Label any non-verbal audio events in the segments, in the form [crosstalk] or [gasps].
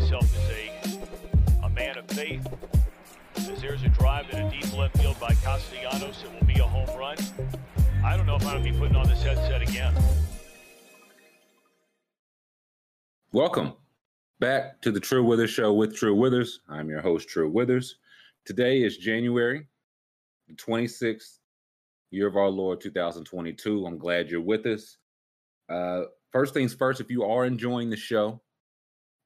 myself as a, a man of faith. As there's a drive in a deep left field by Castellanos, it will be a home run. I don't know if I'm going to be putting on this headset again. Welcome back to the True Withers Show with True Withers. I'm your host, True Withers. Today is January the 26th, year of our Lord 2022. I'm glad you're with us. Uh, first things first, if you are enjoying the show,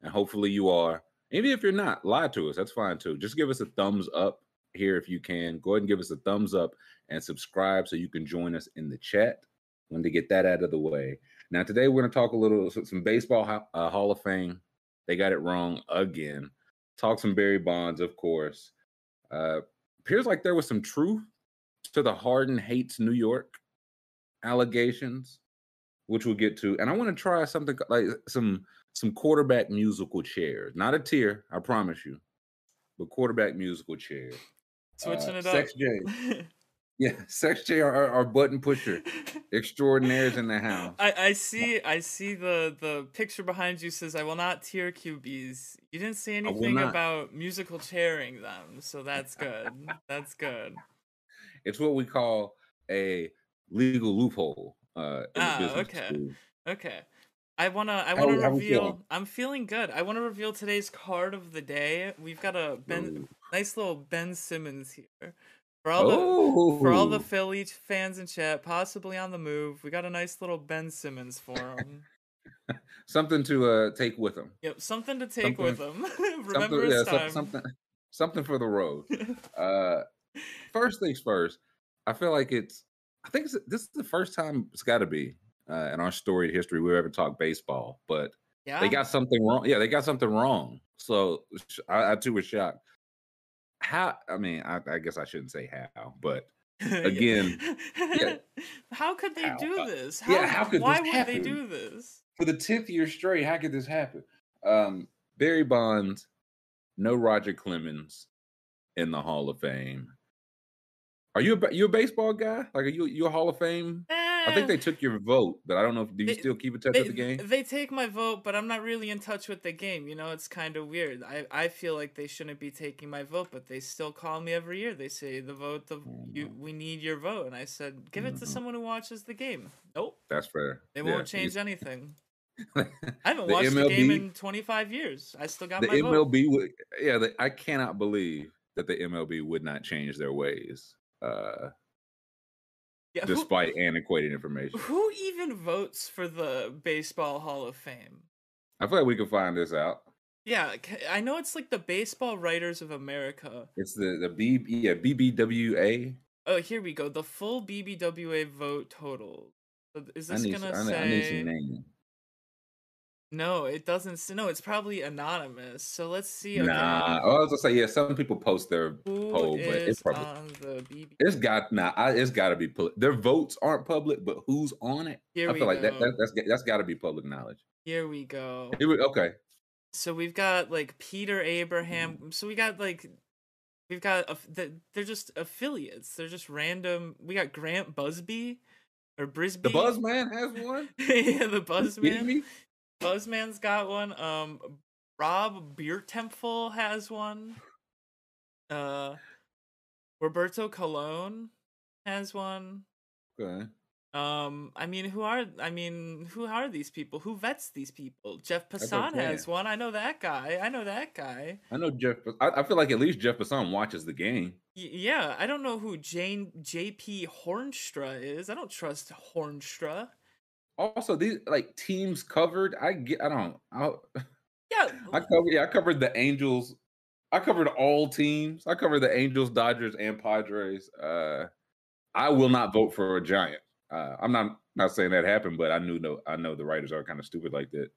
and hopefully you are, even if you're not, lie to us. That's fine too. Just give us a thumbs up here if you can. Go ahead and give us a thumbs up and subscribe so you can join us in the chat. When to get that out of the way. Now, today we're going to talk a little some baseball uh, Hall of Fame. They got it wrong again. Talk some Barry Bonds, of course. Uh, appears like there was some truth to the Harden hates New York allegations, which we'll get to. And I want to try something like some some quarterback musical chairs. Not a tier, I promise you, but quarterback musical chairs. Switching uh, it up. Sex J. [laughs] Yeah, [laughs] Sex J, our, our button pusher extraordinaires in the house. I, I see I see the the picture behind you says I will not tier QBs. You didn't say anything about musical chairing them, so that's good. that's good. It's what we call a legal loophole. Uh, in Ah, business okay. school. Okay. I wanna I wanna how reveal? I'm feeling good. I wanna reveal today's card of the day. We've got a Ben Ooh. nice little Ben Simmons here. For all the for all the Oh. Philly fans in chat, possibly on the move, we got a nice little Ben Simmons for him. [laughs] something to uh, take with them. yep, something to take with him. [laughs] [laughs] Remember something, his yeah, time. something, something for the road. uh, first things first. I feel like it's. I think it's, this is the first time it's got to be uh, in our storied history we've ever talked baseball, but yeah. they got something wrong. Yeah, they got something wrong. So I, I too was shocked. How? I mean, I, I guess I shouldn't say how, but [laughs] again, yeah. [laughs] how could they How? do Uh, this? yeah, how could why would happen? they do this? for the tenth year straight, how could this happen? Um, Barry Bonds, no Roger Clemens in the Hall of Fame. Are you a you a baseball guy? Like, are you you a Hall of Fame? I think they took your vote, but I don't know if do you They- still keep in touch they, with the game? they take my vote, but I'm not really in touch with the game. You know, it's kind of weird. I, I feel like they shouldn't be taking my vote, but they still call me every year. They say the vote, the you, Mm. we need your vote, and I said, give it to Mhm. someone who watches the game. Nope, That's fair. they Yeah, won't change anything. [laughs] I haven't The watched the game in 25 years. I still got the my vote. MLB would yeah, the, I cannot believe that the MLB would not change their ways, uh, Yeah, who- despite antiquated information. Who even votes for the Baseball Hall of Fame? I feel like we can find this out. Yeah, I know it's like the Baseball Writers of America. It's the the B yeah BBWA. Oh, here we go. The full BBWA vote total. Is this need, gonna I, need, say? I need some name. No, it doesn't. No, it's probably anonymous. So let's see. Okay. Nah, I was gonna say yeah. Some people post their Who poll, but it's probably on the BB? it's got nah. I, it's got to be public. Their votes aren't public, but who's on it? Here I feel like that, that, that's that's got to be public knowledge. Here we go. It okay, So we've got like Peter Mm-hmm. Abraham. So we got like we've got a, they're just affiliates. They're just random. We got Grant Busby or Brisby. the Buzzman has one. [laughs] yeah, the Buzzman. Buzzman's got one. Um, Rob Biertempfel has one. Uh, Roberto Colon has one. Okay. Um, I mean, who are I mean, who are these people? Who vets these people? Jeff Passan okay. has one. I know that guy. I know that guy. I know Jeff. I, I feel like at least Jeff Passan watches the game. Y- yeah, I don't know who Jane JP Hoornstra is. I don't trust Hoornstra. Also, these like teams covered. I get. I don't. [laughs] I, Yeah, I covered. Yeah, I covered the Angels. I covered all teams. I covered the Angels, Dodgers, and Padres. Uh, I will not vote for a Giant. Uh, I'm not not saying that happened, but I knew no. I know the writers are kind of stupid like that.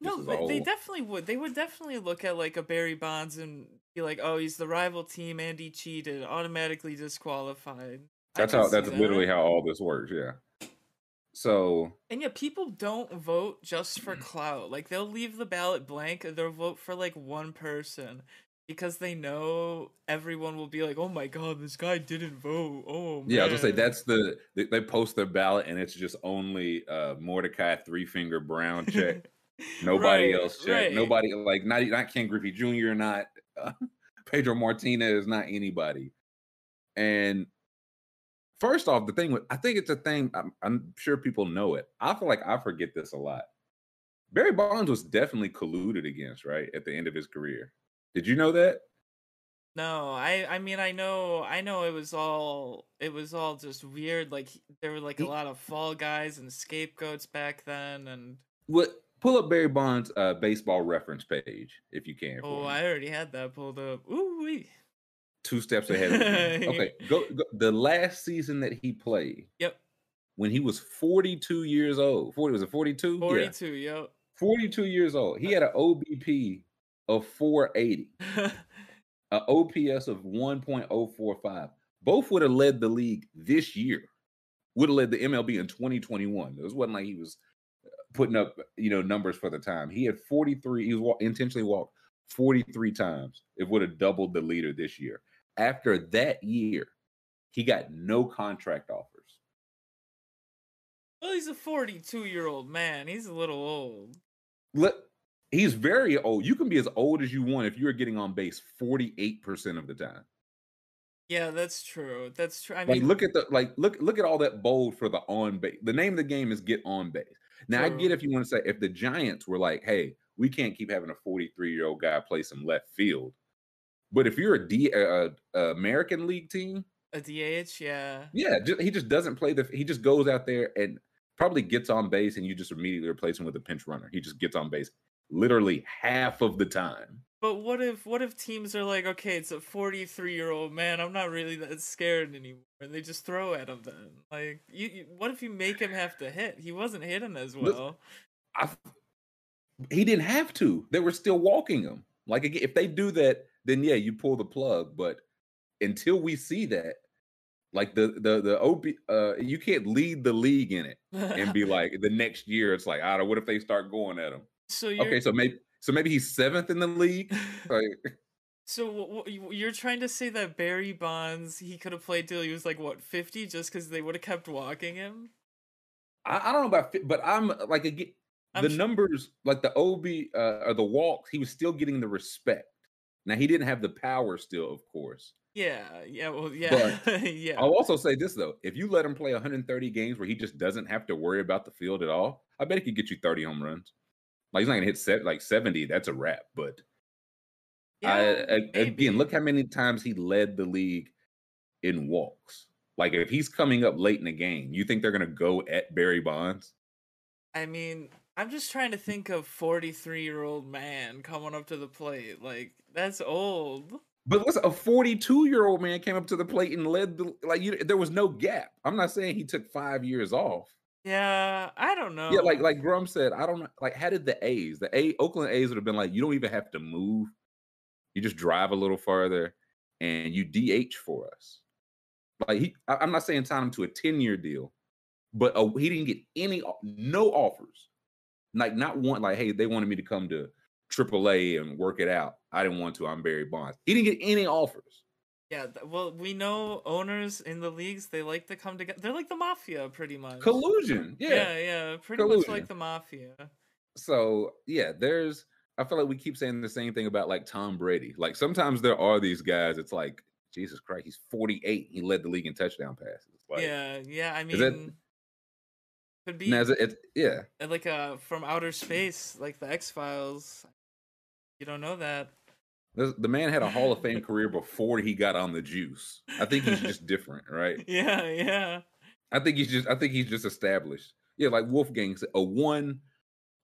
No, they, they definitely would. They would definitely look at like a Barry Bonds and be like, "Oh, he's the rival team and he cheated, automatically disqualified." That's how. That's literally how all this works. Yeah. So And yeah, people don't vote just for [clears throat] clout. Like they'll leave the ballot blank and they'll vote for like one person because they know everyone will be like, "Oh my god, this guy didn't vote." Oh man. yeah, I was gonna say that's the they, they post their ballot and it's just only uh Mordecai three finger brown check. [laughs] Nobody Right, else check. right. Nobody like not not Ken Griffey Jr. Not uh, [laughs] Pedro Martinez. Not anybody. And first off, the thing with I think it's a thing. I'm, I'm sure people know it. I feel like I forget this a lot. Barry Bonds was definitely colluded against, right, at the end of his career. Did you know that? No, I I mean I know I know it was all it was all just weird. Like there were like a lot of fall guys and scapegoats back then, and What? Pull up Barry Bonds' uh, baseball reference page if you can. oh. I already had that pulled up. Ooh wee. Two steps ahead. Of me. [laughs] Okay, go, go. The last season that he played, Yep, when he was 42 years old. 40 was it 42? Yeah. forty-two. Yep. 42 years old. He had an [laughs] OBP of 480, an [laughs] OPS of 1.045. Both would have led the league this year. Would have led the MLB in 2021. It wasn't like he was uh, putting up, you know, numbers for the time. He had 43. He was wa- intentionally walked 43 times. It would have doubled the leader this year. After that year, he got no contract offers. well, he's a forty-two-year-old man. He's a little old. Let he's very old. You can be as old as you want if you're getting on base 48% of the time. Yeah, that's true. That's true. I Like mean, look at the like look look at all that bold for the on base. The name of the game is get on base. Now I get if you want to say if the Giants were like, hey, we can't keep having a 43 year old guy play some left field. But if you're a D uh, uh, American League team, a DH. Yeah. yeah, ju- he just doesn't play the. He just goes out there and probably gets on base, and you just immediately replace him with a pinch runner. He just gets on base literally half of the time. But what if what if teams are like, okay, it's a forty three year old man. I'm not really that scared anymore, and they just throw at him. Then, like, you, you what if you make him have to hit? He wasn't hitting as well. I, he didn't have to. They were still walking him. Like again, if they do that, then yeah, you pull the plug. But until we see that, like the the the OB, uh, you can't lead the league in it and be [laughs] like the next year. It's like, I don't. know, What if they start going at him? so Okay, so maybe so maybe he's seventh in the league. [laughs] Like, so wh- wh- you- you're trying to say that Barry Bonds he could have played till he was like what fifty just because they would have kept walking him. I, I don't know about, but I'm like again, I'm the sh- numbers, like the OB uh, or the walks, he was still getting the respect. Now he didn't have the power still, of course. Yeah, yeah, well, yeah, [laughs] yeah. I'll also say this though: if you let him play 130 games where he just doesn't have to worry about the field at all, I bet he could get you 30 home runs. Like he's not gonna hit set like 70. That's a wrap. But Yeah, a- maybe. again, look how many times he led the league in walks. Like if he's coming up late in the game, you think they're gonna go at Barry Bonds? I mean, I'm just trying to think of 43 year old man coming up to the plate. Like that's old. But listen, a 42 year old man came up to the plate and led the like. You, there was no gap. I'm not saying he took five years off. Yeah, I don't know. Yeah, like like Grum said, I don't know. Like, how did the A's, the A Oakland A's would have been like, you don't even have to move. You just drive a little further and you DH for us. Like he, I, am not saying sign him to a 10 year deal, but uh, he didn't get any, no offers. Like not one, like, hey, they wanted me to come to AAA and work it out. I didn't want to. I'm Barry Bonds. He didn't get any offers. yeah, well, we know owners in the leagues they like to come together. They're like the mafia, pretty much. Collusion. Yeah, Yeah. yeah, pretty much like the mafia. so yeah, there's I feel like we keep saying the same thing about like Tom Brady. Like sometimes there are these guys, it's like, Jesus Christ, he's 48. He led the league in touchdown passes. Like, yeah, yeah. I mean, could be it, yeah. like uh from outer space, like the X Files. You don't know that. This- The man had a Hall of Fame [laughs] career before he got on the juice. I think he's just different, right? [laughs] Yeah, yeah. I think he's just I think he's just established. Yeah, like Wolfgang said, a one,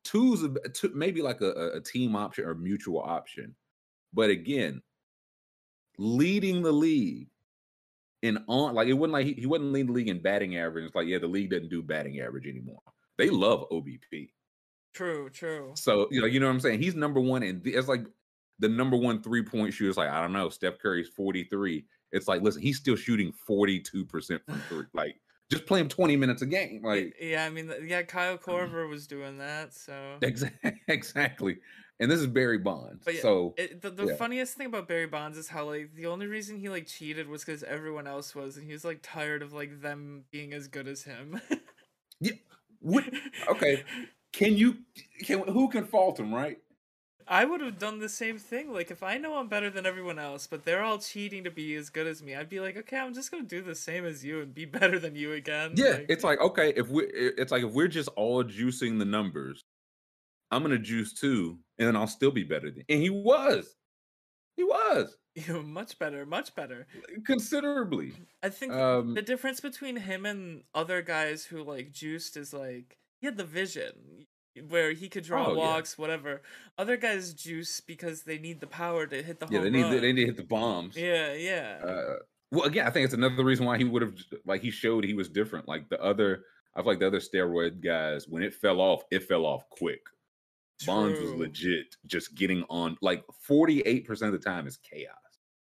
two's a, two, maybe like a- a team option or mutual option. But again, leading the league in on like it wasn't like he, he wasn't leading the league in batting average. It's like, yeah, the league doesn't do batting average anymore. They love OBP. True, true. So you know, you know what I'm saying? He's number one and it's like the number one three-point shooter. It's like, I don't know, Steph Curry's 43. It's like, listen, he's still shooting 42% from three. [sighs] Like, just play him 20 minutes a game. Like yeah, I mean, yeah, Kyle mm-hmm. Korver was doing that, so. [laughs] Exactly. And this is Barry Bonds. But yeah, so It, the the yeah. funniest thing about Barry Bonds is how like the only reason he like cheated was because everyone else was, and he was like tired of like them being as good as him. [laughs] yeah. what, okay. Can you? Can who can fault him? Right? I would have done the same thing. Like if I know I'm better than everyone else, but they're all cheating to be as good as me, I'd be like, okay, I'm just gonna do the same as you and be better than you again. Yeah, Like, it's like okay, if we, it's like if we're just all juicing the numbers, I'm gonna juice too, and then I'll still be better than. And he was, he was [laughs] you know, much better, much better. considerably. I think Um, the difference between him and other guys who like juiced is like he had the vision where he could draw Oh, yeah. walks, whatever. Other guys juice because they need the power to hit the Yeah, they need to, they need to hit the bombs. yeah, yeah. Uh, well, again, I think it's another reason why he would have like he showed he was different. Like the other, I feel like the other steroid guys, when it fell off, it fell off quick. Bonds was legit, just getting on. Like forty eight percent of the time is chaos.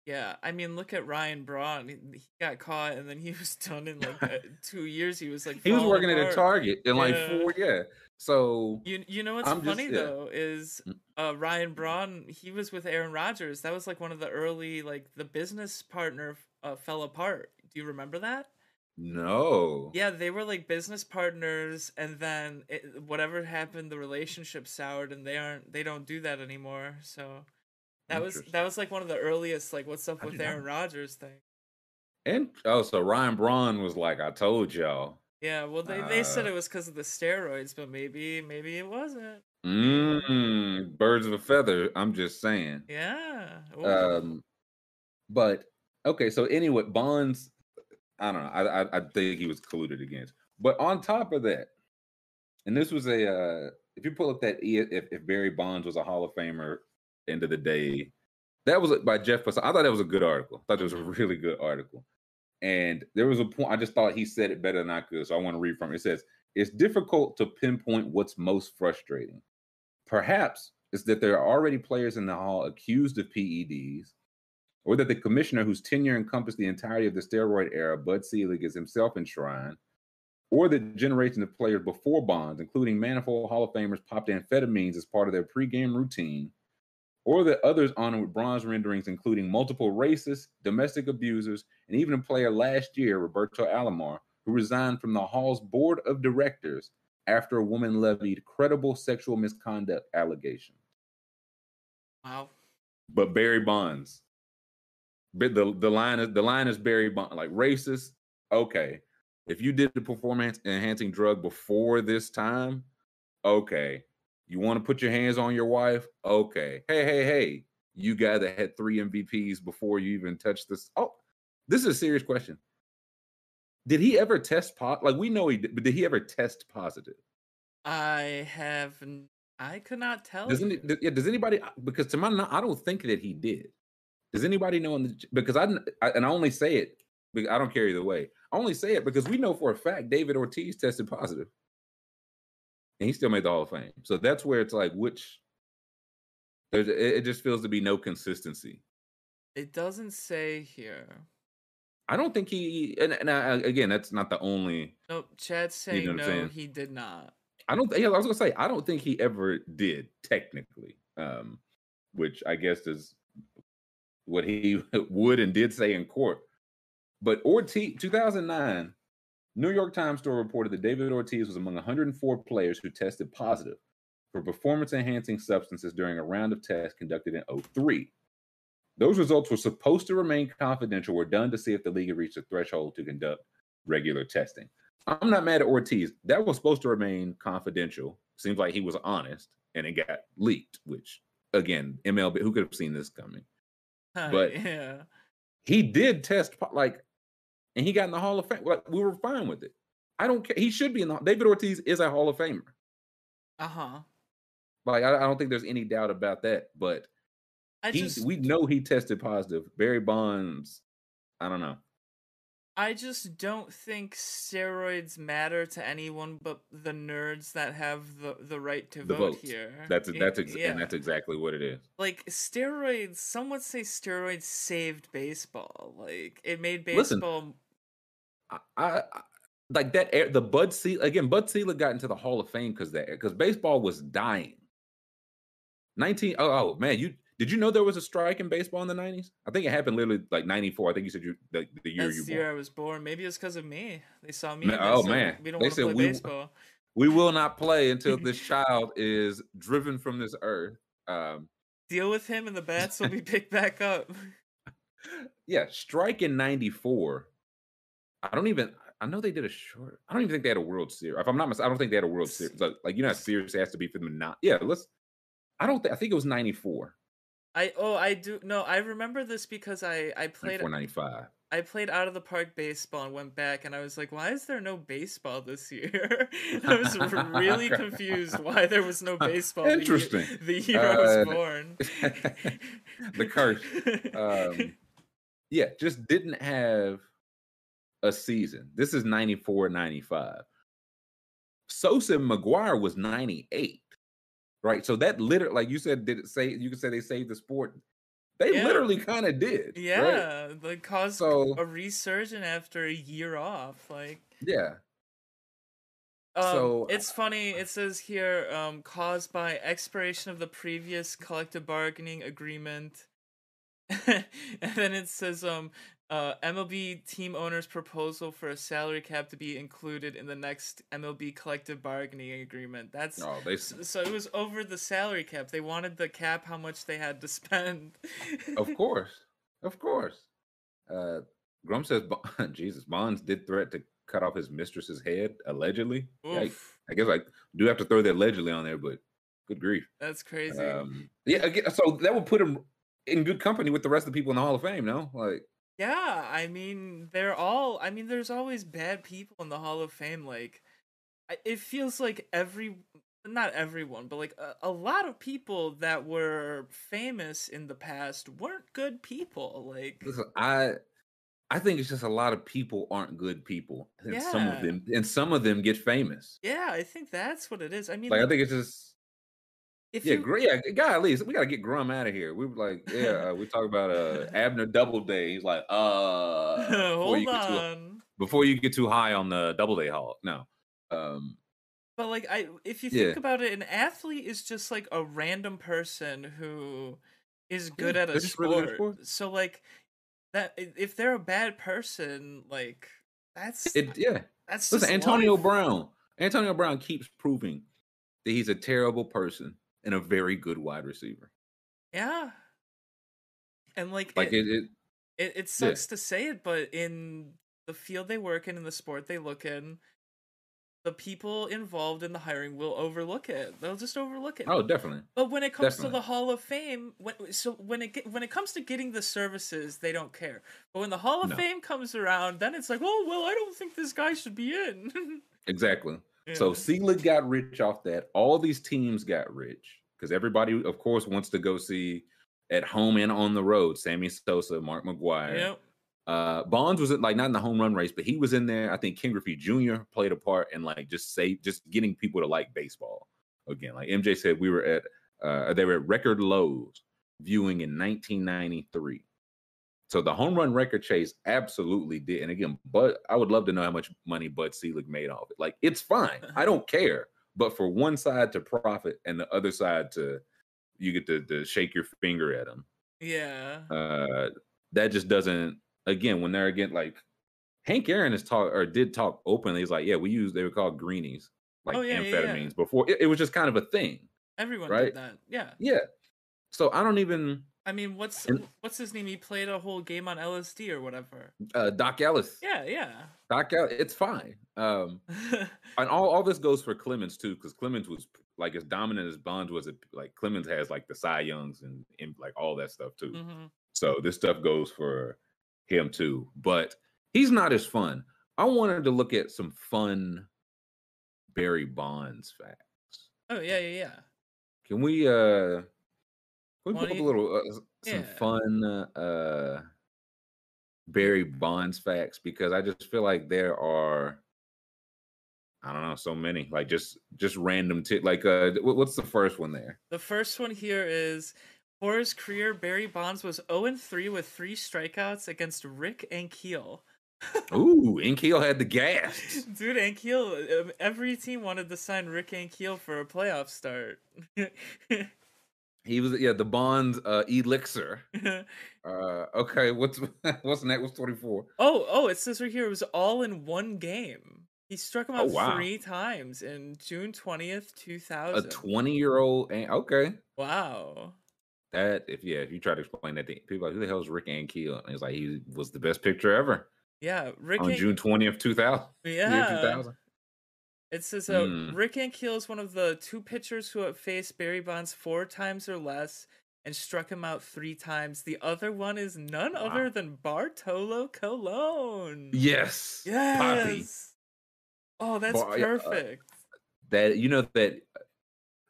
Yeah, I mean, look at Ryan Braun. He, got caught, and then he [laughs] was done in like [laughs] two years. He was like He was working at a. Target in like four, yeah. So You you know what's I'm just- funny yeah. though is Mm. uh, Ryan Braun. He was with Aaron Rodgers. That was like one of the early like the business partner uh, fell apart. Do you remember that? No, Yeah, they were like business partners, and then it, whatever happened, the relationship soured, and they aren't they don't do that anymore. So that was that was like one of the earliest like what's up I with Aaron Rodgers thing. and oh, so Ryan Braun was like, "I told y'all." Yeah, well they, they said Uh, it was because of the steroids, but maybe maybe it wasn't. Mm, birds of a feather. I'm just saying. Yeah. Ooh. Um, but okay, so anyway, Bonds. I don't know. I, I I think he was colluded against. But on top of that, and this was a uh if you pull up that if, if Barry Bonds was a Hall of Famer, end of the day, that was by Jeff. I thought that was a good article. I thought it was a really good article. And there was a point I just thought he said it better than I could, so I want to read from it. It says it's difficult to pinpoint what's most frustrating. Perhaps it's that there are already players in the hall accused of PEDs, or that the commissioner whose tenure encompassed the entirety of the steroid era, Bud Selig, is himself enshrined, or that generations of players before Bonds, including manifold Hall of Famers, popped amphetamines as part of their pregame routine, or that others honored with bronze renderings, including multiple racists, domestic abusers, and even a player last year, Roberto Alomar, who resigned from the Hall's board of directors after a woman levied credible sexual misconduct allegations. wow. But Barry Bonds, the the line is the line is Barry Bonds, like racist. Okay, if you did the performance enhancing drug before this time, okay, you want to put your hands on your wife, okay. Hey, hey, hey, you guy that had three MVPs before you even touched this. Oh, this is a serious question. Did he ever test pot? Like we know he did, but did he ever test positive? I have. I could not tell. It? Yeah, does anybody? Uh, because to my, I don't think that he did. Does anybody know? In the, because I, I and I only say it. Because I don't care either way. I only say it because we know for a fact David Ortiz tested positive, and he still made the Hall of Fame. So that's where it's like, which there's it, just feels to be no consistency. It doesn't say here. I don't think he. And, and I, again, that's not the only. Nope. Chad's saying what I'm no, saying? he did not. I don't. Yeah, I was gonna say I don't think he ever did technically, um, which I guess is what he [laughs] would and did say in court. But Ortiz, 2009, New York Times story reported that David Ortiz was among 104 players who tested positive for performance-enhancing substances during a round of tests conducted in 03. Those results were supposed to remain confidential. Were done to see if the league had reached a threshold to conduct regular testing. I'm not mad at Ortiz. That was supposed to remain confidential. Seems like he was honest, and it got leaked. Which, again, MLB, who could have seen this coming? [laughs] But- yeah. He did test like, and he got in the Hall of Fame. Like, we were fine with it. I don't care. He should be in the. David Ortiz is a Hall of Famer. Uh huh. Like, I, I don't think there's any doubt about that. But I he, just we know he tested positive. Barry Bonds, I don't know. I just don't think steroids matter to anyone but the nerds that have the, the right to The vote here. That's that's ex- yeah. and that's exactly what it is. like steroids. Some would say steroids saved baseball. Like it made Listen, baseball. I, I I- like that the Bud Selig again. Bud Selig got into the Hall of Fame because that because baseball was dying. Nineteen oh, oh man, you did you know there was a strike in baseball in the nineties? I think it happened literally like ninety four. I think you said you the, the year That's you the born. I was born. Maybe it's because of me. They saw me. Man, oh, said, man. we don't They want to said play we- baseball. we will not play until this [laughs] child is driven from this earth. Um, Deal with him, and the bats will be [laughs] picked back up. yeah, strike in '94. I don't even. I know they did a short. I don't even think they had a World Series. If I'm not mistaken, I don't think they had a World Series. Like, like you know, how serious it has to be for them not. Yeah, let's. I don't. Th- I think it was '94. I oh I do no I remember this because I I played 94, 95. I played out of the park baseball and went back and I was like, why is there no baseball this year? [laughs] I was really [laughs] confused why there was no baseball. the year- Interesting. The year, I was Uh, born. [laughs] the curse. Um, yeah, just didn't have a season. This is 94, 95. Sosa McGwire was 98. Right. So that literally, like you said, did it say you could say they saved the sport? They Yeah. literally kind of did. right? yeah, like caused So- a resurgence after a year off. Like Yeah. Um, So, it's funny. It says here, um, caused by expiration of the previous collective bargaining agreement, [laughs] and then it says, um, uh, MLB team owners' proposal for a salary cap to be included in the next MLB collective bargaining agreement. That's Oh, they so, it was over the salary cap. They wanted the cap, how much they had to [laughs] spend. of course. Of course. Uh Grum says [laughs] Jesus Bonds did threat to cut off his mistress's head, allegedly. Like, I guess I do have to throw the allegedly on there, but good grief. that's crazy. Um, yeah, again, so that would put him in good company with the rest of the people in the Hall of Fame, no? Like, Yeah, I mean, they're all. I mean, there's always bad people in the Hall of Fame. Like, it feels like every, not everyone, but like a, a lot of people that were famous in the past weren't good people. Like, listen, I I think it's just a lot of people aren't good people. And some of them and some of them get famous. yeah, I think that's what it is. I mean, Like I think it's just if yeah, you, great. Yeah, guy, at least we gotta get Grum out of here. We were like, yeah, uh, we talk about uh Abner Doubleday. He's like, [laughs] uh, before hold you get too before you get too high on the Doubleday Hall. No, um, But like I if you Yeah. think about it, an athlete is just like a random person who is good Yeah, at a they're really sport. So like that if they're a bad person, like that's it yeah. that's Listen, Antonio life. Brown. Antonio Brown keeps proving that he's a terrible person and a very good wide receiver. Yeah. And like, Like it, it, it it, sucks to say it, but in the field they work in, in the sport they look in, the people involved in the hiring will overlook it. They'll just overlook it. oh, definitely. But when it comes to the Hall of Fame, when so when it get, when it comes to getting the services, they don't care. But when the Hall of No. Fame comes around, then it's like, oh well, I don't think this guy should be in. [laughs] Exactly. So Yeah. Selig got rich off that. All these teams got rich because everybody, of course, wants to go see at home and on the road. Sammy Sosa, Mark McGwire. Yep. Uh, Bonds was like not in the home run race, but he was in there. I think King Griffey Jr. played a part in like just say just getting people to like baseball again. Like MJ said, we were at uh, they were at record lows viewing in 1993. So the home run record chase absolutely did. And again, but I would love to know how much money Bud Selig made off it. Like it's fine, [laughs] I don't care. But for one side to profit and the other side to you get to, to shake your finger at them Yeah. uh that just doesn't again when they're again like Hank Aaron has talked or did talk openly. He's like, yeah, we use they were called greenies, like Oh, yeah, yeah, yeah. amphetamines before. It, it was just kind of a thing. Everyone right? did that. Yeah. Yeah. So I don't even I mean, what's And- what's his name? He played a whole game on LSD or whatever. uh Dock Ellis. Yeah, yeah. Dock Ellis, it's fine. Um [laughs] and all, all this goes for Clemens too, because Clemens was like as dominant as Bonds was it like Clemens has like the Cy Youngs and, and like all that stuff too. hmm So this stuff goes for him too. But he's not as fun. I wanted to look at some fun Barry Bonds facts. Oh yeah, yeah, yeah. Can we uh can we pull up a little uh, some Yeah. fun uh Barry Bonds facts because I just feel like there are I don't know so many like just just random t- like uh wh- what's the first one there? The first one here is for his career, Barry Bonds was 0 and 3 with three strikeouts against Rick Ankiel. [laughs] Ooh, Ankiel had the gas. Dude, Ankiel, um, every team wanted to sign Rick Ankiel for a playoff start. [laughs] He was yeah, the Bonds uh elixir. [laughs] Uh, okay, what's [laughs] what's next? What's twenty four? oh, oh, it says right here it was all in one game. He struck him Oh, out wow. three times in June 20th, two thousand. A 20 year old. Okay. Wow. That, if yeah, if you try to explain that to people, like, who the hell is Rick Ankiel? And it's like, he was the best picture ever Yeah, Rick on June 20th, 2000. Yeah. 2000. It says uh, Mm. Rick Ankiel is one of the two pitchers who have faced Barry Bonds four times or less and struck him out three times. The other one is none Wow. other than Bartolo Colon. Yes. Yes. Poppy. Oh, that's Bar- uh, perfect. That, you know, that,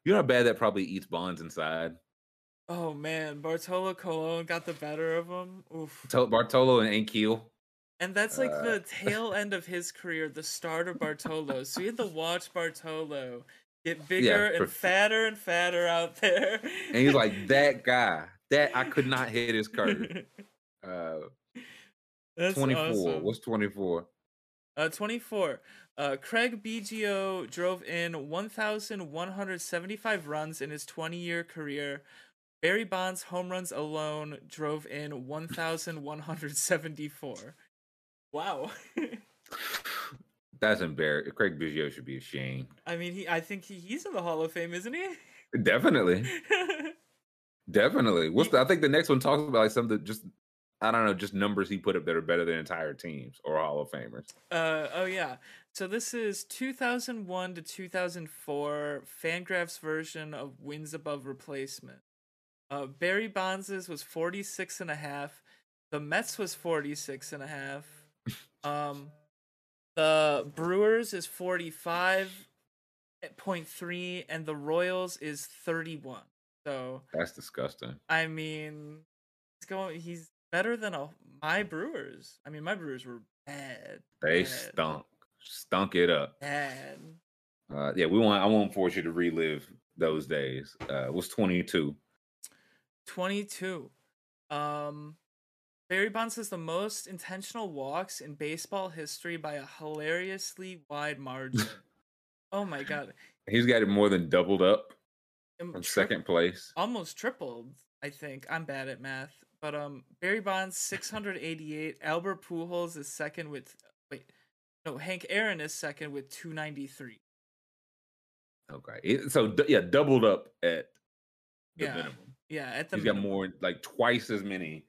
you know how bad that probably eats Bonds inside? oh man, Bartolo Colon got the better of him. Oof. Bartolo and Ankiel. And that's like Uh, the tail end of his career, the start of Bartolo. so you had to watch Bartolo get bigger for- and fatter and fatter out there. And he's like, that guy, that I could not hit his curve. [laughs] Uh, That's 24. awesome. What's 24? Uh, 24. Uh, Craig Biggio drove in 1,175 runs in his 20 year career. Barry Bonds' home runs alone drove in 1,174. Wow. That's embarrassing. Craig Biggio should be ashamed. I mean, he. I think he, he's in the Hall of Fame, isn't he? Definitely. [laughs] Definitely. What's the, I think the next one talks about like some of the just I don't know, just numbers he put up that are better than entire teams or Hall of Famers. Uh oh yeah. So this is 2001 to 2004 Fangraphs version of wins above replacement. Uh Barry Bonds's was 46 and a half. The Mets was 46 and a half. Um the Brewers is 45.3 and the Royals is 31. So That's disgusting. I mean, he's going. He's better than a, my Brewers. I mean, my Brewers were bad. They bad, stunk. Stunk it up. Bad. Uh yeah, we want I won't force you to relive those days. Uh it was 22. Twenty-two. Um, Barry Bonds has the most intentional walks in baseball history by a hilariously wide margin. [laughs] oh my god! He's got it more than doubled up Um, from tri- second place. almost tripled. I think I'm bad at math, but um, Barry Bonds 688. Albert Pujols is second with wait, no, Hank Aaron is second with 293. Okay. So d- yeah, doubled up at the Yeah, minimum. Yeah, at the He's got more, like twice as many,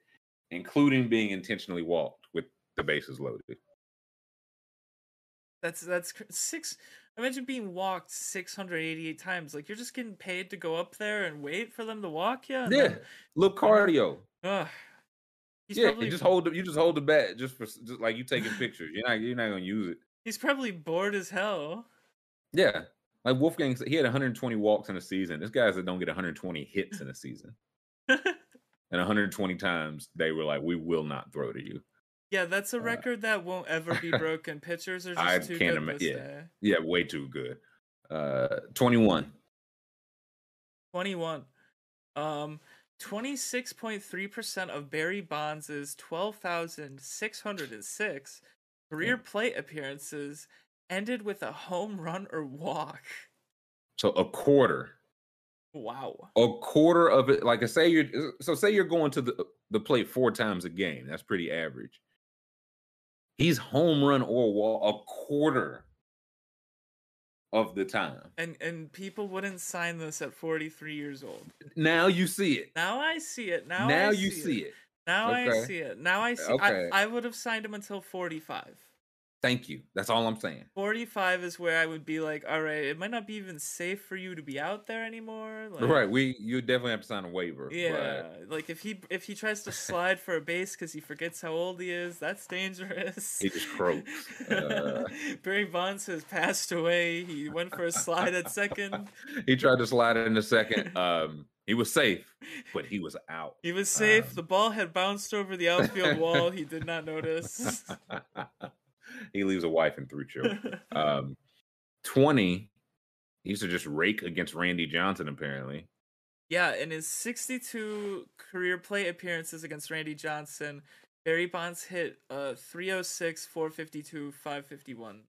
including being intentionally walked with the bases loaded. That's that's six. Imagine being walked 688 times. Like you're just getting paid to go up there and wait for them to walk you. Yeah, then- little cardio. Ugh. He's yeah, probably you just hold the, you just hold the bat just for just like you taking pictures. You're not you're not gonna use it. he's probably bored as hell. Yeah, like Wolfgang, he had 120 walks in a season. This guys that don't get 120 hits in a season, [laughs] and 120 times they were like, "We will not throw to you." yeah, that's a Uh, record that won't ever be [laughs] broken. Pitchers are just I too good ima- this yeah. day. Yeah, way too good. Uh, 21. 21. Um, 26.3% of Barry Bonds' 12,606 career plate appearances ended with a home run or walk. So a quarter. Wow. a quarter of it like I say you're so say you're going to the the plate four times a game that's pretty average he's home run or wall a quarter of the time And and people wouldn't sign this at 43 years old. now you see it Now I see it. Now now, I you see, see it. it. Now I see it. Now I see Okay. I, I would have signed him until 45. Thank you that's all i'm saying 45 is where I would be like, all right, it might not be even safe for you to be out there anymore. Like, right we you definitely have to sign a waiver Yeah, like if he if he tries to slide for a base because he forgets how old he is, that's dangerous. He just croaks. Uh. [laughs] Barry Bonds has passed away. He went for a slide at second. [laughs] he tried to slide in a second um he was safe but he was out He was safe. Um. the ball had bounced over the outfield wall. He did not notice. [laughs] he leaves a wife and three children [laughs] Um, 20, he used to just rake against Randy Johnson, apparently. yeah, in his 62 career play appearances against Randy Johnson, Barry Bonds hit uh 306, 452, 551.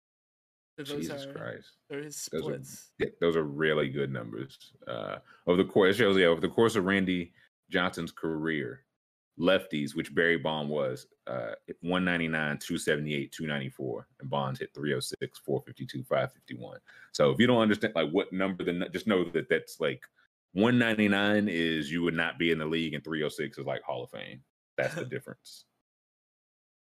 So those Jesus are, Christ. are his Those are- Yeah, those are really good numbers. Uh, over the course, it shows, yeah, over the course of Randy Johnson's career, lefties, which Barry Bond was, uh, 199, 278, 294, and Bonds hit 306, 452, 551. So if you don't understand like what number, then just know that that's like 199 is you would not be in the league, and 306 is like Hall of Fame. That's the [laughs] difference.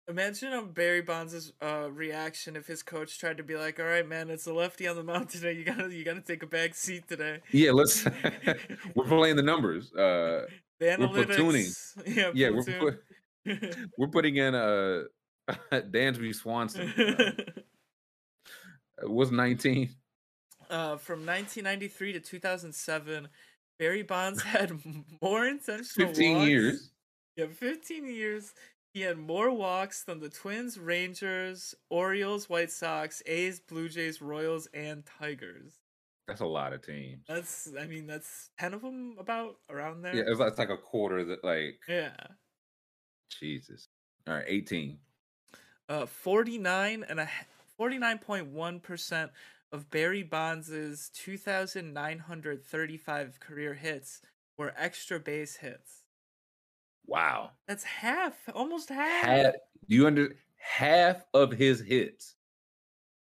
Imagine um, Barry Bonds' uh, reaction if his coach tried to be like, "All right, man, it's a lefty on the mound today. You gotta, you gotta take a back seat today." Yeah, let's. [laughs] [laughs] we're playing the numbers. Uh, the analytics. We're platooning. [laughs] Yeah, yeah, platoon. we're put, [laughs] we're putting in uh [laughs] Dansby Swanson. Uh, it was 19. Uh, from 1993 to 2007, Barry Bonds had more intentional 15 walks. years. Yeah, 15 years. He had more walks than the Twins, Rangers, Orioles, White Sox, A's, Blue Jays, Royals, and Tigers. That's a lot of teams. That's, I mean, that's 10 of them about around there. Yeah, it's like, it's like a quarter that like Yeah. Jesus. All right, 18. Uh, 49 and a 49.1% of Barry Bonds' 2,935 career hits were extra base hits. Wow. That's half, almost half. Half, do you under half of his hits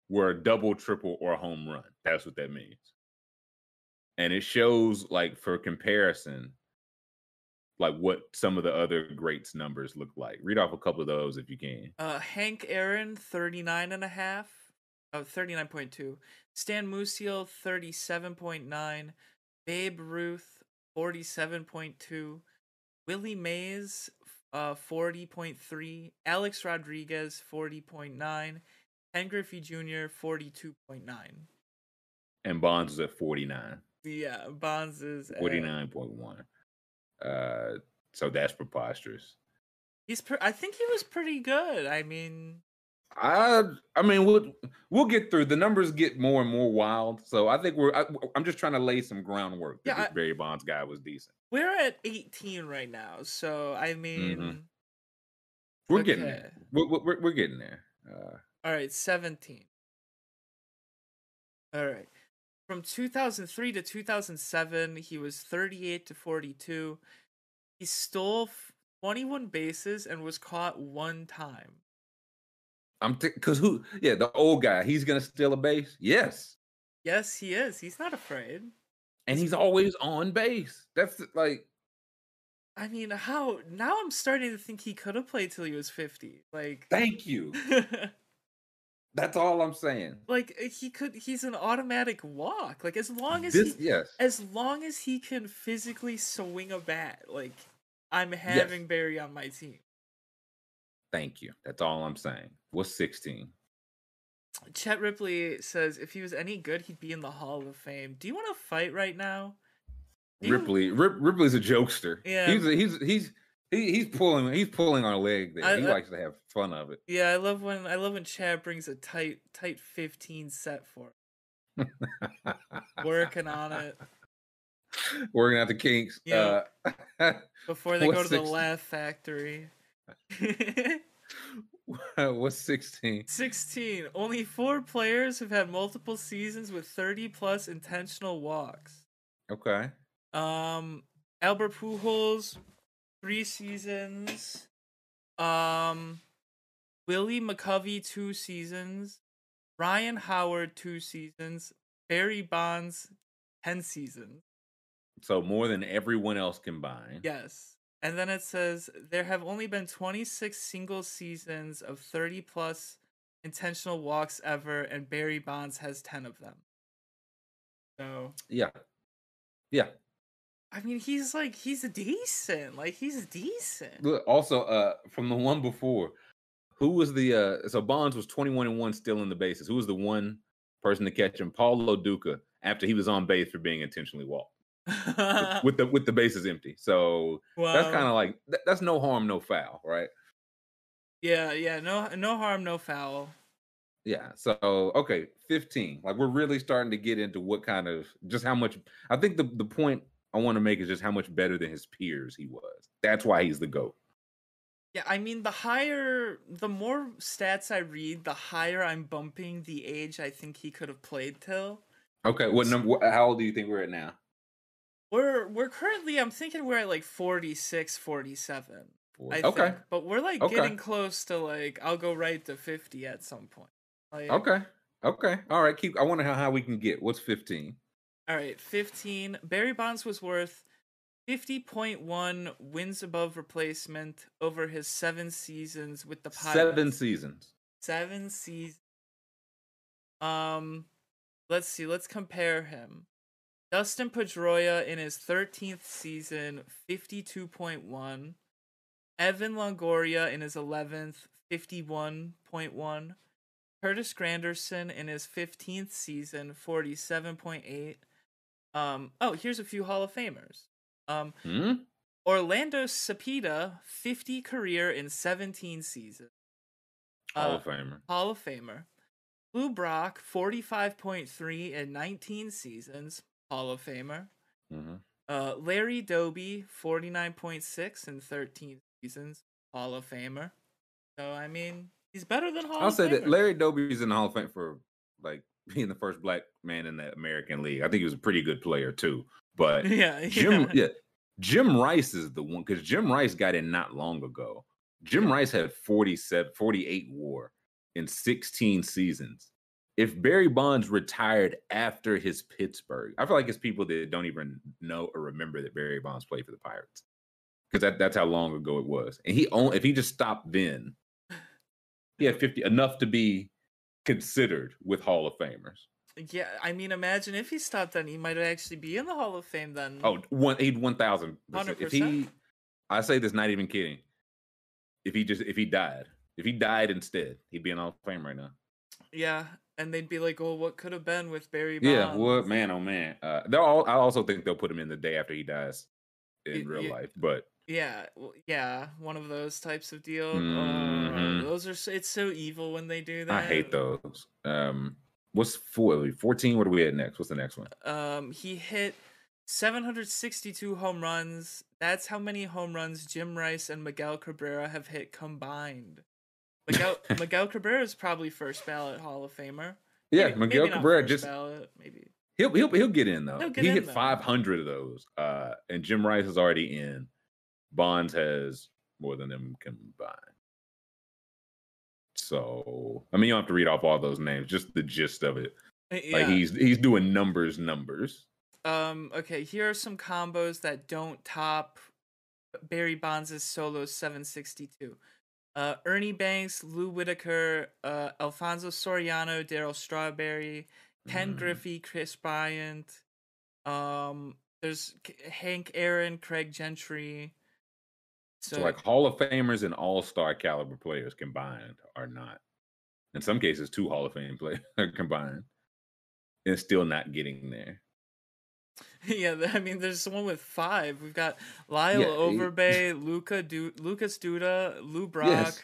were a double, triple, or a home run. That's what that means. And it shows, like, for comparison, like what some of the other greats numbers look like. Read off a couple of those if you can. Uh, Hank Aaron, 39 and a half. Oh, 39.2. Stan Musial, 37.9. Babe Ruth, 47.2. Willie Mays, uh, 40.3. Alex Rodriguez, 40.9. Ken Griffey Jr., 42.9. And Bonds is at 49. Yeah, Bonds is at- 49.1. Uh, so that's preposterous. He's. Pre- I think he was pretty good. I mean, I I mean we'll we'll get through. The numbers get more and more wild. So I think we're I, am just trying to lay some groundwork that Yeah, this Barry Bonds guy was decent. we're at 18 right now, so I mean, We're getting Okay. there. We're, we're, we're getting there. Uh, all right, 17. All right. From 2003 to 2007, he was 38 to 42. He stole 21 bases and was caught one time. I'm because who? Yeah, the old guy. He's gonna steal a base. Yes, Yes, he is. He's not afraid. and he's always on base. That's like I mean, how now I'm starting to think he could have played till he was 50. Like thank you. [laughs] That's all I'm saying. like uh, he could he's an automatic walk. Like as long as This he yes. as long as he can physically swing a bat, like I'm having Barry on my team. Thank you. That's all I'm saying. What's 16? Chet Ripley says if he was any good, he'd be in the Hall of Fame. Do you want to fight right now? Do you- Ripley. Rip, Ripley's a jokester. Yeah. He's he's he's he, he's pulling he's pulling our leg there. I- he I- likes to have fun of it. Yeah, I love when I love when Chad brings a tight tight 15 set for [laughs] working on it Working out the kinks. Yeah. Uh, [laughs] before they go to the 16? Laugh Factory. [laughs] what's 16? 16. Only four players have had multiple seasons with 30 plus intentional walks. Okay. Um, Albert Pujols, three seasons. Um, Willie McCovey, two seasons. Ryan Howard, two seasons. Barry Bonds, 10 seasons. So more than everyone else combined. Yes. And then it says there have only been 26 single seasons of 30 plus intentional walks ever, and Barry Bonds has 10 of them. So, Yeah. Yeah. I mean, he's like, he's decent. Like, he's decent. Look, also, uh, from the one before, who was the uh so Bonds was 21 and 1 still in the bases. Who was the one person to catch him? Paul Lo Duca after he was on base for being intentionally walked with, [laughs] with the with the bases empty. So that's kind of like that, that's no harm, no foul, right? Yeah, yeah. No, no harm, no foul. Yeah. So okay, 15. Like we're really starting to get into what kind of just how much I think the, the point I want to make is just how much better than his peers he was. That's why he's the GOAT. Yeah, I mean, the higher, the more stats I read, the higher I'm bumping the age I think he could have played till. Okay, what number how old do you think we're at now? We're we're currently I'm thinking we're at like 46, 47. I okay. think. But we're like Okay. getting close to like I'll go right to 50 at some point. Like, Okay. Okay. All right. Keep. I wonder how, how we can get. What's fifteen? All right, 15. Barry Bonds was worth 50.1 wins above replacement over his seven seasons with the Pirates. Seven seasons. Seven seasons. Um, let's see. Let's compare him. Dustin Pedroia in his 13th season, 52.1. Evan Longoria in his 11th, 51.1. Curtis Granderson in his 15th season, 47.8. Um, oh, here's a few Hall of Famers. Um, Hmm. Orlando Cepeda, 50 career in 17 seasons. Hall Uh, of Famer. Hall of Famer. Lou Brock, 45.3 in 19 seasons. Hall of Famer. hmm Uh, Larry Doby, 49.6 in 13 seasons. Hall of Famer. So, I mean, he's better than Hall I'll say that Larry Doby's in the Hall of Fame for like being the first black man in the American League. I think he was a pretty good player too. But [laughs] yeah, Jim, yeah. yeah, Jim Rice is the one because Jim Rice got in not long ago. Jim Rice had 47, 48 war in 16 seasons. If Barry Bonds retired after his Pittsburgh, I feel like it's people that don't even know or remember that Barry Bonds played for the Pirates because that, that's how long ago it was. And he only if he just stopped then, he had 50 enough to be considered with Hall of Famers. Yeah, I mean, imagine if he stopped then, he might actually be in the Hall of Fame then. Oh, one he'd one thousand. If he, I say this, not even kidding. If he just if he died, if he died instead, he'd be in Hall of Fame right now. yeah. And they'd be like, "Oh, what could have been with Barry Bonds?" Yeah, what man, oh man. Uh, they'll. All, I also think they'll put him in the day after he dies in Y- real life. But Yeah, yeah, one of those types of deal. Oh, Mhm. those are it's so evil when they do that. I hate those. Um, what's four, 14? What are we at next? What's the next one? Um, he hit 762 home runs. That's how many home runs Jim Rice and Miguel Cabrera have hit combined. Miguel [laughs] Miguel Cabrera is probably first ballot Hall of Famer. Yeah, Maybe- Miguel maybe Cabrera just ballot, maybe. he'll he'll he'll get in though. Get he in, hit though. 500 of those. Uh, and Jim Rice is already in. Bonds has more than them combined. So I mean, you don't have to read off all those names, just the gist of it. Uh, Like he's he's doing numbers, numbers. Um. Okay. Here are some combos that don't top Barry Bonds' solo 762. Uh, Ernie Banks, Lou Whitaker, uh, Alfonso Soriano, Darryl Strawberry, Ken Mm. Griffey, Kris Bryant. Um. There's K- Hank Aaron, Craig Gentry. So, So, like Hall of Famers and All Star caliber players combined are not. In some cases, two Hall of Fame players [laughs] combined, and still not getting there. [laughs] yeah, I mean, there's one with five. We've got Lyle Yeah, Overbay, Luca du- Lucas Duda, Lou [laughs] Brock, Yes.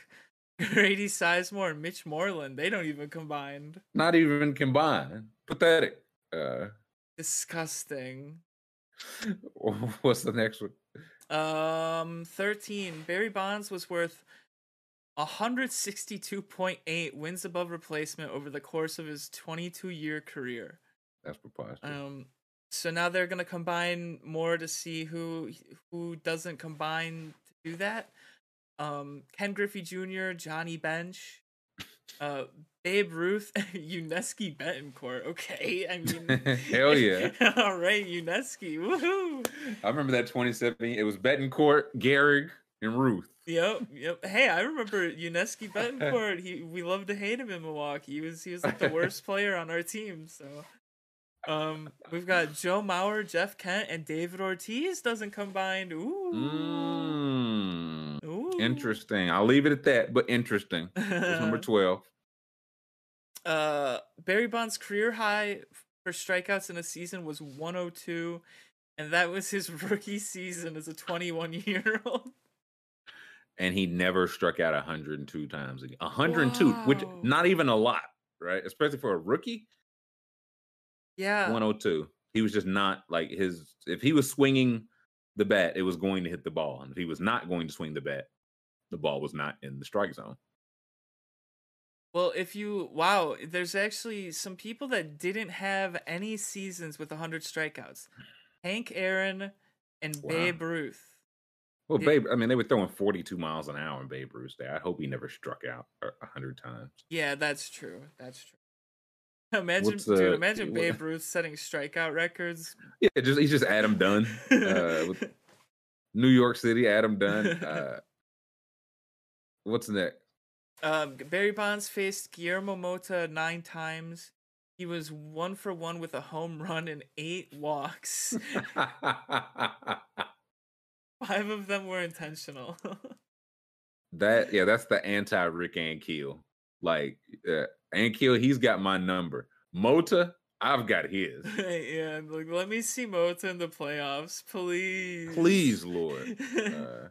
Grady Sizemore, and Mitch Moreland. They don't even combined. Not even combined. Pathetic. Uh, Disgusting. what's the next one? Um, thirteen. Barry Bonds was worth. 162.8 wins above replacement over the course of his 22 year career. That's preposterous. Um, so now they're gonna combine more to see who who doesn't combine to do that. Um, Ken Griffey Jr., Johnny Bench, uh, Babe Ruth, [laughs] Yuniesky Betancourt. Okay, I [laughs] mean, Hell yeah. [laughs] All right, Yuniesky, woohoo! I remember that 2017. It was Betancourt, Gehrig, and Ruth. Yep, yep. Hey, I remember Yuniesky Betancourt. He we loved to hate him in Milwaukee. He was he was like the worst player on our team. So, um, we've got Joe Mauer, Jeff Kent, and David Ortiz doesn't combine. Ooh, Mm, ooh. interesting. I'll leave it at that, but interesting. Number 12? Uh, Barry Bonds' career high for strikeouts in a season was 102, and that was his [laughs] rookie season as a 21 year old. and he never struck out 102 times again. 102, which not even a lot, right? Especially for a rookie. Yeah, 102. He was just not like his. If he was swinging the bat, it was going to hit the ball, and if he was not going to swing the bat, the ball was not in the strike zone. Well, if you wow, there's actually some people that didn't have any seasons with 100 strikeouts. Hank Aaron and Wow. Babe Ruth. Well, Yeah. Babe, I mean, they were throwing 42 miles an hour in Babe Ruth's day. I hope he never struck out a a hundred times. Yeah, that's true. That's true. Imagine, dude. uh, Imagine what- Babe Ruth setting strikeout records. [laughs] Yeah, just he's just Adam Dunn, uh, with [laughs] New York City. Adam Dunn. [laughs] Uh, what's next? Um, Barry Bonds faced Guillermo Mota nine times. He was one for one with a home run and eight walks. [laughs] Five of them were intentional. [laughs] that yeah, that's the anti Rick Ankiel. Like uh, Ankiel, he's got my number. Mota, I've got his. [laughs] yeah, like let me see Mota in the playoffs, please. Please, Lord. Uh,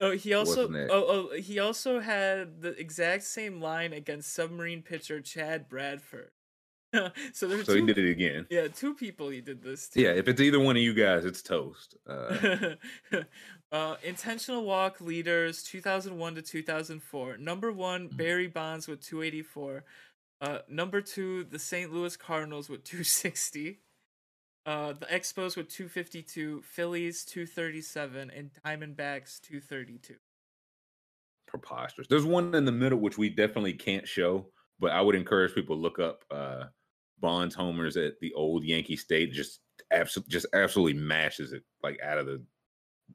oh, he also oh, oh he also had the exact same line against submarine pitcher Chad Bradford. [laughs] so there's so two, he did it again. yeah, two people he did this to. Yeah, if it's either one of you guys, it's toast. Uh, [laughs] uh, intentional walk leaders 2001 to 2004. Number one, Mhm. Barry Bonds with 284. Uh, number two, the St. Louis Cardinals with 260. Uh, the Expos with 252, Phillies 237, and Diamondbacks 232. preposterous. There's one in the middle which we definitely can't show, but I would encourage people to look up uh Bonds homers at the old Yankee State. Just absolutely, just absolutely mashes it like out of the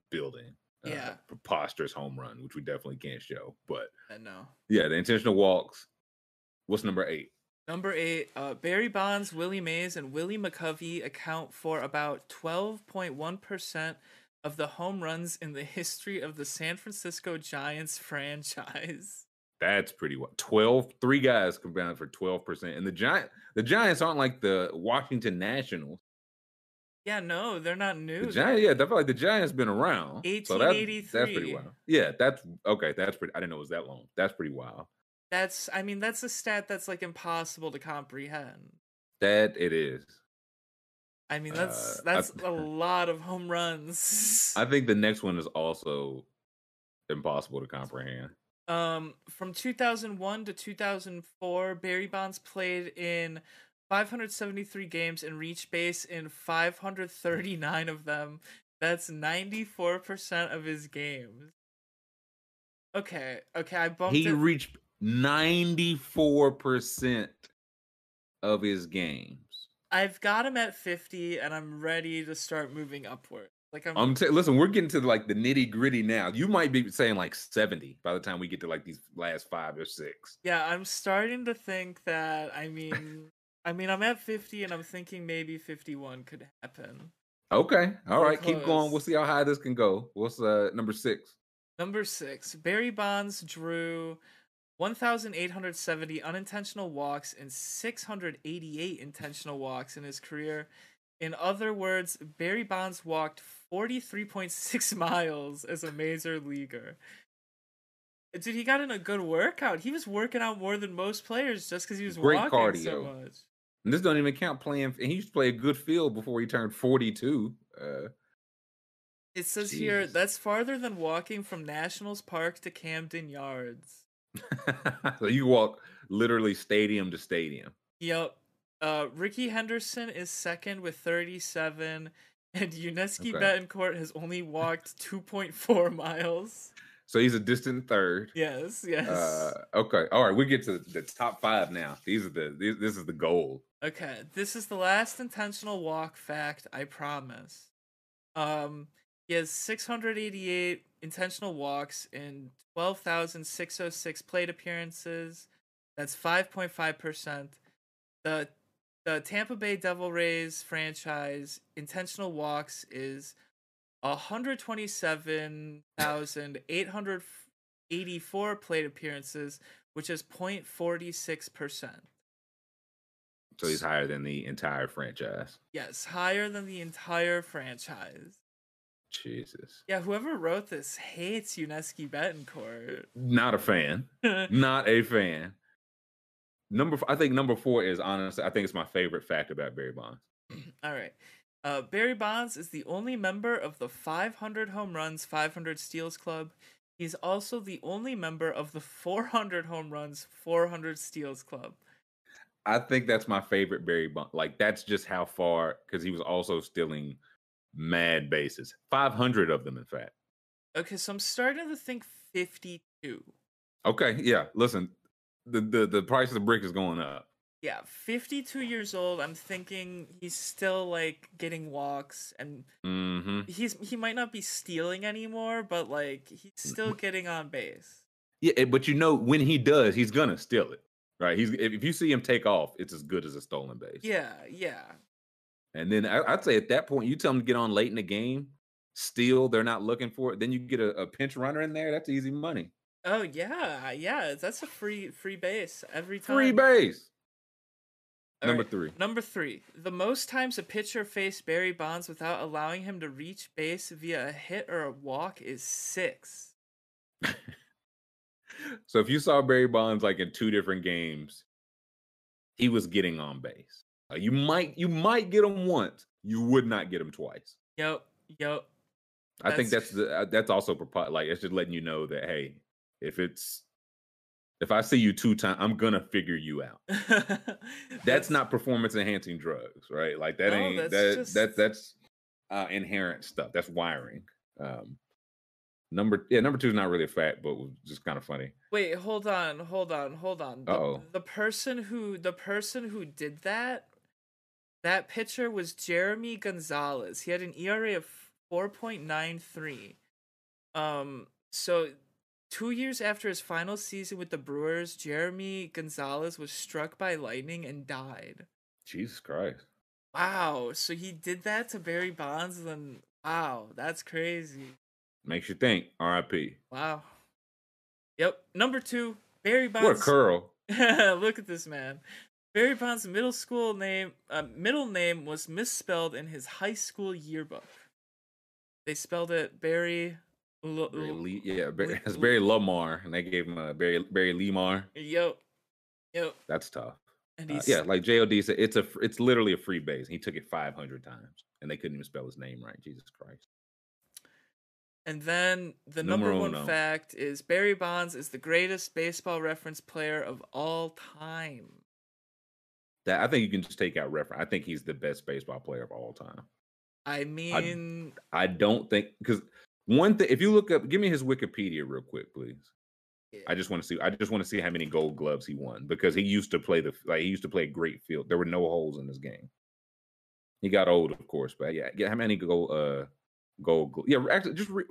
building. Uh, Yeah. preposterous home run, which we definitely can't show. But I know. yeah, the intentional walks. What's number eight? Number eight, uh, Barry Bonds, Willie Mays, and Willie McCovey account for about 12.1% of the home runs in the [laughs] history of the San Francisco Giants franchise. That's pretty well. 12, three guys combined for 12%. And the Giant the Giants aren't like the Washington Nationals. Yeah, no, they're not new. The Giants, yeah, I feel like the Giants been around. So that, that's pretty wild. Yeah, that's okay. That's pretty. I didn't know it was that long. That's pretty wild. That's, I mean, that's a stat that's like impossible to comprehend. That it is. I mean, that's Uh, that's a [laughs] lot of home runs. I think the next one is also impossible to comprehend. Um, from 2001 to 2004, Barry Bonds played in 573 games and reached base in 539 of them. That's 94% of his games. Okay, okay, I bumped He it. reached ninety four percent of his games. I've got him at 50, and I'm ready to start moving upward. Like I'm, I'm t- listen. We're getting to like the nitty gritty now. You might be saying like seventy by the time we get to like these last five or six. yeah, I'm starting to think that. I mean, I mean, I'm at 50, and I'm thinking maybe 51 could happen. Okay, all We're right, keep going. We'll see how high this can go. What's uh number six? Number six, Barry Bonds drew 1,870 unintentional walks and 688 intentional walks in his career. In other words, Barry Bonds walked 43.6 [laughs] miles as a major leaguer. Dude, he got in a good workout. He was working out more than most players just because he was Great walking so much. And this don't even count playing. And he used to play a good field before he turned forty-two. Uh, It says here that's farther than walking from Nationals Park to Camden Yards. [laughs] so you walk literally stadium to stadium. Yep. Uh, Rickey Henderson is second with 37, [laughs] and Yuniesky Okay. Betancourt has only walked 2.4 miles. So he's a distant third. Yes, yes. Uh, okay, all right. We get to the top five now. These are the these, this is the goal. okay, this is the last intentional walk fact, I promise. Um, he has 688 intentional walks in 12,606 plate appearances. That's 5.5%. The the Tampa Bay Devil Rays franchise intentional walks is 127,884 plate appearances, which is 0.46%. So he's higher than the entire franchise. Yes, higher than the entire franchise. Jesus, Yeah, whoever wrote this hates Yuniesky Betancourt. not a fan. [laughs] Not a fan. Number, I think number four is honestly, I think it's my favorite fact about Barry Bonds. [clears throat] All right. Uh, Barry Bonds is the only member of the 500 home runs, 500 steals club. He's also the only member of the 400 home runs, 400 steals club. I think that's my favorite Barry Bonds. Like that's just how far because he was also stealing mad bases. 500 of them, in fact. Okay, so I'm starting to think 52. Okay, yeah. Listen, the the, the price of the brick is going up. Yeah, 52 years old. I'm thinking he's still like getting walks and hmm he's he might not be stealing anymore, but like he's still getting on base. Yeah, but you know when he does, he's gonna steal it, right? He's if you see him take off, it's as good as a stolen base. Yeah, yeah. And then I, I'd say at that point, you tell them to get on late in the game, Still, They're not looking for it. Then you get a, a pinch runner in there. That's easy money. Oh yeah, yeah. That's a free free base every time. Free base. All Number right, three. Number three. The most times a pitcher faced Barry Bonds without allowing him to reach base via a hit or a walk is six. [laughs] So if you saw Barry Bonds like in two different games, he was getting on base. Uh, you might you might get him once. You would not get him twice. Yep, yep. I think That's- that's the uh, that's also like it's just letting you know that hey, if it's if I see you two times, I'm gonna figure you out. [laughs] That's, not performance enhancing drugs, right? Like that No, ain't that's that just- that that's uh, inherent stuff. That's wiring. Um, number yeah, number two is not really a fact, but was just kind of funny. Wait, hold on, hold on, hold on. The, Uh-oh. the person who the person who did that that pitcher was Jeremi Gonzalez. He had an ERA of 4.93. Um so 2 years after his final season with the Brewers, Jeremi Gonzalez was struck by lightning and died. Jesus Christ. Wow, so he did that to Barry Bonds and then wow, that's crazy. Makes you think. R.I.P. Wow. Yep, number 2, Barry Bonds. What a curl. [laughs] Look at this man. Barry Bonds' middle school name, uh, middle name was misspelled in his high school yearbook. They spelled it Barry. L- Barry Lee, yeah, Barry, it's Barry Lamar, and they gave him a Barry Barry Lemar. Yo, yo, That's tough. and Uh, yeah, like Jod said, it's a it's literally a free base. He took it 500 times, and they couldn't even spell his name right. Jesus Christ. And then the number Numero one uno. fact is Barry Bonds is the greatest baseball reference player of all time. That I think you can just take out reference. I think he's the best baseball player of all time. I mean, I don't think because one thing, if you look up, give me his Wikipedia real quick, please. I just want to see. I just want to see how many Gold Gloves he won because he used to play the like he used to play a great field. There were no holes in his game. He got old, of course, but yeah, yeah. How many gold uh Gold? Yeah, actually, just re-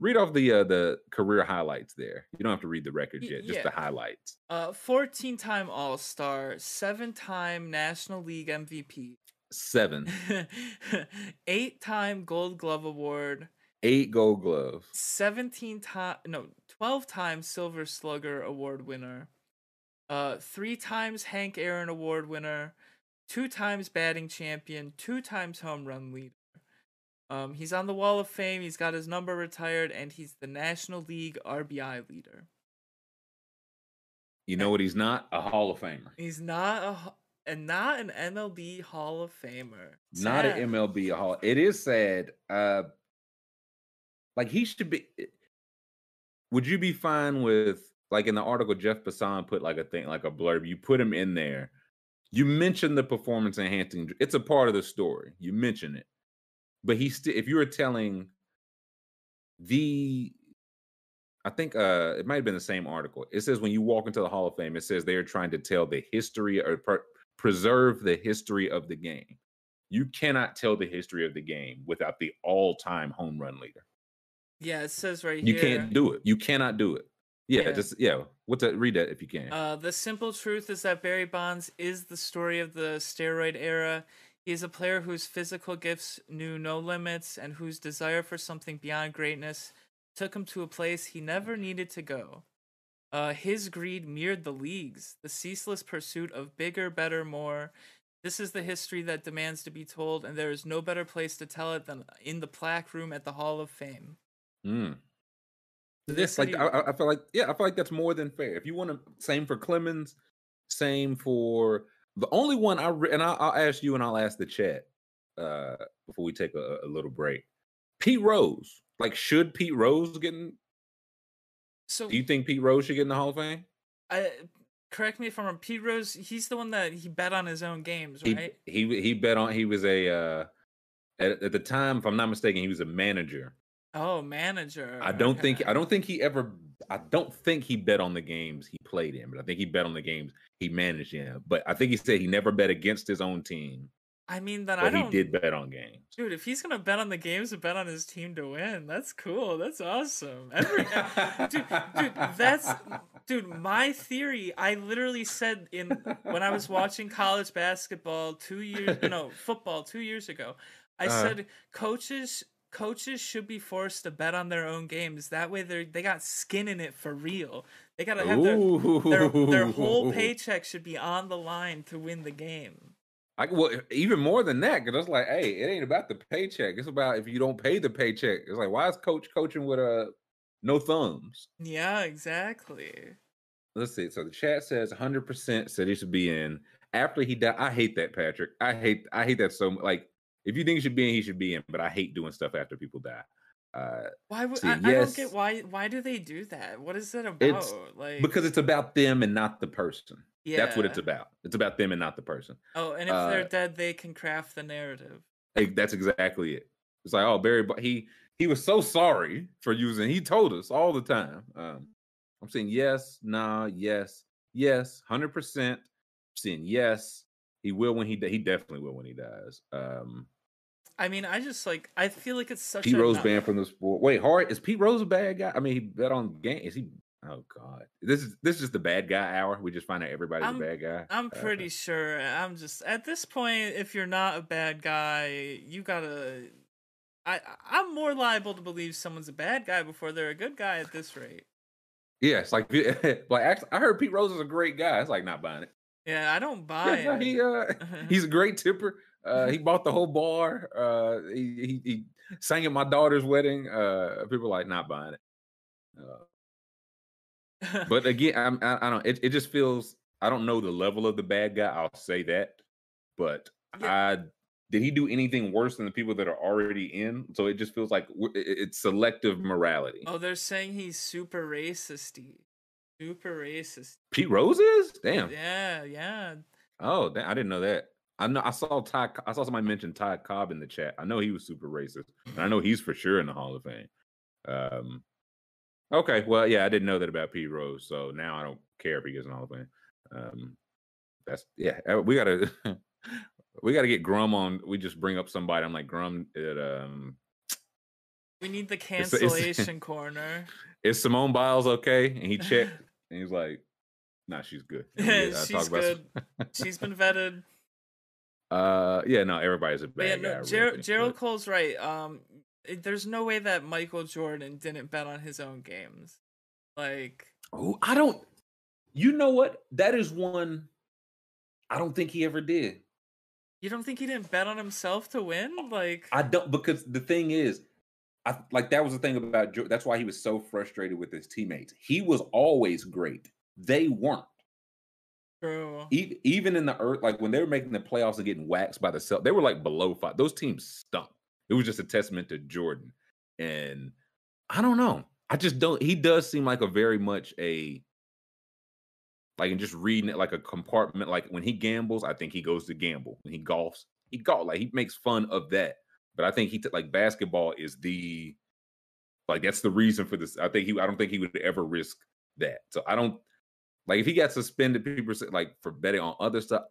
read off the uh the career highlights there. You don't have to read the records yet, just the highlights. uh, 14 time All Star, seven time National League MVP, Seven, [laughs] eight time Gold Glove Award, eight Gold Gloves, 17 time no 12 time silver slugger award winner. Uh three times hank aaron award winner. Two times batting champion. Two times home run leader um he's on the wall of fame he's got his number retired and he's the national league rbi leader You know what? He's not a Hall of Famer. he's not a and not an mlb hall of famer not an MLB Hall. It is sad. Uh, like he should be. eh, Would you be fine with like in the article Jeff Passan put like a thing like a blurb? You put him in there. You mention the performance enhancing. It's a part of the story. You mention it, but he still. If you were telling the, I think uh it might have been the same article. It says when you walk into the Hall of Fame, it says they are trying to tell the history or per- preserve the history of the game. You cannot tell the history of the game without the all-time home run leader. yeah it says right You here You can't do it. You cannot do it. Yeah, Yeah. just yeah. What's that? Read that if you can. Uh, the simple truth is that Barry Bonds is the story of the steroid era. He is a player whose physical gifts knew no limits and whose desire for something beyond greatness took him to a place he never needed to go. Uh, his greed mirrored the league's, the ceaseless pursuit of bigger, better, more. This is the history that demands to be told, and there is no better place to tell it than in the plaque room at the Hall of Fame. Mm. Yes, this like I, I- I feel like yeah, I feel like that's more than fair. If you want to, same for Clemens, same for the only one I re- and I'll, I'll ask you and I'll ask the chat uh before we take a, a little break. Pete Rose, like, should Pete Rose get in? So Do you think Pete Rose should get in the Hall of Fame? I correct me if I'm wrong. Pete Rose, he's the one that he bet on his own games, He right? he he bet on he was a uh at, at the time, if I'm not mistaken, he was a manager. Oh, manager. I don't think. I don't think he ever I don't think he bet on the games he played in, but I think he bet on the games he managed in. But I think he said he never bet against his own team, I mean, then I but he don't. He did bet on games. Dude, if he's gonna bet on the games and bet on his team to win, that's cool. That's awesome. Every dude, dude, that's dude. My theory. I literally said in when I was watching college basketball two years, no [laughs] football two years ago. I Uh-huh. said coaches coaches should be forced to bet on their own games. That way, they they got skin in it for real. They gotta have their their, their whole paycheck should be on the line to win the game. I, well, even more than that, because it's like, hey, it ain't about the paycheck. It's about if you don't pay the paycheck. It's like, why is coach coaching with uh no thumbs? Yeah, exactly. Let's see. So the chat says 100 percent said he should be in after he died. I hate that, Patrick. I hate I hate that so much. Like, if you think he should be in, he should be in. But I hate doing stuff after people die. Uh, Why would See, I, I don't get why why do they do that? What is that about? Like because it's about them and not the person. yeah. That's what it's about. It's about them and not the person. Oh, and if uh, they're dead, they can craft the narrative. Hey, that's exactly it. It's like, oh, Barry, but he he was so sorry for using. He told us all the time. Um, I'm saying yes, nah, yes, yes, hundred percent. Saying yes, he will when he he definitely will when he dies. Um, I mean, I just like I feel like it's such Pete a Rose banned from the sport. Wait, hard is Pete Rose a bad guy? I mean, he bet on game. Is he? Oh God, this is this is just the bad guy hour. We just find out everybody's I'm- a bad guy. I'm Uh, pretty sure. I'm just at this point. If you're not a bad guy, you gotta. I I'm more liable to believe someone's a bad guy before they're a good guy at this rate. yeah, like [laughs] like actually, I heard Pete Rose is a great guy. It's like not buying it. Yeah, I don't [laughs] buy Yeah, it. he uh, [laughs] he's a great tipper. Uh, he bought the whole bar. Uh, he, he he sang at my daughter's wedding. Uh, people are like not buying it. Uh, but [laughs] again, I'm, I I don't. It it just feels. I don't know the level of the bad guy. I'll say that. But I did he do anything worse than the people that are already in? So it just feels like it's selective morality. oh, they're saying he's super racisty. Super racist. Pete Rose is damn. Yeah, yeah. Oh, I didn't know that. I know. I saw Ty. I saw somebody mention Ty Cobb in the chat. I know he was super racist, and I know he's for sure in the Hall of Fame. Um. Okay, well, yeah, I didn't know that about Pete Rose, so now I don't care if he gets in the Hall of Fame. Um, that's yeah. uh, We gotta [laughs] we gotta get Grum on. We just bring up somebody. I'm like Grum. It, um, We need the It's- it's- cancellation corner. [laughs] is Simone Biles okay? And he [laughs] checked, and he's like, Nah, she's good. [laughs] And talk She's about good. [laughs] She's been vetted. uh, yeah, no, everybody's a bad yeah, guy. No, really Ger- think, Gerald Cole's right. Um, it- there's no way that Michael Jordan didn't bet on his own games. Like, Oh, I don't. You know what? That is one. I don't think he ever did. you don't think he didn't bet on himself to win? Like, I don't because the thing is, I like that was the thing about. Jo- That's why he was so frustrated with his teammates. He was always great. They weren't. true. E- Even in the earth, like when they were making the playoffs and getting waxed by the Celt, they were like below five. Those teams stunk. It was just a testament to Jordan. And I don't know. I just don't. He does seem like a very much a like and just reading it like a compartment. Like when he gambles, I think he goes to gamble. When he golfs, he golf like he makes fun of that. But I think he like basketball is the like that's the reason for this. I think he. I don't think he would ever risk that. So I don't like if he got suspended. People say like for betting on other stuff.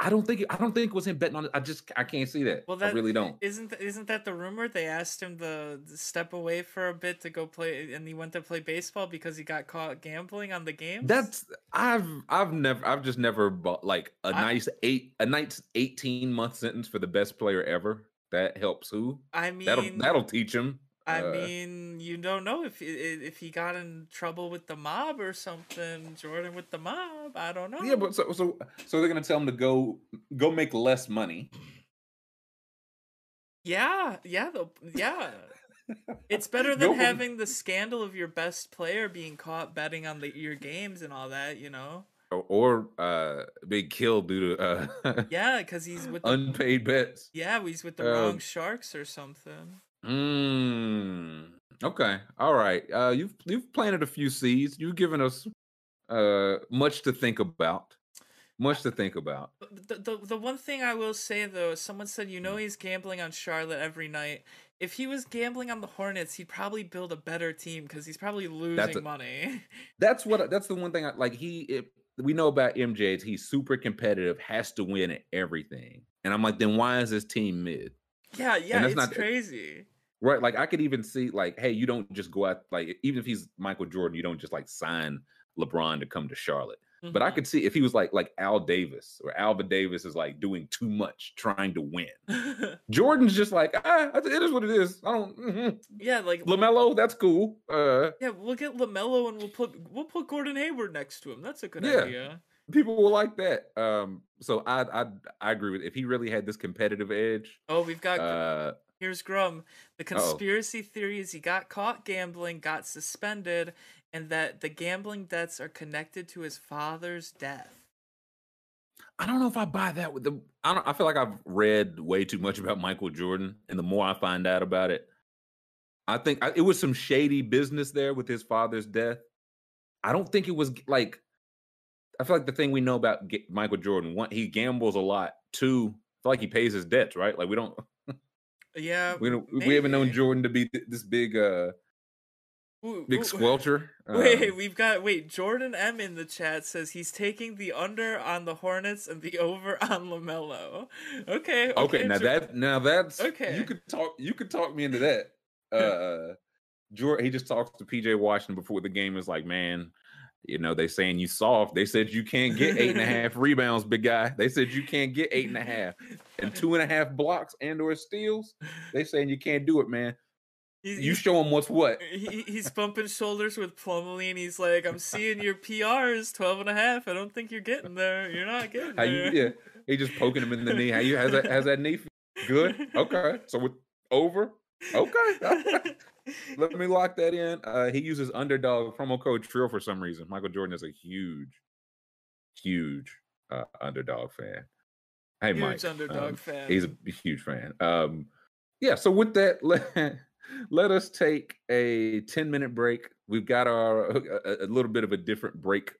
I don't think. I don't think it was him betting on it. I just I can't see that. Well, I that really don't. Isn't isn't that the rumor? They asked him to, to step away for a bit to go play, and he went to play baseball because he got caught gambling on the game. That's I've I've never I've just never bought like a I- nice eight a nice eighteen month sentence for the best player ever. That helps who? I mean, That'll that'll teach him. I Uh, mean, you don't know if if he got in trouble with the mob or something. Jordan with the mob. I don't know. yeah, but so so so they're gonna tell him to go go make less money. yeah, yeah, they'll- yeah. It's [laughs] better than having the scandal of your best player being caught betting on the your games and all that. You know. Or, uh be killed due to uh [laughs] Yeah, because he's with the, unpaid bets. yeah, he's with the um, wrong sharks or something. Mm, okay. All right. Uh you've you've planted a few seeds. You've given us uh much to think about. much to think about. The, the the one thing I will say though, someone said you know he's gambling on Charlotte every night. If he was gambling on the Hornets, he'd probably build a better team because he's probably losing a- money. That's [laughs] what that's the one thing I like. He it, we know about MJ he's super competitive, has to win at everything, and I'm like, then why is this team mid? yeah, yeah, that's it's not- crazy. Right? Like I could even see like, hey, you don't just go out like even if he's Michael Jordan, you don't just like sign LeBron to come to Charlotte. But I Mhm. could see if he was like like Al Davis or Alva Davis is like doing too much trying to win. [laughs] Jordan's just like ah, it is what it is. I don't mhm. yeah, like LaMelo, that's cool. Uh, yeah, we'll get LaMelo and we'll put we'll put Gordon Hayward next to him. That's a good Yeah. idea. people will like that. Um, so I I I agree with if he really had this competitive edge. Oh, we've got Uh, here's Grum. The Uh-oh. conspiracy theory is he got caught gambling, got suspended, and that the gambling debts are connected to his father's death. I don't know if I buy that with the. I don't. I feel like I've read way too much about Michael Jordan, and the more I find out about it, I think I, it was some shady business there with his father's death. I don't think it was like. I feel like the thing we know about G- Michael Jordan, one, he gambles a lot. Two, I feel like he pays his debts, right? Like we don't, Yeah, [laughs] we don't, we haven't known. Jordan to be th- this big, uh, big squelcher. [laughs] Wait, Um, we've got wait. Jordan M in the chat says he's taking the under on the Hornets and the [laughs] over on LaMelo. Okay, okay. okay, now Jor- that now that's Okay. You could talk. You could talk me into that. [laughs] Uh, Jordan, he just talks to PJ Washington before the game. Is like, man, you know they saying you soft. They said you can't get eight and a half rebounds, big guy. They said you can't get eight and a half and two and a half blocks and or steals. They saying you can't do it, man. He's- You show him what's what. he, he's bumping shoulders with Plumlee and he's like, I'm seeing your PRs 12 and a half. I don't think you're getting there. You're not getting How you? Yeah, he just poking him in the knee. How you? has that? How's that knee? Good. Okay. So with over. Okay. [laughs] Let me lock that in. Uh, he uses underdog promo code Trill for some reason. Michael Jordan is a huge, huge uh, underdog fan. Hey, Huge Mike. underdog um, fan. He's a huge fan. Um, yeah. So with that, [laughs] let, us take a ten minute break. We've got our a, a little bit of a different break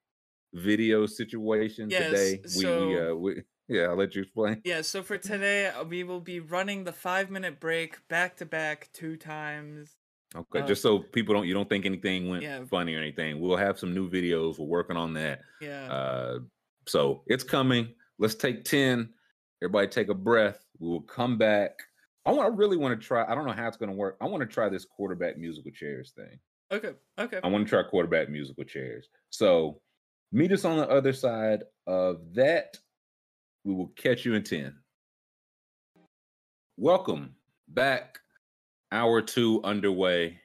video situation Yes, today. We, we, so- uh, we [laughs] yeah. I'll let you explain. Yeah, so for today, uh, we will be running the five minute break back to back two times. Okay, Uh, just so people don't you don't think anything went yeah. funny or anything. We'll have some new videos. We're working on that. Yeah. Uh, so it's coming. Let's take ten. Everybody take a breath. We will come back. I want. I really want to try. I don't know how it's going to work. I want to try this quarterback musical chairs thing. okay, okay. I want to try quarterback musical chairs. So meet us on the other side of that. We will catch you in 10. Welcome back. Hour two underway.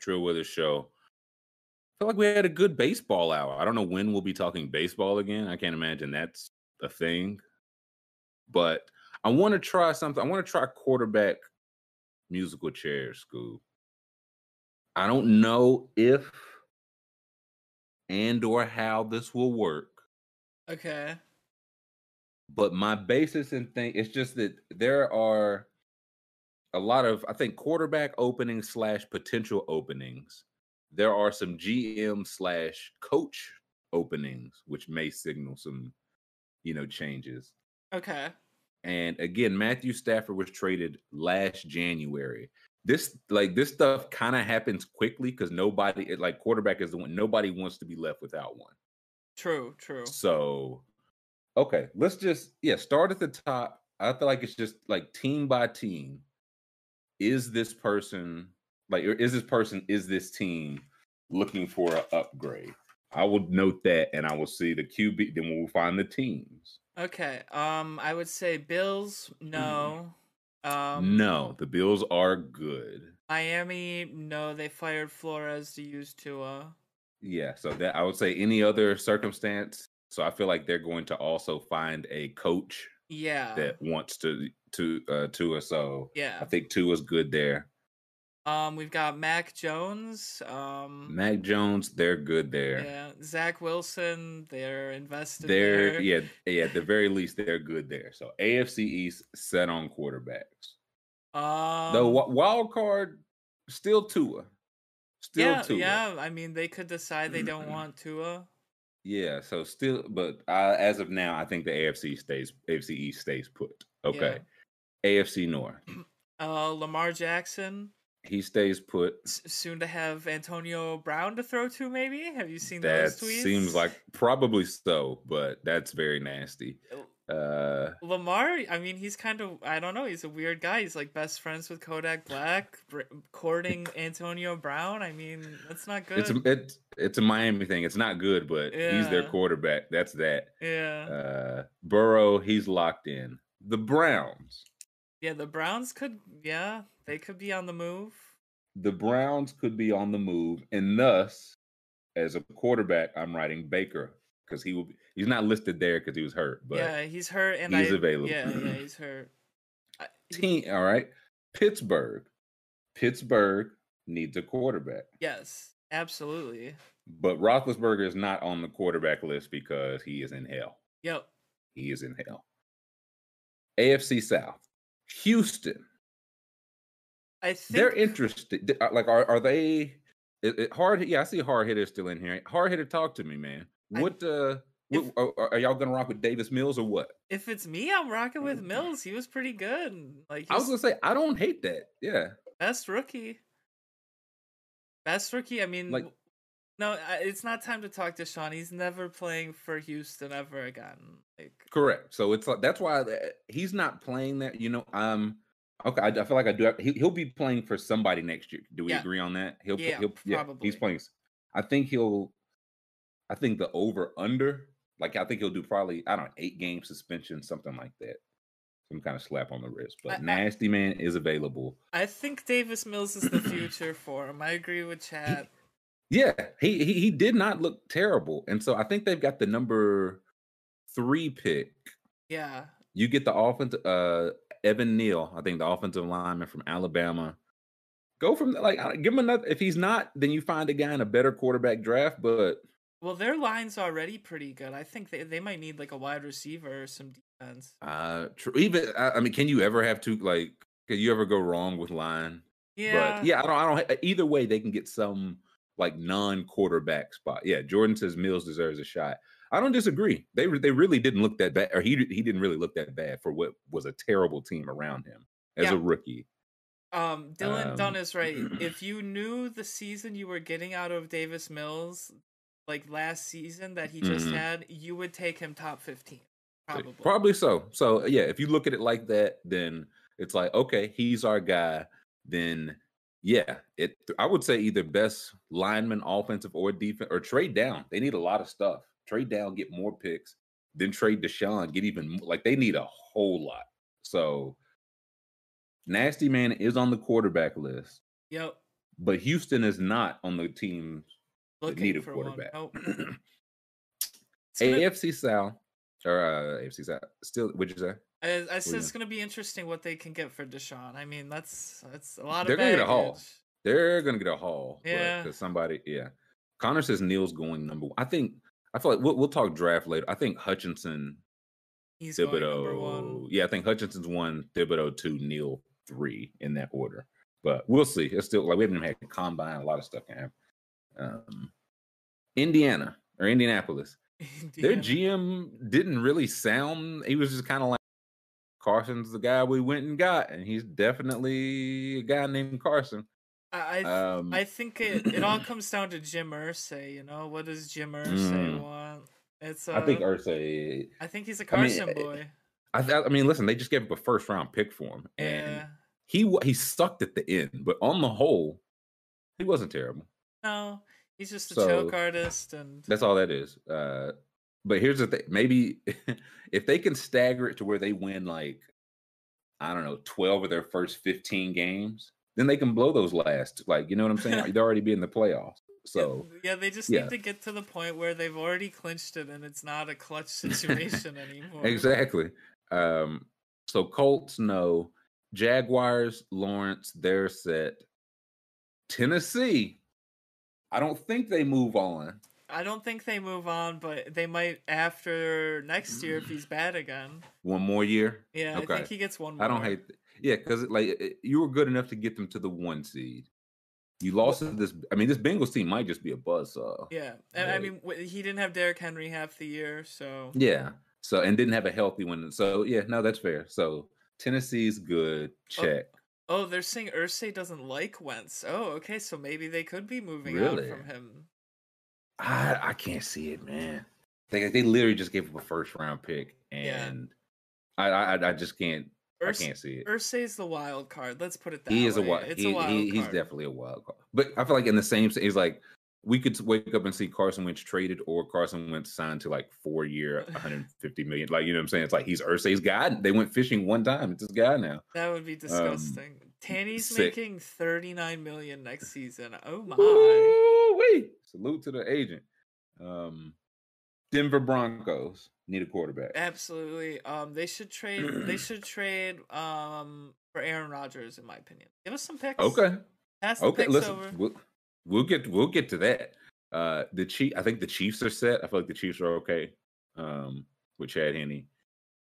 Trill Withers show. I feel like we had a good baseball hour. I don't know when we'll be talking baseball again. I can't imagine that's a thing. But I want to try something. I want to try quarterback musical chairs, school. I don't know if and or how this will work, Okay. but my basis and thing it's just that there are a lot of I think quarterback openings slash potential openings. There are some GM slash coach openings, which may signal some, you know, changes. Okay. And again, Matthew Stafford was traded last January. This like this stuff kind of happens quickly because nobody it, like quarterback is the one nobody wants to be left without one. True, true. So okay, let's just yeah, start at the top. I feel like it's just like team by team. Is this person like or is this person is this team looking for an upgrade? I will note that and I will see the QB then we'll find the teams. Okay. Um, I would say Bills, no. Um Mm-hmm. no, the Bills are good. Miami, no, they fired Flores to use Tua. Yeah, so that I would say any other circumstance. So I feel like they're going to also find a coach Yeah. that wants to to uh Tua. So yeah, I think Tua's good there. Um, we've got Mac Jones. Um, Mac Jones, they're good there. yeah. Zach Wilson, they're invested They're there. yeah, yeah, at the very least, they're good there. So AFC East set on quarterbacks. Um, the wi- wild card still Tua. Still yeah, Tua. yeah. I mean, they could decide they don't want Tua. Yeah, so still, but uh, as of now, I think the AFC stays AFC East stays put. Okay, AFC North, [clears throat] Uh, Lamar Jackson, he stays put. s- soon to have Antonio Brown to throw to. Maybe have you seen That those tweets? seems like probably so, but that's very nasty. Uh, Lamar. I mean, he's kind of I don't know. He's a weird guy. He's like best friends with Kodak [sighs] Black, br- courting Antonio Brown. I mean, that's not good. it's a it's it's a Miami thing. It's not good, but he's their quarterback. That's that. yeah, Uh, Burrow, he's locked in. The Browns. yeah. The Browns could. Yeah, they could be on the move. The Browns could be on the move, and thus, as a quarterback, I'm writing Baker because he will. Be, he's not listed there because he was hurt, but yeah, he's hurt and he's I, available. Yeah, yeah, [clears throat] he's hurt. I- he- team. All right, Pittsburgh. Pittsburgh needs a quarterback, yes, absolutely. but Roethlisberger is not on the quarterback list because he is in hell. Yep. He is in hell. AFC South. Houston. I think They're interested. uh, Like, are are they? It, it hard. Yeah, I see hard hitter still in here. Hard hitter, talk to me, man. I- What? uh if- what, are, are y'all gonna rock with Davis Mills or what? if it's me, I'm rocking with Mills. He was pretty good. Like I was gonna say I don't hate that. Yeah, best rookie. Best rookie. I mean, Like- no, it's not time to talk to Sean. He's never playing for Houston ever again. Like, correct. So it's like that's why th- he's not playing that. You know, um, okay. I, I feel like I do. Have, he, he'll be playing for somebody next year. Do we Yeah. agree on that? He'll. Yeah, he'll yeah. probably. He's playing. I think he'll. I think the over under. Like I think he'll do probably I don't know eight game suspension something like that. Some kind of slap on the wrist. But I- I- nasty man is available. I think Davis Mills is the future for him. I agree with Chad. Yeah, he, he he did not look terrible, and so I think they've got the number three pick. Yeah, You get the offensive uh Evan Neal, I think the offensive lineman from Alabama. Go from like give him another. If he's not, then you find a guy in a better quarterback draft. But Well, their line's already pretty good. I think they, they might need like a wide receiver or some defense. uh tr- even I, I mean, can you ever have two like? Can you ever go wrong with line? Yeah. But yeah, I don't. I don't. Either way, they can get some like non-quarterback spot. Yeah, Jordan says Mills deserves a shot. I don't disagree. They they really didn't look that bad, or he he didn't really look that bad for what was a terrible team around him as Yeah. a rookie. Um, Dylan Dunn Um, is right. [clears throat] If you knew the season you were getting out of Davis Mills, like last season that he just Mhm. had, you would take him top fifteen. Probably. Probably so. So yeah, if you look at it like that, then it's like okay, he's our guy. Then yeah, it. I would say either best lineman, offensive or defense, or trade down. They need a lot of stuff. Trade down, get more picks, then trade Deshaun, get even like they need a whole lot. So Nasty Man is on the quarterback list, Yep. but Houston is not on the team that Looking need a quarterback. Nope. [clears throat] AFC South or uh, AFC South. Still, what'd you say? I, I said it's gonna be interesting what they can get for Deshaun. I mean, that's that's a lot of They're gonna get a haul. They're gonna get a haul. Yeah. because somebody, yeah. Connor says Neal's going number one. I think I feel like we'll, we'll talk draft later. I think Hutchinson, He's Thibodeaux. Yeah, I think Hutchinson's one, Thibodeaux two, Neal three in that order. But we'll see. It's still like we haven't even had a combine. A lot of stuff can happen. Um, Indiana or Indianapolis. [laughs] Their GM didn't really sound. He was just kind of like Carson's the guy we went and got, and he's definitely a guy named Carson. I I, th- Um, I think it, it all [clears throat] comes down to Jim Irsay. You know, what does Jim Irsay Mm. want? It's uh, I think Irsay. I think he's a mean, Carson eh, boy. I, th- I mean, listen, they just gave up a first round pick for him, and Yeah. he he sucked at the end, but on the whole, he wasn't terrible. No, he's just a So, choke artist, and That's all that is. Uh, but here's the thing: maybe [laughs] if they can stagger it to where they win like I don't know, twelve of their first fifteen games, then they can blow those last. Like you know what I'm saying? They'll already be in the playoffs. [laughs] So yeah, they just yeah. need to get to the point where they've already clinched it, and it's not a clutch [laughs] situation anymore. exactly. Um, so Colts no, Jaguars, Lawrence, they're set. Tennessee, I don't think they move on. I don't think they move on, but they might after next year if [clears throat] he's bad again. One more year. Yeah, I think he gets one more. I don't hate. Yeah, because like you were good enough to get them to the one seed. You lost to this. I mean, this Bengals team might just be a buzz. Uh, Yeah, and I mean he didn't have Derrick Henry half the year, so yeah. So and didn't have a healthy one. So yeah, no, that's fair. So Tennessee's good. Check. Oh, they're saying Irsay doesn't like Wentz. Oh, okay, so maybe they could be moving Really? out from him. I I can't see it, man. They they literally just gave up a first round pick, Yeah. and I, I I just can't I Urs- can't see it. Irsay's the wild card. Let's put it that way. he way. is a wild. He, a wild he- card. he's definitely a wild card. But I feel like in the same, it's like we could wake up and see Carson Wentz traded or Carson Wentz signed to like four year, 150 [laughs] million. Like you know what I'm saying? It's like he's Irsay's guy. They went fishing one time. It's his guy now. That would be disgusting. Tanny's Um, sick. making 39 million next season. Oh my. Woo wee! Salute to the agent. Um, Denver Broncos need a quarterback. Absolutely. Um they should trade they [clears throat] should trade um for Aaron Rodgers in my opinion. Give us some picks. Okay. Pass Okay. picks Listen, we'll, we'll get we'll get to that. Uh, the chief. I think the Chiefs are set. I feel like the Chiefs are okay. Um, with Chad Henne.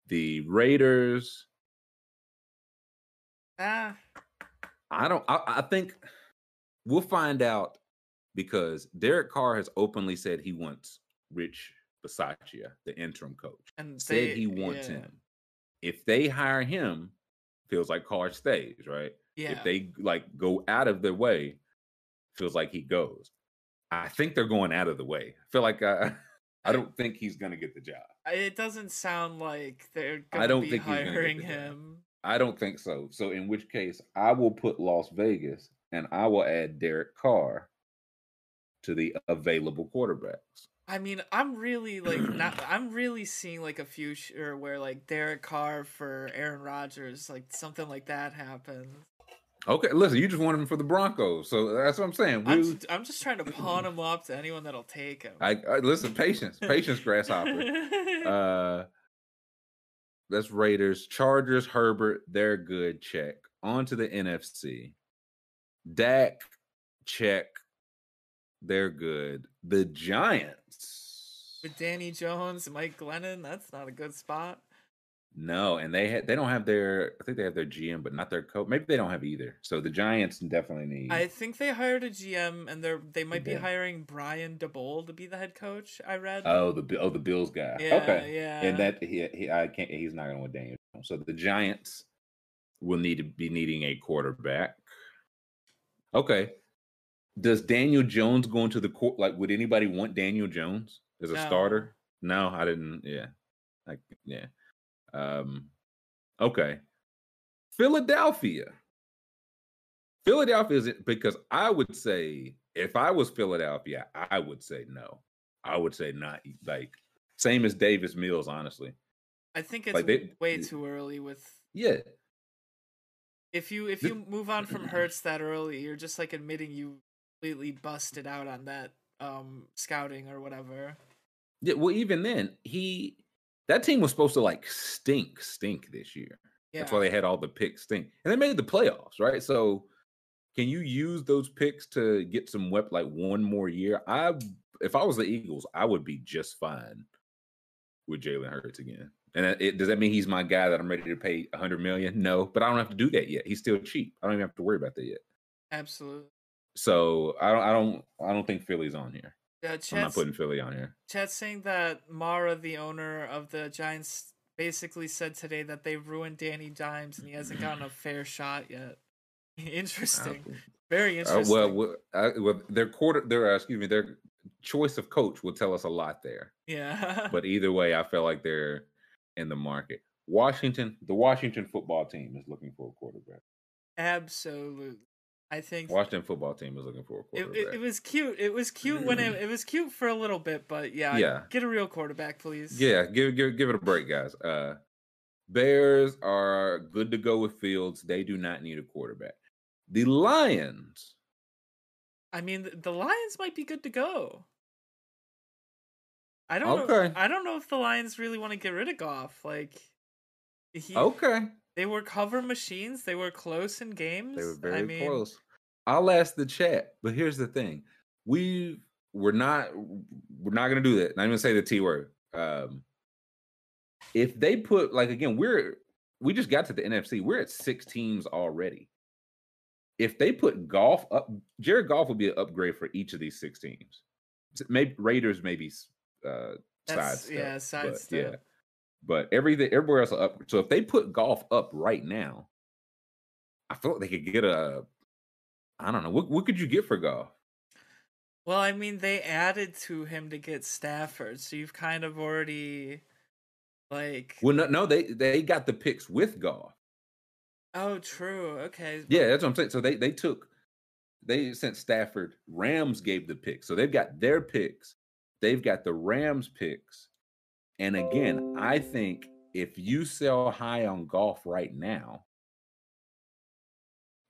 The Raiders. Ah, I don't. I, I think we'll find out because Derek Carr has openly said he wants Rich Bisaccia, the interim coach. and Said they, he wants yeah, him. If they hire him, feels like Carr stays, right? Yeah. If they like go out of their way, feels like he goes. I think they're going out of the way. I feel like uh, [laughs] I don't think he's gonna get the job. it doesn't sound like they're I don't be think he's gonna get hiring him. I don't think so. So in which case, I will put Las Vegas and I will add Derek Carr to the available quarterbacks. I mean, I'm really like [clears throat] not. I'm really seeing like a future where like Derek Carr for Aaron Rodgers, like something like that happens. Okay, listen, you just wanted him for the Broncos, so that's what I'm saying. I'm just, I'm just trying to pawn him up to anyone that'll take him. I, I listen, patience, patience, grasshopper. [laughs] Uh, that's Raiders, Chargers, Herbert. They're good. Check. On to the NFC. Dak, check. They're good. The Giants. With Danny Jones Mike Glennon, that's not a good spot. No, and they had they don't have their I think they have their GM, but not their coach. Maybe they don't have either. So the Giants definitely need. I think they hired a GM, and they're they might be hiring Brian Daboll to be the head coach. I read. oh the oh the Bills guy. yeah, okay, yeah. and that he, he I can't. He's not going to win Daniel. So the Giants will need to be needing a quarterback. Okay. Does Daniel Jones go into the court? Like, would anybody want Daniel Jones as a No. starter? No, I didn't. Yeah, like yeah. Um. Okay. Philadelphia. Philadelphia is because I would say if I was Philadelphia, I would say no. I would say not. Like same as Davis Mills, honestly. I think it's like they- way too early with Yeah, if you if you move on from [clears throat] Hurts that early, you're just like admitting you completely busted out on that um scouting or whatever. Yeah, well, even then, he that team was supposed to like stink, stink this year. Yeah. That's why they had all the picks stink, and they made the playoffs, right? So, can you use those picks to get some wep like one more year? I, if I was the Eagles, I would be just fine with Jalen Hurts again. And it, does that mean he's my guy that I'm ready to pay a hundred million? No, but I don't have to do that yet. He's still cheap. I don't even have to worry about that yet. Absolutely. So I don't, I don't, I don't think Philly's on here. I'm not putting Philly on here. Chet's saying that Mara, the owner of the Giants, basically said today that they ruined Danny Dimes and he hasn't gotten a [sighs] fair shot yet. [laughs] Interesting. Very Uh, interesting. well, well, uh, well, their quarter, their uh, excuse me, their choice of coach will tell us a lot there. yeah. But either way, I feel like they're in the market. Washington, the Washington football team is looking for a quarterback. Absolutely. I think Washington football team is looking for a it, quarterback. it, it was cute. It was cute when it, [laughs] it was cute for a little bit, but yeah, Yeah. get a real quarterback, please. yeah, give give give it a break, guys. Uh, Bears are good to go with Fields. They do not need a quarterback. The Lions, I mean, the Lions might be good to go. I don't know. Okay. I don't know if the Lions really want to get rid of Goff. Like, he, okay, they were cover machines. They were close in games. They were I very mean, close. I'll ask the chat, but here's the thing: we we're not we're not gonna do that. Not even say the t word. Um, if they put like again, we're we just got to the NFC. We're at six teams already. if they put Goff up, Jared Goff would be an upgrade for each of these six teams. Maybe Raiders, maybe uh, That's yeah, but sidestep. yeah. But everything, everywhere else up. So if they put Goff up right now, I feel like they could get a. I don't know what what could you get for Goff? Well, I mean, they added to him to get Stafford, so you've kind of already like. Well, no, no, they they got the picks with Goff. Oh, true. Okay. Yeah, that's what I'm saying. So they they took they sent Stafford. Rams gave the picks. So they've got their picks. They've got the Rams picks. And again, I think if you sell high on Goff right now,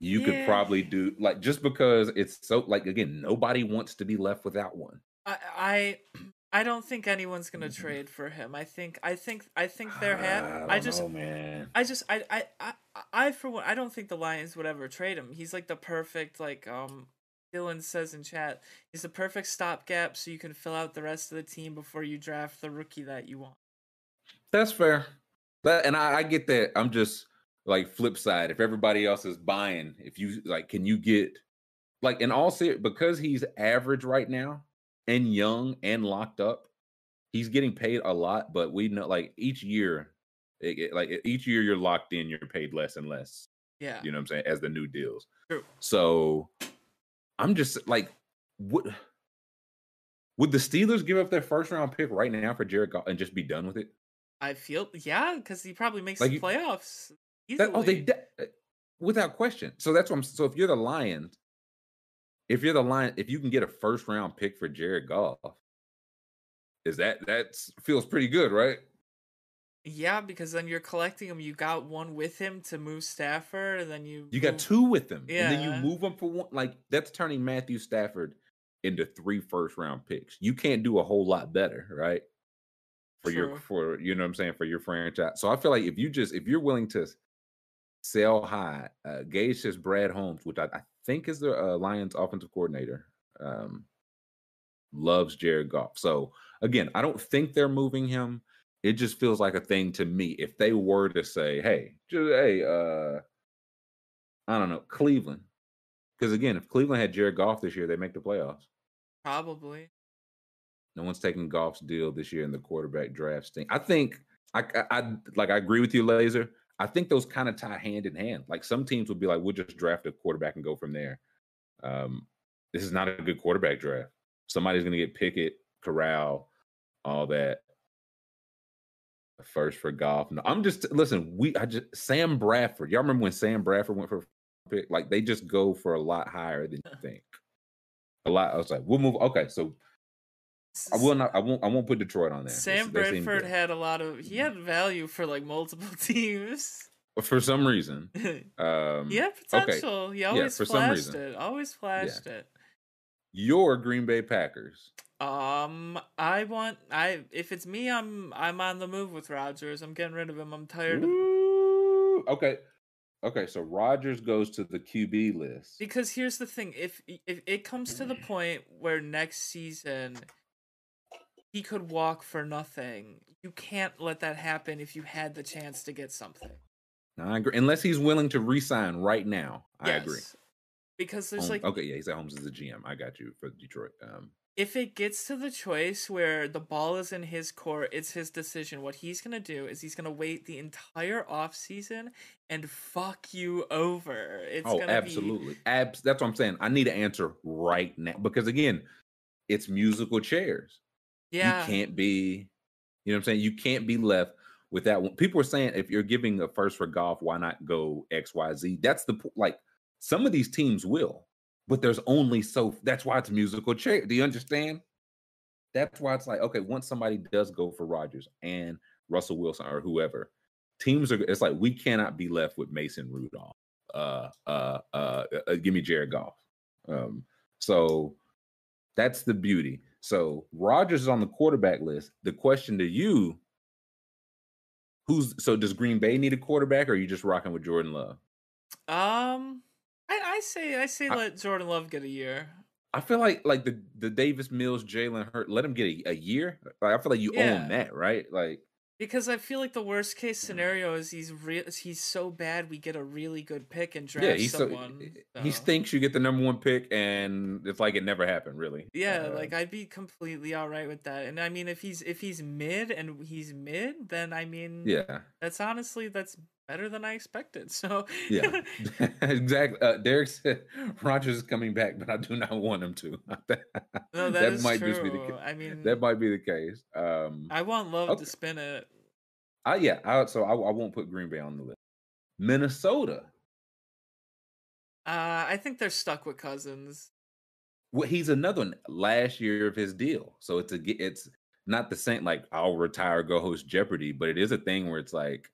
you could probably do like just because it's so like again, nobody wants to be left without one. I I [clears throat] I don't think anyone's gonna trade for him. I think I think I think they're ha- I don't just know, man. I just I, I I I for one I don't think the Lions would ever trade him. He's like the perfect like um Dylan says in chat. He's the perfect stopgap so you can fill out the rest of the team before you draft the rookie that you want. That's fair. That and I, I get that. I'm just like flip side. If everybody else is buying, if you like, can you get like in all ser because he's average right now and young and locked up, he's getting paid a lot. But we know like each year, it, it- like each year you're locked in, you're paid less and less. Yeah. You know what I'm saying? As the new deals. True. So I'm just like, what would the Steelers give up their first round pick right now for Jared Goff and just be done with it? I feel yeah, because he probably makes Like the you- playoffs. That, oh, they de- uh, without question. So that's what I'm. So if you're the Lions, if you're the Lion, if you can get a first round pick for Jared Goff, is that that feels pretty good, right? Yeah, because then you're collecting them. You got one with him to move Stafford, and then you You got two with them, and then you move them for one. Like that's turning Matthew Stafford into three first round picks. You can't do a whole lot better, right? For your for you know what I'm saying for your franchise. So I feel like if you just if you're willing to sell high, uh, Gage says Brad Holmes, which I, I think is the uh, Lions offensive coordinator, um, loves Jared Goff. So again, I don't think they're moving him. It just feels like a thing to me. If they were to say, "Hey, just, hey, uh, I don't know, Cleveland," because again, if Cleveland had Jared Goff this year, they make the playoffs. probably. No one's taking Goff's deal this year in the quarterback draft thing. I think I, I, I like I agree with you, Laser. I think those kind of tie hand in hand. Like some teams would be like, we'll just draft a quarterback and go from there. Um, this is not a good quarterback draft. Somebody's going to get Pickett, Corral, all that. First for Goff. No, I'm just listen. We I just Sam Bradford. Y'all remember when Sam Bradford went for pick? Like they just go for a lot higher than you think. A lot. I was like, we'll move. Okay, so I will not. I won't. I won't put Detroit on there. Sam Bradford had a lot of. He had value for like multiple [laughs] teams. for some reason. [laughs] Um, had potential. He always for some flashed reason. it. Always flashed it. Your Green Bay Packers. Um, I want. I if it's me, I'm I'm on the move with Rodgers. I'm getting rid of him. I'm tired of Ooh, okay, okay. So Rodgers goes to the QB list. because here's the thing. If if it comes to the [clears throat] point where next season he could walk for nothing, you can't let that happen. If you had the chance to get something. I agree. Unless he's willing to resign right now, I agree. Because there's Holmes- like okay, yeah, he's at Holmes as the GM. I got you for Detroit. Um, if it gets to the choice where the ball is in his court, it's his decision. What he's gonna do is he's gonna wait the entire off season and fuck you over. It's oh, absolutely. Abs- that's what I'm saying. I need an answer right now because again, it's musical chairs. yeah. You can't be, you know what I'm saying? You can't be left with that one. People are saying if you're giving a first for Goff, why not go XYZ? That's the like some of these teams will, but there's only so that's why it's musical chair. Do you understand? That's why it's like, okay, once somebody does go for Rodgers and Russell Wilson or whoever, teams are it's like we cannot be left with Mason Rudolph. Uh uh uh, uh give me Jared Goff. Um so that's the beauty. So Rodgers is on the quarterback list. The question to you, who's so does Green Bay need a quarterback or are you just rocking with Jordan Love? Um, I, say I say I- let Jordan Love get a year. I feel like like the the Davis Mills, Jalen Hurt, let him get a, a year. Like, I feel like you Yeah. own that, right? Like Because I feel like the worst case scenario is he's real. He's so bad we get a really good pick and draft Yeah, he's so, someone. he so. thinks you get the number one pick, and it's like it never happened, really. Yeah, Uh, like I'd be completely all right with that. And I mean, if he's if he's mid and he's mid, then I mean, yeah, that's honestly that's better than I expected. [laughs] So yeah, [laughs] exactly. Uh, Derek said [laughs] Rodgers is coming back, but I do not want him to. no, that is might true. just be the ca- I mean, that might be the case. Um, I want love Okay. to spin it. I yeah, I, so I, I won't put Green Bay on the list. Minnesota. Uh, I think they're stuck with Cousins. Well, he's another one last year of his deal, so it's a it's not the same. Like I'll retire, go host Jeopardy, but it is a thing where it's like,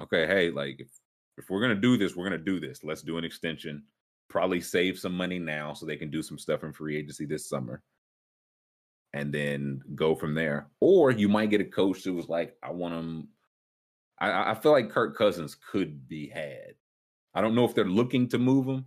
okay, hey, like if if we're gonna do this, we're gonna do this. Let's do an extension. Probably save some money now so they can do some stuff in free agency this summer, and then go from there. Or you might get a coach who was like, I want him. I- I, feel like Kirk Cousins could be had. I don't know if they're looking to move him.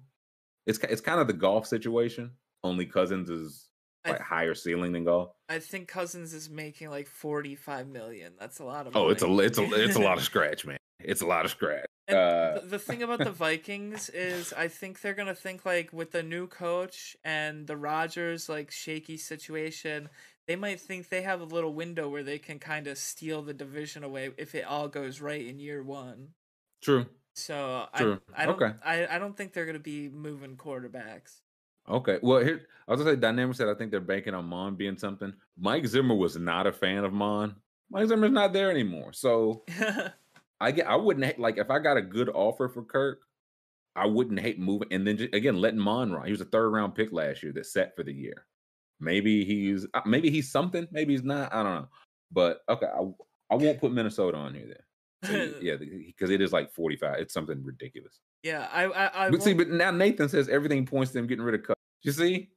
It's it's kind of the Goff situation. Only Cousins is like th- higher ceiling than Goff. I think Cousins is making like forty five million. That's a lot of. Money. Oh, it's a it's a it's a lot of [laughs] scratch, man. It's a lot of scratch. And Uh, the, thing about the [laughs] Vikings is, I think they're gonna think like with the new coach and the Rodgers like shaky situation, they might think they have a little window where they can kind of steal the division away if it all goes right in year one. True. So True. I I don't Okay. I, I don't think they're gonna be moving quarterbacks. Okay. Well, here I was gonna say Dynamic said I think they're banking on Mond being something. Mike Zimmer was not a fan of Mond. Mike Zimmer's not there anymore. So [laughs] I get I wouldn't hate like if I got a good offer for Kirk, I wouldn't hate moving and then just, again letting Mond run. He was a third round pick last year that set for the year. Maybe he's uh, maybe he's something, maybe he's not. I don't know. But okay, I I won't put Minnesota on here then. So, [laughs] yeah, because it is like 45. It's something ridiculous. yeah, I I, I But see, but now Nathan says everything points to them getting rid of Cousins. You see?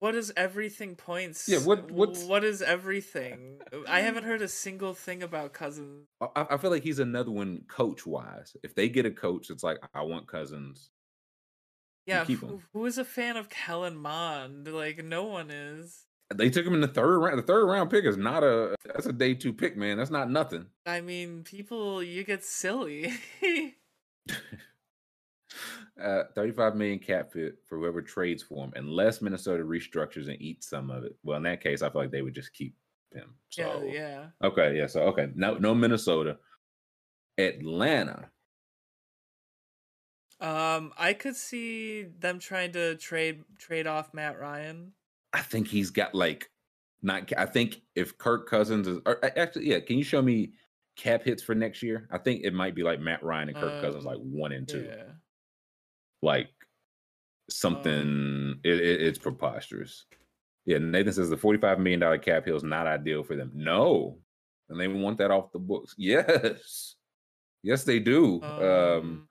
What is everything points? Yeah, what- what's- what is everything? I haven't heard a single thing about Cousins. I, I feel like he's another one coach wise. If they get a coach, it's like I want Cousins. Yeah, keep who, him. who is a fan of Kellen Mond? Like no one is. They took him in the third round. The third round pick is not a that's a day two pick, man. That's not nothing. I mean, people, you get silly. [laughs] Uh, 35 million cap fit for whoever trades for him, unless Minnesota restructures and eats some of it. Well, in that case, I feel like they would just keep him. So yeah, yeah. okay, yeah. So okay, no, no Minnesota. Atlanta. Um, I could see them trying to trade trade off Matt Ryan. I think he's got like not. I think if Kirk Cousins is or, actually, yeah. Can you show me cap hits for next year? I think it might be like Matt Ryan and Kirk Cousins, Um, like one and two. Yeah. Like something. it, it- it's preposterous. Yeah, Nathan says the forty-five million dollar cap hill is not ideal for them. No, and they want that off the books. [laughs] Yes, yes, they do. Um, Um,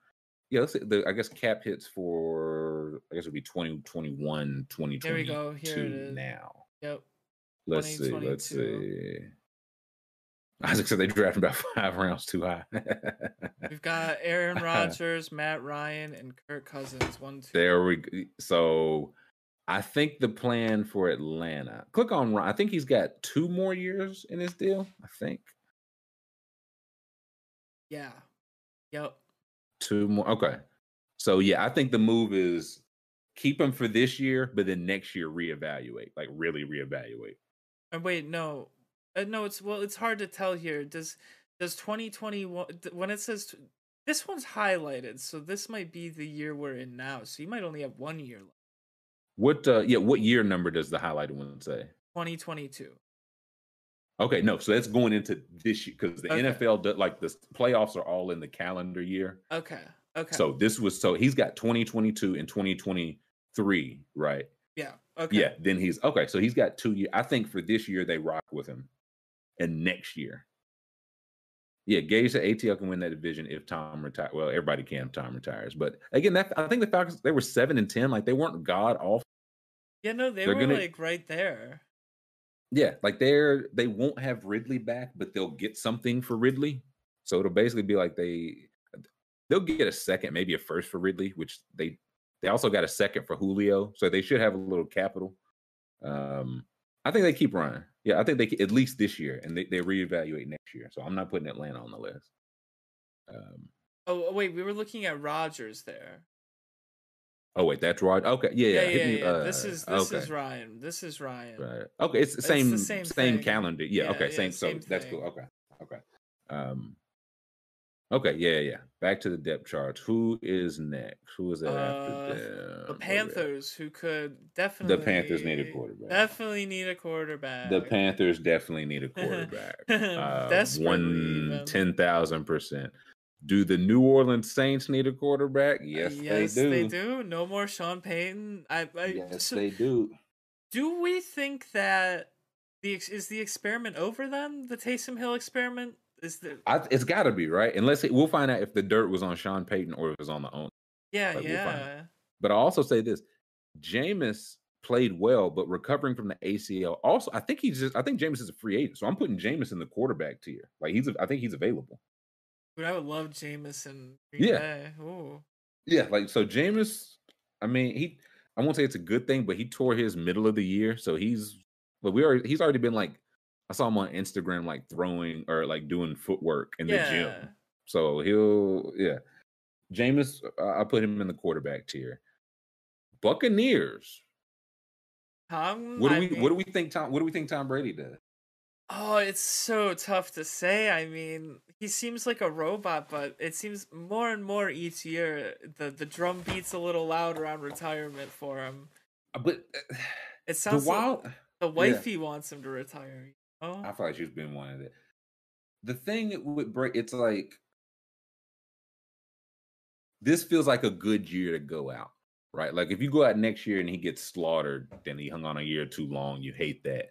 yeah, let's see, the I guess cap hits for I guess it would be 2021, 2022 Here we go. Here it is. now. yep. Let's see. Let's see. Isaac said they drafted about [laughs] five rounds too high. [laughs] We've got Aaron [laughs] Rodgers, Matt Ryan, and Kirk Cousins. One, two. there we go. So I think the plan for Atlanta. Click on Ryan. I think he's got two more years in his deal. I think Yeah. Yep. two more. Okay. So yeah, I think the move is keep him for this year, but then next year reevaluate, like really reevaluate. And wait, no, uh, no. It's well, it's hard to tell here. Does does twenty twenty one when it says this one's highlighted, so this might be the year we're in now. So you might only have one year left. What uh yeah, what year number does the highlighted one say? Twenty twenty two. Okay, no, so that's going into this year because the Okay. NFL does like the playoffs are all in the calendar year. Okay. Okay. So this was so he's got 2022 and 2023, right? yeah. Okay. Yeah, then he's okay. So he's got two years. I think for this year they rock with him, and next year, yeah, Gage said ATL can win that division if Tom retires. Well, everybody can if Tom retires, but again, that I think the Falcons they were seven and ten, like they weren't god awful. Yeah. No, they They're were gonna- like right there. Yeah, like they're they won't have Ridley back, but they'll get something for Ridley. So it'll basically be like they they'll get a second, maybe a first for Ridley, which they they also got a second for Julio, so they should have a little capital. Um, I think they keep running. Yeah, I think they at least this year, and they, they reevaluate next year. So I'm not putting Atlanta on the list. Um, oh wait, we were looking at Rodgers there. Oh wait, that's Rod. Okay, yeah, Yeah, yeah. yeah, me, yeah. uh, this is this okay. is Ryan. This is Ryan. Right. Okay, it's the It's same the same, same calendar. Yeah. Okay. Same. same so that's cool. Okay. Okay. Um. Okay. Yeah. Yeah. Back to the depth charts. Who is next? Who is that Uh, after them? The Where we at? Panthers, who could definitely The Panthers need a quarterback. Definitely need a quarterback. The Panthers definitely need a [laughs] quarterback. uh, one ten thousand percent. Do the New Orleans Saints need a quarterback? Yes, yes, they do. they do. No more Sean Payton. I, I Yes, so they do. do we think that the is the experiment over then? The Taysom Hill experiment is the I, it's got to be right, unless it, we'll find out if the dirt was on Sean Payton or it was on the own. yeah Like, we'll yeah. But I also say this: Jameis played well, but recovering from the ACL. Also, I think he's just. I think Jameis is a free agent, so I'm putting Jameis in the quarterback tier. Like he's. I think he's available. But I would love Jameson. and Yeah. Yeah, like so Jameis. I mean, he. I won't say it's a good thing, but he tore his middle of the year, so he's. But we already. He's already been like. I saw him on Instagram, like throwing or like doing footwork in the gym. So he'll. Yeah, Jameis. I I put him in the quarterback tier. Buccaneers. Tom, What do I we mean, what do we think Tom what do we think Tom Brady does? Oh, it's so tough to say. I mean, he seems like a robot, but it seems more and more each year the the drum beats a little louder on retirement for him. Uh, But [sighs] It the sounds like wild the wifey wants him to retire. Oh, I feel like she's been one of it. The thing it would break, it's like this feels like a good year to go out, right? Like if you go out next year and he gets slaughtered, then he hung on a year too long. You hate that.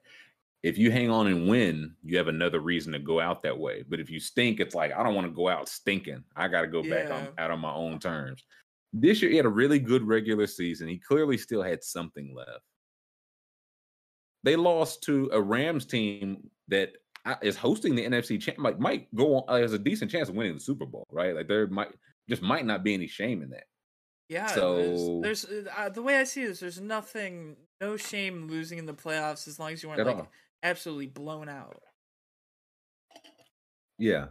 If you hang on and win, you have another reason to go out that way. But if you stink, it's like I don't want to go out stinking. I got to go back on, out on my own terms. This year he had a really good regular season. He clearly still had something left. They lost to a Rams team that is hosting the NFC champ. Like might go on uh, has a decent chance of winning the Super Bowl, right? Like there might just might not be any shame in that. yeah. so- there's, there's uh, the way I see this. There's nothing, no shame losing in the playoffs as long as you weren't like all. absolutely blown out. Yeah.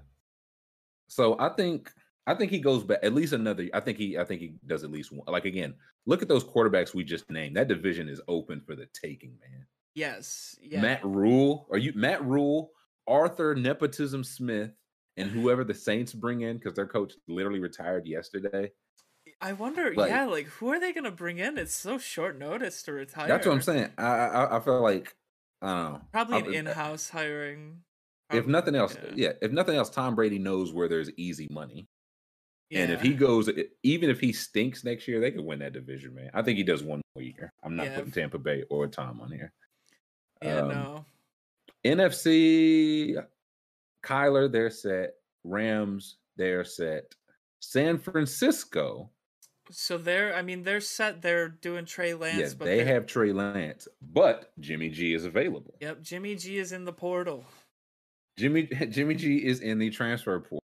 So I think I think he goes back at least another. I think he I think he does at least one. Like again, look at those quarterbacks we just named. That division is open for the taking, man. Yes. Yeah. Matt Rhule, are you Matt Rhule, Arthur Nepotism Smith, and whoever the Saints bring in because their coach literally retired yesterday. I wonder. like- yeah, like who are they gonna bring in? It's so short notice to retire. That's what I'm saying. I I, I feel like I don't know. Probably an uh, in-house hiring. If nothing else, yeah. yeah. If nothing else, Tom Brady knows where there's easy money. And if he goes, even if he stinks next year, they could win that division, man. I think he does one more year. I'm not Yeah, putting Tampa Bay or Tom on here. Yeah, um, no. NFC, Kyler, they're set. Rams, they're set. San Francisco, So they're, I mean, they're set. They're doing Trey Lance, yeah, but they have Trey Lance, but Jimmy G is available. Yep, Jimmy G is in the portal. Jimmy [laughs] Jimmy G is in the transfer portal.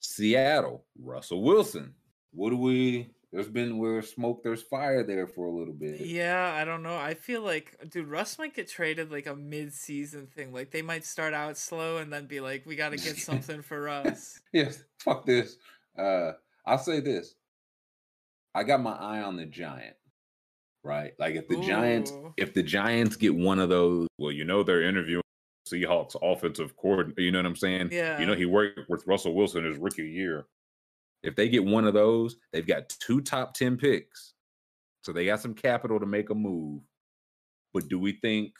Seattle, Russell Wilson. What do we? There's been where smoke, there's fire there for a little bit. Yeah, I don't know. I feel like, dude, Russ might get traded like a mid-season thing. Like they might start out slow and then be like, "We got to get [laughs] something for Russ." Yes, fuck this. Uh, I'll say this. I got my eye on the Giant. Right, like if the Giants, if the Giants get one of those, well, you know they're interviewing Seahawks offensive coordinator. You know what I'm saying? Yeah. You know he worked with Russell Wilson his rookie year. If they get one of those, they've got two top ten picks, so they got some capital to make a move. But do we think?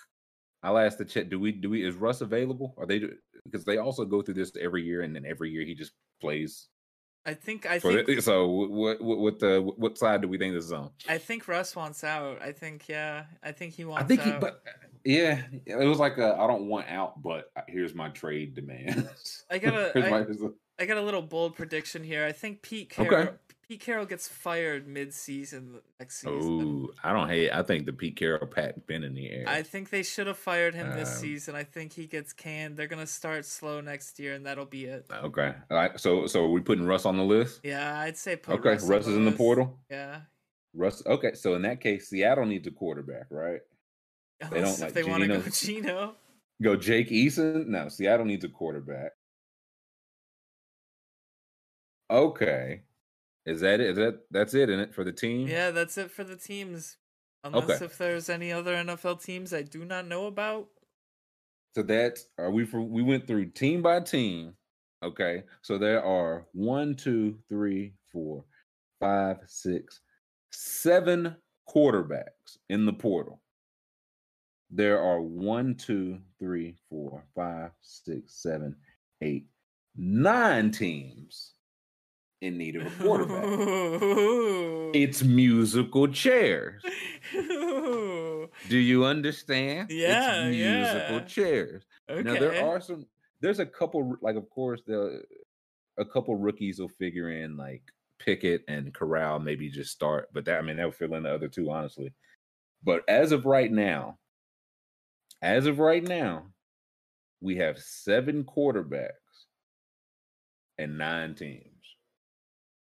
I'll ask the chat. Do we? Do we? Is Russ available? Are they? Because they also go through this every year, and then every year he just plays. I think I think the, so what? What? What? The what side do we think this is on? I think Russ wants out. I think yeah. I think he wants out. I think he, but yeah, it was like a I don't want out, but uh, here's my trade demands. I gotta- [laughs] I- my- here's the- I got a little bold prediction here. I think Pete Okay. Pete Carroll gets fired mid-season next season. oh, I don't hate. I think the Pete Carroll Pat been in the air. I think they should have fired him this Um, season. I think he gets canned. They're gonna start slow next year, and that'll be it. okay, all right. So so are we putting Russ on the list? Yeah, I'd say put okay, Russ, Russ is in the portal. Yeah, Russ. Okay, so in that case, Seattle needs a quarterback, right? They don't if like they want to go Geno. [laughs] Geno. Go Jake Eason? No, Seattle needs a quarterback. Okay. Is that it? Is that that's it in it for the team? Yeah, that's it for the teams. Unless Okay. if there's any other NFL teams I do not know about. So that's are uh, we for we went through team by team. Okay. So there are one, two, three, four, five, six, seven quarterbacks in the portal. There are one, two, three, four, five, six, seven, eight, nine teams in need of a quarterback. [laughs] it's musical chairs. Do you understand? Yeah, it's musical yeah. chairs. okay. Now there are some. There's a couple. Like of course, the a couple rookies will figure in like Pickett and Corral maybe just start, but that I mean that would fill in the other two honestly. But as of right now, as of right now, we have seven quarterbacks and nine teams.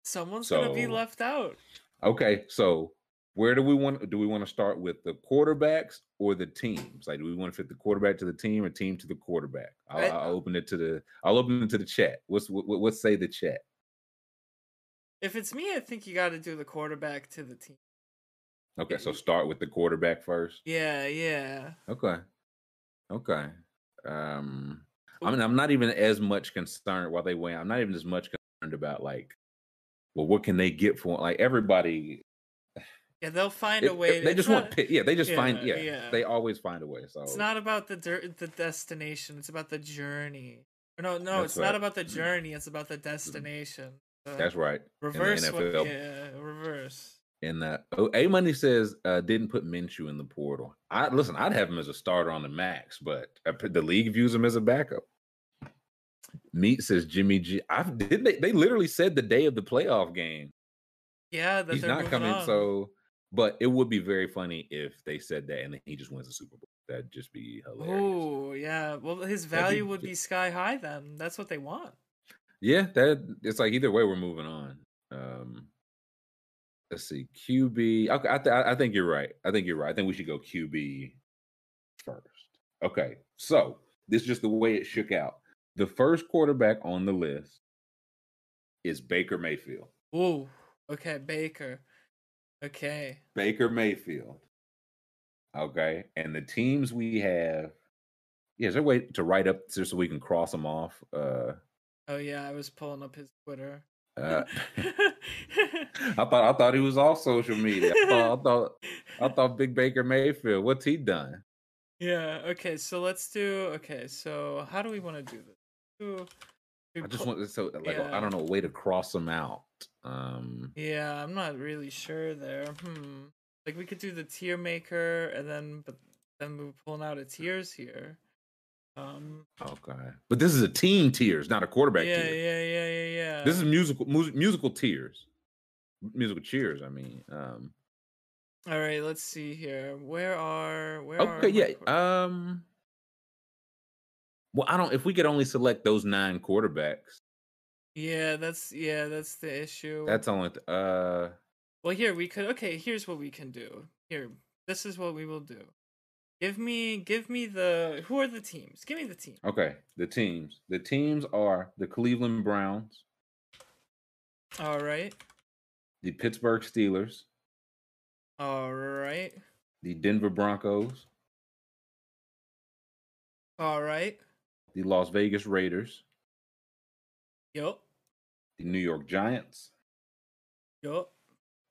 Someone's gonna be left out. Okay, so where do we want? Do we want to start with the quarterbacks or the teams? Like, do we want to fit the quarterback to the team or team to the quarterback? I'll, I- I'll open it to the. I'll open it to the chat. What's what? what- What's say the chat? If it's me, I think you got to do the quarterback to the team. Okay, so start with the quarterback first. Yeah, yeah. Okay, okay. Um, I mean, I'm not even as much concerned while they win. I'm not even as much concerned about like, well, what can they get for like everybody? Yeah, they'll find it- a way. they just not, want, yeah, they just find, yeah, yeah, yeah. they always find a way. So It's not about the der- the destination. It's about the journey. No, no, That's it's right. not about the journey. It's about the destination. So that's right. Reverse what? Yeah, reverse. And uh, oh, A Money says uh, didn't put Minshew in the portal. I listen. I'd have him as a starter on the max, but I the league views him as a backup. Meat says Jimmy G. I did they, they literally said the day of the playoff game Yeah, that he's not coming. on. So, but it would be very funny if they said that and then he just wins the Super Bowl. That'd just be hilarious. Oh yeah. Well, his That'd be value would be sky high. Then that's what they want. Yeah, that it's like either way we're moving on. Um let's see, QB. Okay, I, th- I think you're right. I think you're right. I think we should go QB first. Okay, so this is just the way it shook out. The first quarterback on the list is Baker Mayfield. Ooh. Okay, Baker. Okay. Baker Mayfield. Okay, and the teams we have. Yeah, is there a way to write up just so we can cross them off? Uh, Oh yeah, I was pulling up his Twitter. uh [laughs] [laughs] I thought I thought he was off social media. I thought I thought, I thought Big Baker Mayfield. What's he done? yeah. Okay. So let's do. Okay. So how do we want to do this? I just want so like Yeah. I don't know a way to cross them out. Um, Yeah, I'm not really sure there. Hmm. Like we could do the tier maker and then but then we're pulling out a tiers here. Um okay, but this is a team tiers, not a quarterback yeah, tier. yeah, yeah, yeah, yeah. This is musical mu- musical tiers, musical cheers. I mean, um, All right, let's see here. Where are where are okay, my yeah. Um, well, I don't. If we could only select those nine quarterbacks, Yeah, that's yeah, that's the issue. that's only. th- Uh, Well, here we could. Okay, here's what we can do. Here, this is what we will do. Give me, give me the. Who are the teams? Give me the team. okay, the teams. The teams are the Cleveland Browns, All right, the Pittsburgh Steelers, all right, the Denver Broncos, all right. The Las Vegas Raiders, Yup, the New York Giants, yup.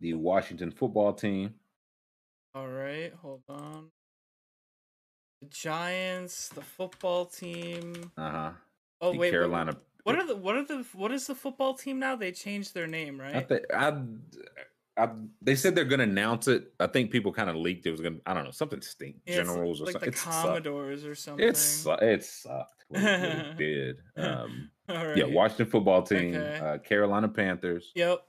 the Washington football team, All right, hold on. The Giants, the football team. uh huh, Oh the wait, Carolina. What are the what are the what is the football team now? They changed their name, I right? I, I, they said they're gonna announce it. I think people kind of leaked it was gonna. I don't know something stink. Yeah, Generals or like something. the It sucked. Commodores or something. It su- it sucked. [laughs] What it, did. Um, [laughs] right. Yeah, Washington football team, Okay. uh, Carolina Panthers, Yep.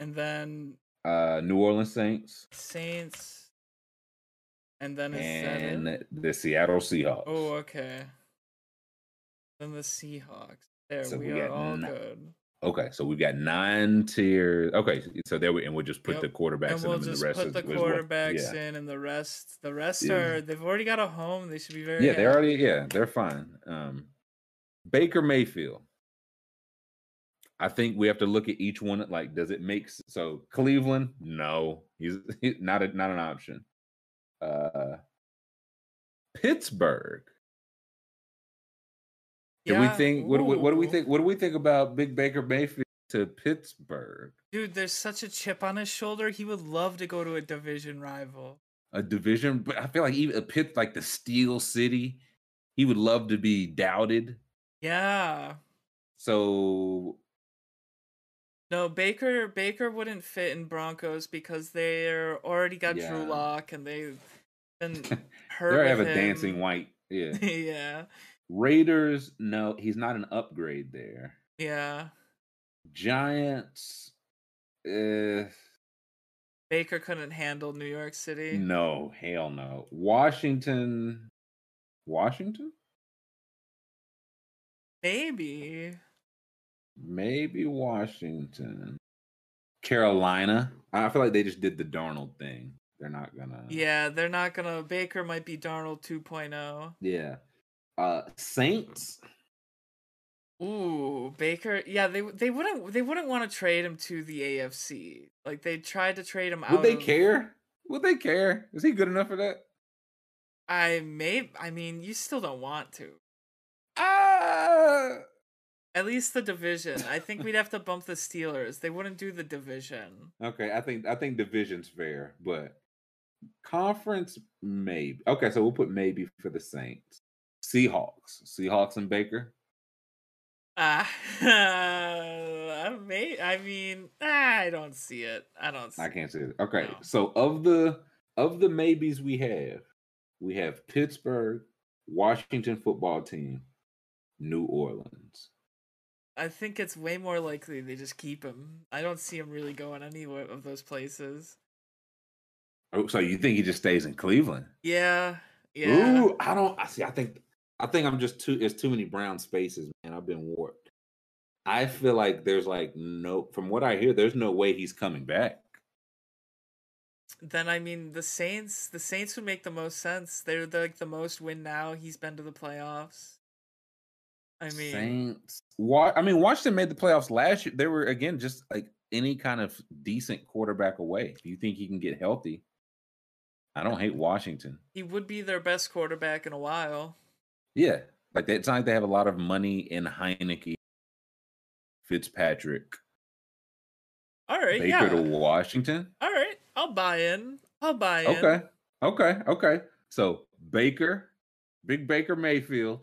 And then uh, New Orleans Saints, Saints. And then and the Seattle Seahawks. Oh, okay. Then the Seahawks. There, So we, we are all good. Okay, so we've got nine tiers. Okay, so there we and we'll just put Yep. the quarterbacks and in we'll them, and just the rest put is, the is what- quarterbacks yeah. in, and the rest, the rest Yeah. are they've already got a home. They should be very Yeah, they're already yeah, they're fine. Um Baker Mayfield. I think we have to look at each one. Like, does it make so? Cleveland, no, he's [laughs] not a, not an option. Uh Pittsburgh. Do we think? What, do we- what do we think? What do we think about Big Baker Mayfield to Pittsburgh? Dude, there's such a chip on his shoulder. He would love to go to a division rival. A division, but I feel like even a pit like the Steel City, he would love to be doubted. Yeah. So No, Baker Baker wouldn't fit in Broncos because they're already got Yeah. Drew Lock and they've been [laughs] hurt. they have a him. dancing white. Yeah. [laughs] yeah. Raiders, no, he's not an upgrade there. Yeah. Giants, uh, Baker couldn't handle New York City. no, hell no. Washington, Washington, Maybe. maybe Washington. Carolina, I feel like they just did the Darnold thing. They're not gonna. Yeah, they're not gonna Baker might be Darnold oh. 2.0. yeah. Uh, Saints, Ooh, Baker. Yeah, they they wouldn't they wouldn't want to trade him to the AFC. Like they tried to trade him out. would they of- care? Would they care? Is he good enough for that? I may. I mean, you still don't want to. Ah. At least the division. I think we'd have to [laughs] bump the Steelers. They wouldn't do the division. Okay, I think I think division's fair, but conference maybe. Okay, so we'll put maybe for the Saints. Seahawks, Seahawks and Baker. Ah, I [laughs] may. I mean, I don't see it. I don't. See I can't say it. Okay, No. so of the of the maybes we have, we have Pittsburgh, Washington football team, New Orleans. I think it's way more likely they just keep him. I don't see him really going anywhere of those places. Oh, so you think he just stays in Cleveland? Yeah, yeah. Ooh, I don't. I see. I think. I think I'm just too. It's too many brown spaces, man. I've been warped. I feel like there's like no. From what I hear, there's no way he's coming back. Then I mean, the Saints. The Saints would make the most sense. They're the, like the most win now. He's been to the playoffs. I mean, Saints. Wa- I mean, Washington made the playoffs last year. They were again just like any kind of decent quarterback away. If you think he can get healthy, I don't hate Washington. he would be their best quarterback in a while. Yeah, like they- it's not like they have a lot of money in Heinicke, Fitzpatrick, All right, Baker yeah. to Washington. All right, I'll buy in. I'll buy in. Okay. Okay. Okay. So Baker, Big Baker Mayfield,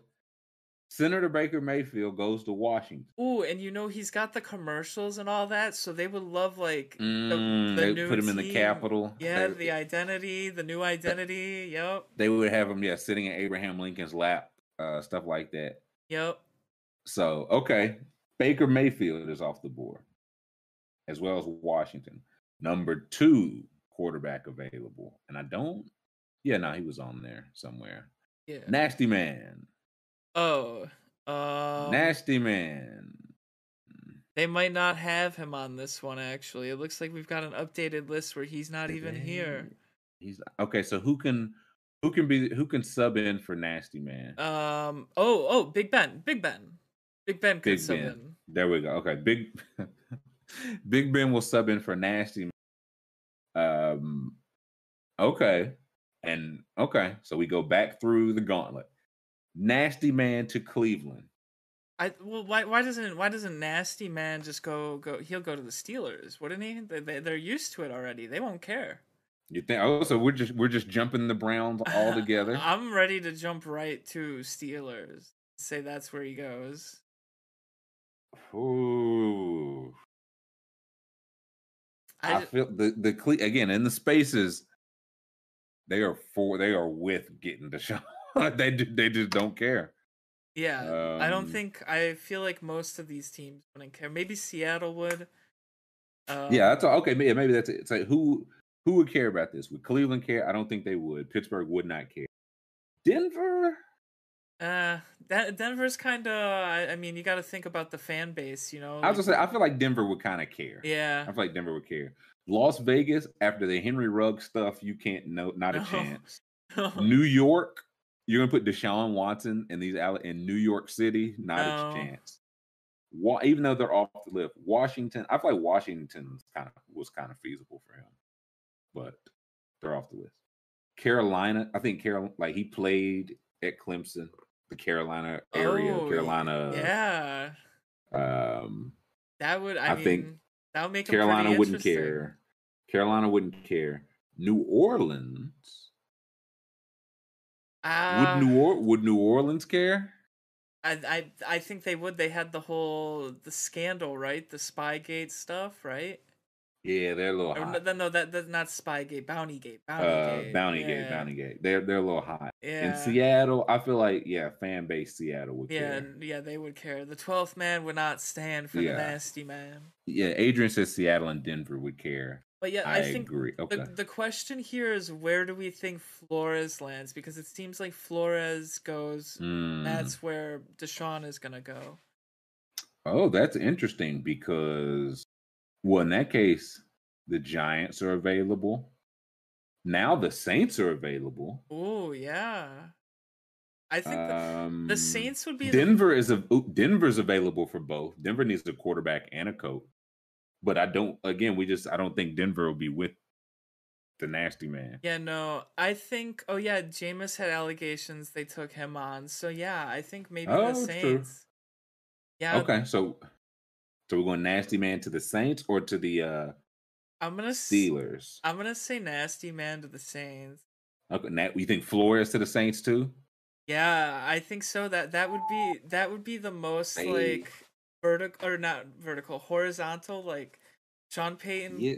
Senator Baker Mayfield goes to Washington. Ooh, and you know he's got the commercials and all that, so they would love like the, Mm, the they new put him in the. Capitol. Yeah, They- the identity, the new identity. Yep, they would have him, yeah, sitting in Abraham Lincoln's lap, uh, stuff like that. yep. So, okay, Baker Mayfield is off the board, as well as Washington. Number two quarterback available, and I don't. Yeah, no, he was on there somewhere. Yeah. Nasty man, Oh, um, nasty man. they might not have him on this one. Actually, it looks like we've got an updated list where he's not even here. He's okay. So who can who can be who can sub in for Nasty Man? Um. Oh. Oh. Big Ben. Big Ben. Big Ben could Big sub Ben. in. There we go. Okay, big [laughs] Big Ben will sub in for Nasty. Man. Um. Okay, and okay, so we go back through the gauntlet. Nasty Man to Cleveland. I well, why why doesn't why doesn't Nasty Man just go go? He'll go to the Steelers, wouldn't he? They, they they're used to it already. They won't care. You think? Oh, so we're just we're just jumping the Browns all together. [laughs] I'm ready to jump right to Steelers. Say that's where he goes. Ooh. I, I feel the the again in the spaces. They are for they are with getting the shot. [laughs] they do, they just don't care. yeah, I don't um, think I feel like most of these teams wouldn't care. Maybe Seattle would. Um, yeah, that's all. okay. Maybe, maybe that's it. It's like who who would care about this? Would Cleveland care? I don't think they would. Pittsburgh would not care. Denver, Uh, that Denver's kind of. I, I mean, you got to think about the fan base. You know. I was gonna say, I feel like Denver would kind of care. Yeah. I feel like Denver would care. Las Vegas, after the Henry Rugg stuff, you can't know, not a No. [laughs] chance. New York, you're gonna put Deshaun Watson in these in New York City, not No. a chance. Wa- even though they're off the lift, Washington, I feel like Washington's kind of was kind of feasible for him, but they're off the list. Carolina, I think Carol like he played at Clemson, the Carolina area, Oh, Carolina. Yeah. Um, That would. I, I mean, think that would make Carolina wouldn't care. Carolina wouldn't care. New Orleans Uh, would New or- would New Orleans care? I, I I think they would. They had the whole the scandal, right? The Spygate stuff, right? Yeah, they're a little Or, hot. no, no, that that's not Spygate. Bountygate. Uh, Bountygate. Bounty Gate, yeah. Bounty Gate. They're they're a little hot. Yeah. In Seattle, I feel like yeah, fan base Seattle would Yeah, care. yeah, they would care. The twelfth man would not stand for Yeah. the nasty man. Yeah, Adrian says Seattle and Denver would care. But yeah, I, I, think agree. Okay. the the question here is where do we think Flores lands? Because it seems like Flores goes. Mm. That's where Deshaun is gonna go. Oh, that's interesting because, well, in that case, the Giants are available. Now the Saints are available. Oh yeah, I think the, Um, the Saints would be the Denver is a Denver's available for both. Denver needs a quarterback and a coach, but I don't. Again, we just I don't think Denver will be with the nasty man. Yeah, no, I think. Oh yeah, Jameis had allegations. They took him on. So yeah, I think maybe Oh, the it's true. Saints. Yeah, Okay, so so we're going nasty man to the Saints or to the uh I'm gonna. Steelers. I'm gonna say nasty man to the Saints. Okay, Nat, you think Flores to the Saints too? Yeah, I think so. That that would be that would be the most Hey. like vertical or not vertical, horizontal. Like Sean Payton, yeah.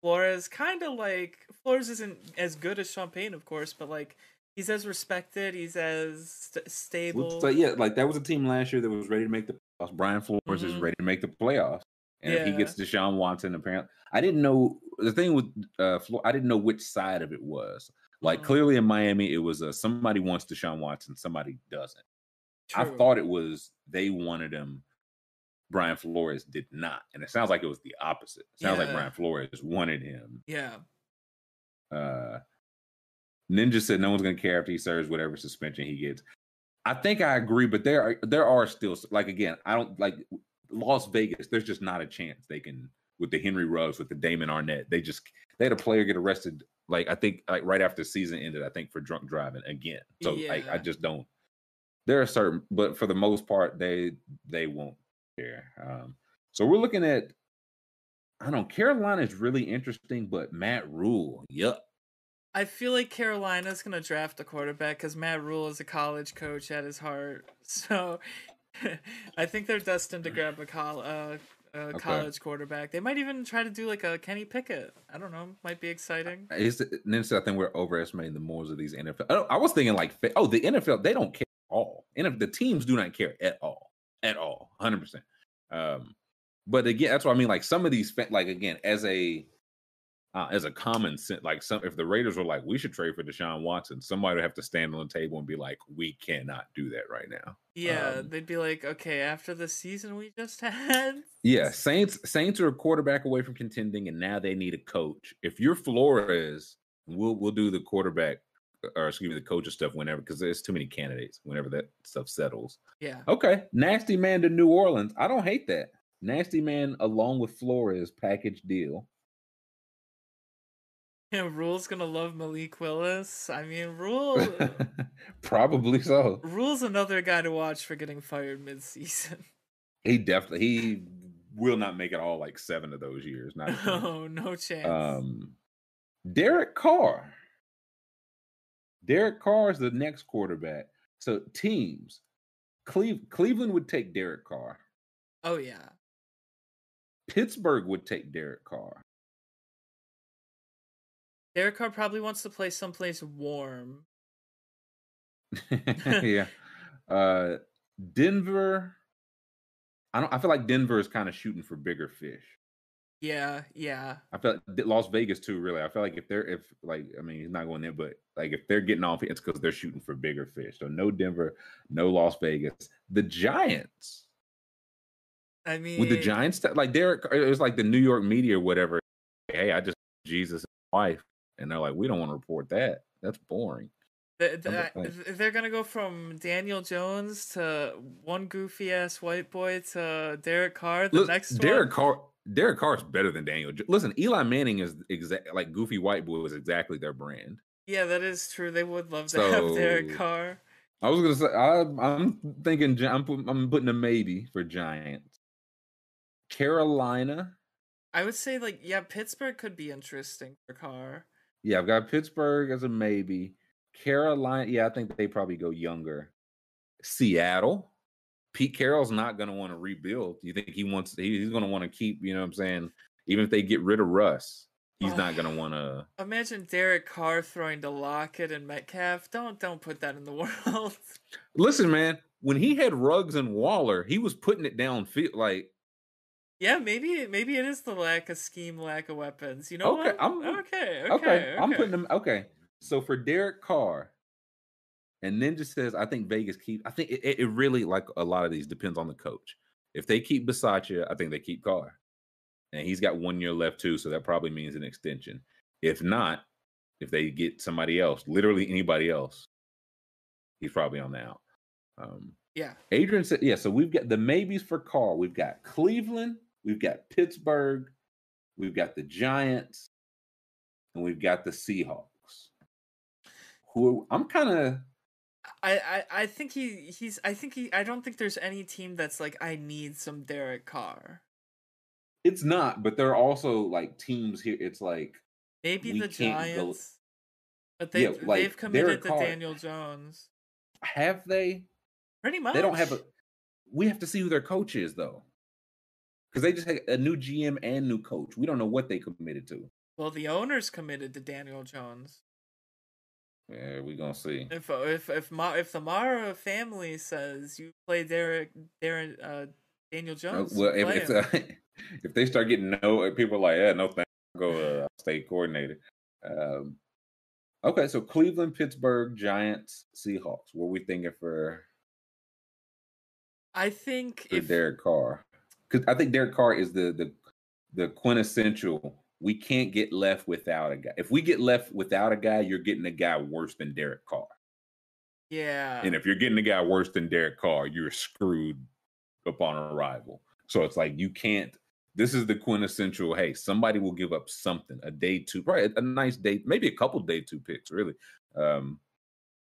Flores, kind of like Flores isn't as good as Sean Payton, of course, but like he's as respected. He's as st- stable. So yeah, like that was a team last year that was ready to make the. Brian Flores is Mhm. ready to make the playoffs, and if he Yeah. gets Deshaun Watson, apparently, I didn't know the thing with uh, Flo- I didn't know which side of it was. Like Mhm. clearly in Miami, it was uh, somebody wants Deshaun Watson, somebody doesn't. I thought it was they wanted him. Brian Flores did not, and it sounds like it was the opposite. It sounds like Brian Flores wanted him. Yeah. Uh, Ninja said no one's going to care after he serves whatever suspension he gets. I think I agree, but there are there are still like again, I don't like Las Vegas. There's just not a chance they can with the Henry Ruggs with the Damon Arnette. They just they had a player get arrested like I think like right after the season ended. I think for drunk driving again. So like I just don't. There are certain, but for the most part, they they won't care. Um, so we're looking at. I don't know. Carolina is really interesting, but Matt Rhule, yup. I feel like Carolina's gonna draft a quarterback because Matt Rhule is a college coach at his heart. [laughs] So I think they're destined to grab a, col- uh, a Okay. college quarterback. They might even try to do like a Kenny Pickett. I don't know. Might be exciting. Is it, then I think we're overestimating the morals of these NFL. I, I was thinking like, oh, the NFL they don't care at all. And the teams do not care at all, at all, hundred percent. Um, but again, that's what I mean. Like some of these, like again, as a uh, as a common sense, like some if the Raiders were like, we should trade for Deshaun Watson, somebody would have to stand on the table and be like, we cannot do that right now. Yeah, Um, they'd be like, okay, after the season we just [laughs] had. Yeah, Saints Saints are a quarterback away from contending, and now they need a coach. If you're Flores, we'll we'll do the quarterback or excuse me, the coach stuff whenever because there's too many candidates. Whenever that stuff settles, Yeah. okay. Nasty man to New Orleans. I don't hate that. Nasty man along with Flores package deal. [laughs] Yeah, Rhule's gonna love Malik Willis. I mean, Rhule. [laughs] Probably so. Rhule's another guy to watch for getting fired mid-season. [laughs] He definitely he will not make it all like seven of those years. Not chance. No, no chance. Um, Derek Carr. Derek Carr is the next quarterback. So teams, Cleve, Cleveland would take Derek Carr. oh yeah. Pittsburgh would take Derek Carr. Derek Carr probably wants to play someplace warm. [laughs] [laughs] yeah. Uh, Denver. I don't. I feel like Denver is kind of shooting for bigger fish. Yeah, yeah. I felt Las Vegas too. Really, I feel like if they're if like I mean he's not going there, but like if they're getting off, it's because they're shooting for bigger fish. So no Denver, no Las Vegas. The Giants. I mean, with the Giants, like Derek, it was like the New York media or whatever. Hey, I just Jesus wife, and they're like, we don't want to report that. That's boring. The, uh, the, they're gonna go from Daniel Jones to one goofy ass white boy to Derek Carr. The Look, next Derek one. Carr. Derek Carr is better than Daniel. Listen, Eli Manning is exact like goofy white boy is exactly their brand. Yeah, that is true. They would love to so, have Derek Carr. I was gonna say I, am thinking I'm, I'm putting a maybe for Giants. Carolina. I would say like yeah, Pittsburgh could be interesting for Carr. Yeah, I've got Pittsburgh as a maybe. Carolina, yeah, I think they probably go younger. Seattle. Pete Carroll's not going to want to rebuild. You think he wants? He's going to want to keep. You know what I'm saying? Even if they get rid of Russ, he's not going [sighs] to want to. Imagine Derek Carr throwing to Lockett and Metcalf. Don't don't put that in the [laughs] world. Listen, man. When he had Ruggs and Waller, he was putting it down. Feel like. Yeah, maybe maybe it is the lack of scheme, lack of weapons. You know okay, what? I'm, okay, okay, okay. okay. I'm putting them. Okay, so for Derek Carr, and Ninja says, I think Vegas keep. I think it, it really like a lot of these depends on the coach. If they keep Bisaccia, I think they keep Carr, and he's got one year left too, so that probably means an extension. If not, if they get somebody else, literally anybody else, he's probably on the out. Um, yeah. Adrian said, yeah. So we've got the maybes for Carr. We've got Cleveland, we've got Pittsburgh, we've got the Giants, and we've got the Seahawks. Who I'm kind of I, I I think he he's I think he I don't think there's any team that's like I need some Derek Carr. It's not, but there are also like teams here. It's like maybe the Giants, go... but they yeah, like, they've committed Derek to Carr, Daniel Jones. Have they? Pretty much. They don't have a. We have to see who their coach is though, because they just had a new GM and new coach. We don't know what they committed to. Well, the owners committed to Daniel Jones. Yeah, we gonna see. If uh, if if Ma, if the Mara family says you play Derek Darren uh, Daniel uh, Jones, well, if if, uh, [laughs] if, they start getting no, people like, yeah, no thanks, go uh, state coordinator. Um, okay, so Cleveland, Pittsburgh, Giants, Seahawks. What are we thinking for? I think for if Derek Carr, because I think Derek Carr is the the the quintessential we can't get left without a guy. If we get left without a guy, you're getting a guy worse than Derek Carr. Yeah. And if you're getting a guy worse than Derek Carr, you're screwed upon arrival. So it's like you can't. This is the quintessential. Hey, somebody will give up something. A day two, probably a nice day, maybe a couple day two picks, really, um,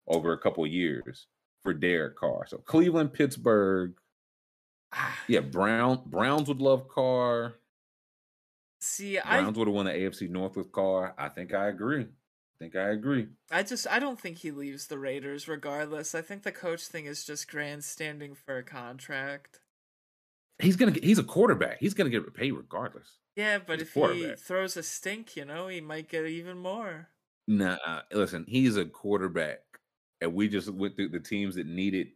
over a couple years for Derek Carr. So Cleveland, Pittsburgh. Ah. Yeah, Brown Browns would love Carr. See, Browns I would have won the AFC North with Carr. I think I agree. I think I agree. I just I don't think he leaves the Raiders regardless. I think the coach thing is just grandstanding for a contract. He's gonna get. He's a quarterback. He's gonna get paid regardless. Yeah, but he's if he throws a stink, you know, he might get even more. Nah, listen, he's a quarterback, and we just went through the teams that need it,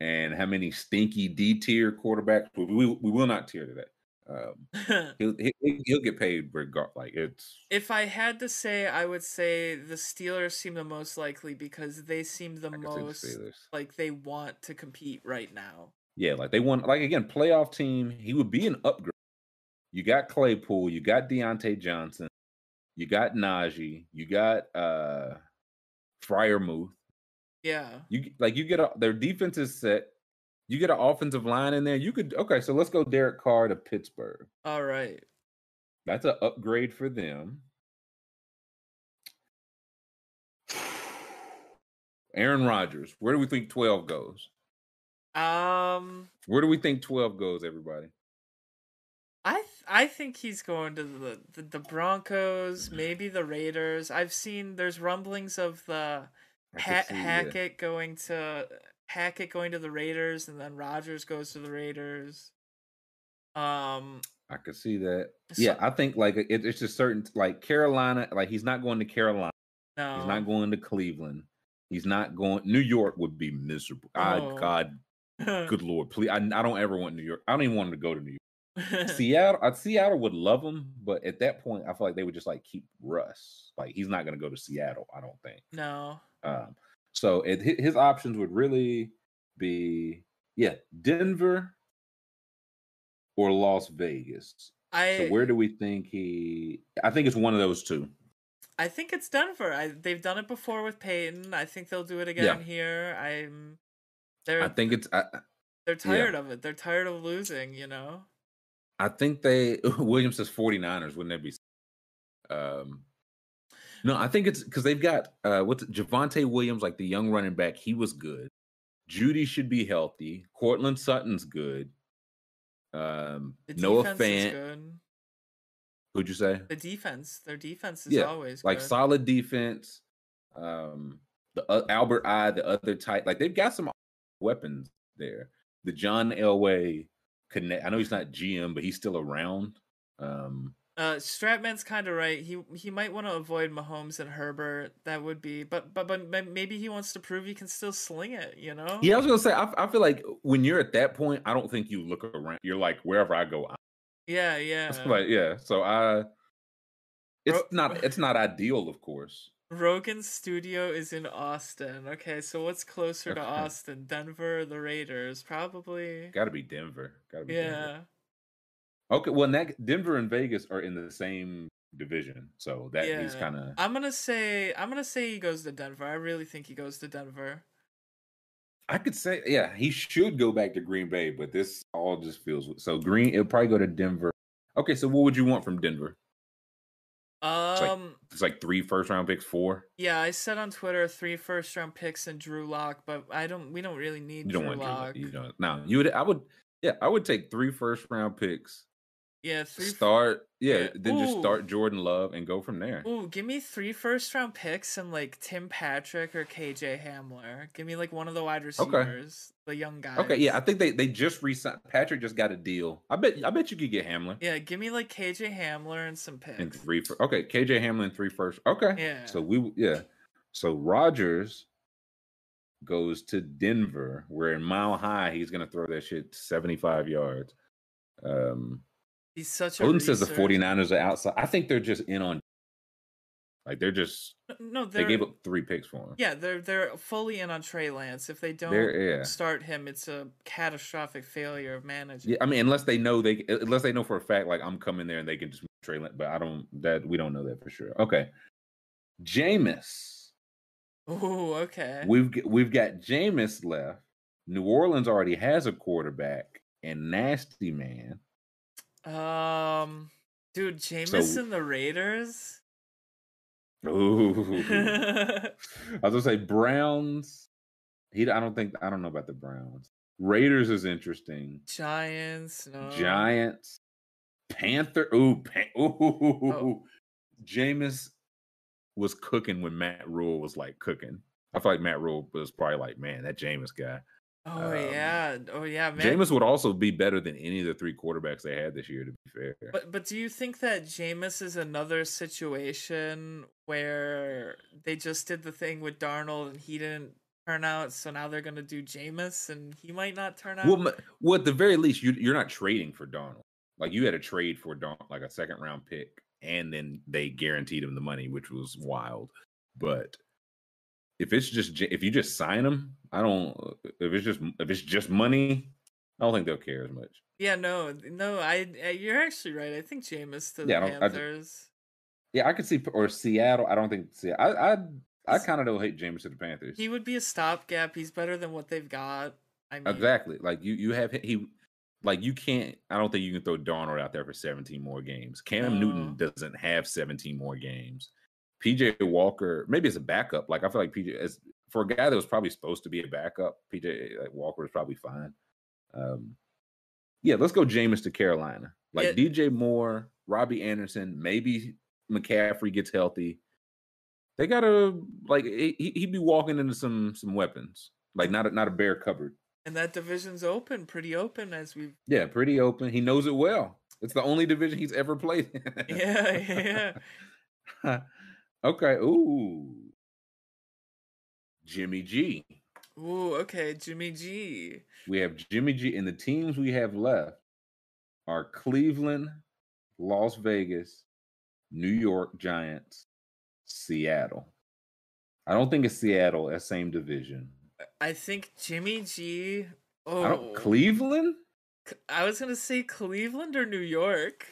and how many stinky D tier quarterbacks. We, we, we will not tier to that. Um, [laughs] he'll, he'll get paid regard like it's. If I had to say, I would say the Steelers seem the most likely because they seem the most the like they want to compete right now. Yeah, like they want like again playoff team. He would be an upgrade. You got Claypool, you got Diontae Johnson, you got Najee, you got uh Freiermuth. Yeah, you like you get a, their defense is set. You get an offensive line in there. You could okay. So let's go Derek Carr to Pittsburgh. All right, that's an upgrade for them. Aaron Rodgers. Where do we think twelve goes? Um, where do we think twelve goes? Everybody. I th- I think he's going to the, the the Broncos, maybe the Raiders. I've seen there's rumblings of the ha- see, Hackett yeah. going to Hackett going to the Raiders, and then Rodgers goes to the Raiders. Um, I could see that. So, yeah, I think like it, it's just certain like Carolina. Like he's not going to Carolina. No, he's not going to Cleveland. He's not going. New York would be miserable. Oh. I God, [laughs] good lord, please. I, I don't ever want New York. I don't even want him to go to New York. [laughs] Seattle, uh, Seattle would love him, but at that point, I feel like they would just like keep Russ. Like he's not going to go to Seattle. I don't think. no. Um, so it, his options would really be yeah, Denver or Las Vegas. I So where do we think he? I think it's one of those two. I think it's Denver. I they've done it before with Peyton. I think they'll do it again Yeah. here. I'm they're I think it's. I, they're tired of it. They're tired of losing, you know? I think they [laughs] Williams says 49ers. Wouldn't that be? Um, no, I think it's because they've got uh what's it, Javonte Williams, like the young running back. He was good. Jeudy should be healthy. Courtland Sutton's good. Um, The Noah Fant. Who'd you say? The defense, their defense is Yeah, always Like good. solid defense. Um, the uh, Albert I, the other tight, like they've got some weapons there. The John Elway connect. I know he's not GM, but he's still around. Um, Uh, Stratman's kind of right. He he might want to avoid Mahomes and Herbert. That would be, but but but maybe he wants to prove he can still sling it. You know? Yeah, I was gonna say. I, I feel like when you're at that point, I don't think you look around. You're like wherever I go. I'm yeah, [laughs] yeah. like yeah. So I, it's Ro- not it's not ideal, of course. Rogan's studio is in Austin. Okay, so what's closer to Austin? Denver, the Raiders, probably. Got to be Denver. Got to be Denver. Yeah, Okay. Well, that, Denver and Vegas are in the same division, so that he's kind of. I'm gonna say I'm gonna say he goes to Denver. I really think he goes to Denver. I could say, yeah, he should go back to Green Bay, but this all just feels so. Green, it'll probably go to Denver. Okay, so what would you want from Denver? Like- Um, It's like three first round picks, four. yeah, I said on Twitter three first round picks and Drew Lock, but I don't. We don't really need You don't Drew want Lock. Drew. You don't. No, you would. I would. Yeah, I would take three first round picks. Yeah, three. Start. Yeah, yeah, then just start Jordan Love and go from there. Ooh, give me three first round picks and like Tim Patrick or KJ Hamler. Give me like one of the wide receivers, the young guys. Okay, yeah, I think they they just re-signed. Patrick just got a deal. I bet. I bet you could get Hamler. yeah, give me like KJ Hamler and some picks. And three. Okay, KJ Hamler three first. Okay. Yeah. So we yeah. So Rodgers goes to Denver, where in Mile High he's gonna throw that shit 75 yards. Um He's such a. Odin says the research- 49ers are outside. I think they're just in on like they're just uh, No, they they're, gave up three picks for him. Yeah, they're they're fully in on Trey Lance. If they don't yeah. start him, it's a catastrophic failure of management. Yeah, I mean, unless they know they unless they know for a fact, like I'm coming there and they can just trail it, but I don't that we don't know that for sure. Okay. Jameis. Oh, okay. We've we've got Jameis left. New Orleans already has a quarterback and nasty man. Um, dude, Jameis So- and the Raiders. Ooh. [laughs] I was gonna say Browns. He I don't think I don't know about the Browns. Raiders is interesting. Giants. No. Giants, Panther. Ooh, Pan- [laughs] ooh, Oh. Jameis was cooking when Matt Rhule was like cooking. I feel like Matt Rhule was probably like, man, that Jameis guy. Oh Um, yeah. Oh yeah, man. Jameis would also be better than any of the three quarterbacks they had this year. To be fair, But but do you think that Jameis is another situation where they just did the thing with Darnold and he didn't turn out, so now they're gonna do Jameis and he might not turn out? well, well, at the very least, you, you're not trading for Darnold. Like you had a trade for Darnold, like a second round pick, and then they guaranteed him the money, which was wild. But if it's just if you just sign them, I don't. Uh, if it's just if it's just money, I don't think they'll care as much. yeah, no, no, I, I you're actually right. I think Jameis to the Yeah, I Panthers. Yeah, I could see or Seattle. I don't think. See, I I I kind of don't hate Jameis to the Panthers. He would be a stopgap. He's better than what they've got. I mean, Exactly. Like you, you have he, like you can't. I don't think you can throw Darnold out there for 17 more games. Cam Newton doesn't have 17 more games. PJ Walker, maybe it's a backup. Like I feel like PJ, as for a guy that was probably supposed to be a backup, PJ like, Walker is probably fine. Um, yeah, let's go Jameis to Carolina. Like Yeah. DJ Moore, Robbie Anderson, maybe McCaffrey gets healthy. They gotta like he, he- he'd be walking into some some weapons. Like not a, not a bare cupboard. and that division's open, pretty open as we've. Yeah, pretty open. He knows it well. It's the only division he's ever played. in. Yeah, yeah. [laughs] okay. Ooh. Jimmy G. Ooh, okay, Jimmy G. We have Jimmy G and the teams we have left are Cleveland, Las Vegas, New York Giants, Seattle. I don't think it's Seattle, that same division. I think Jimmy G. Oh, Cleveland? I was gonna say Cleveland or New York.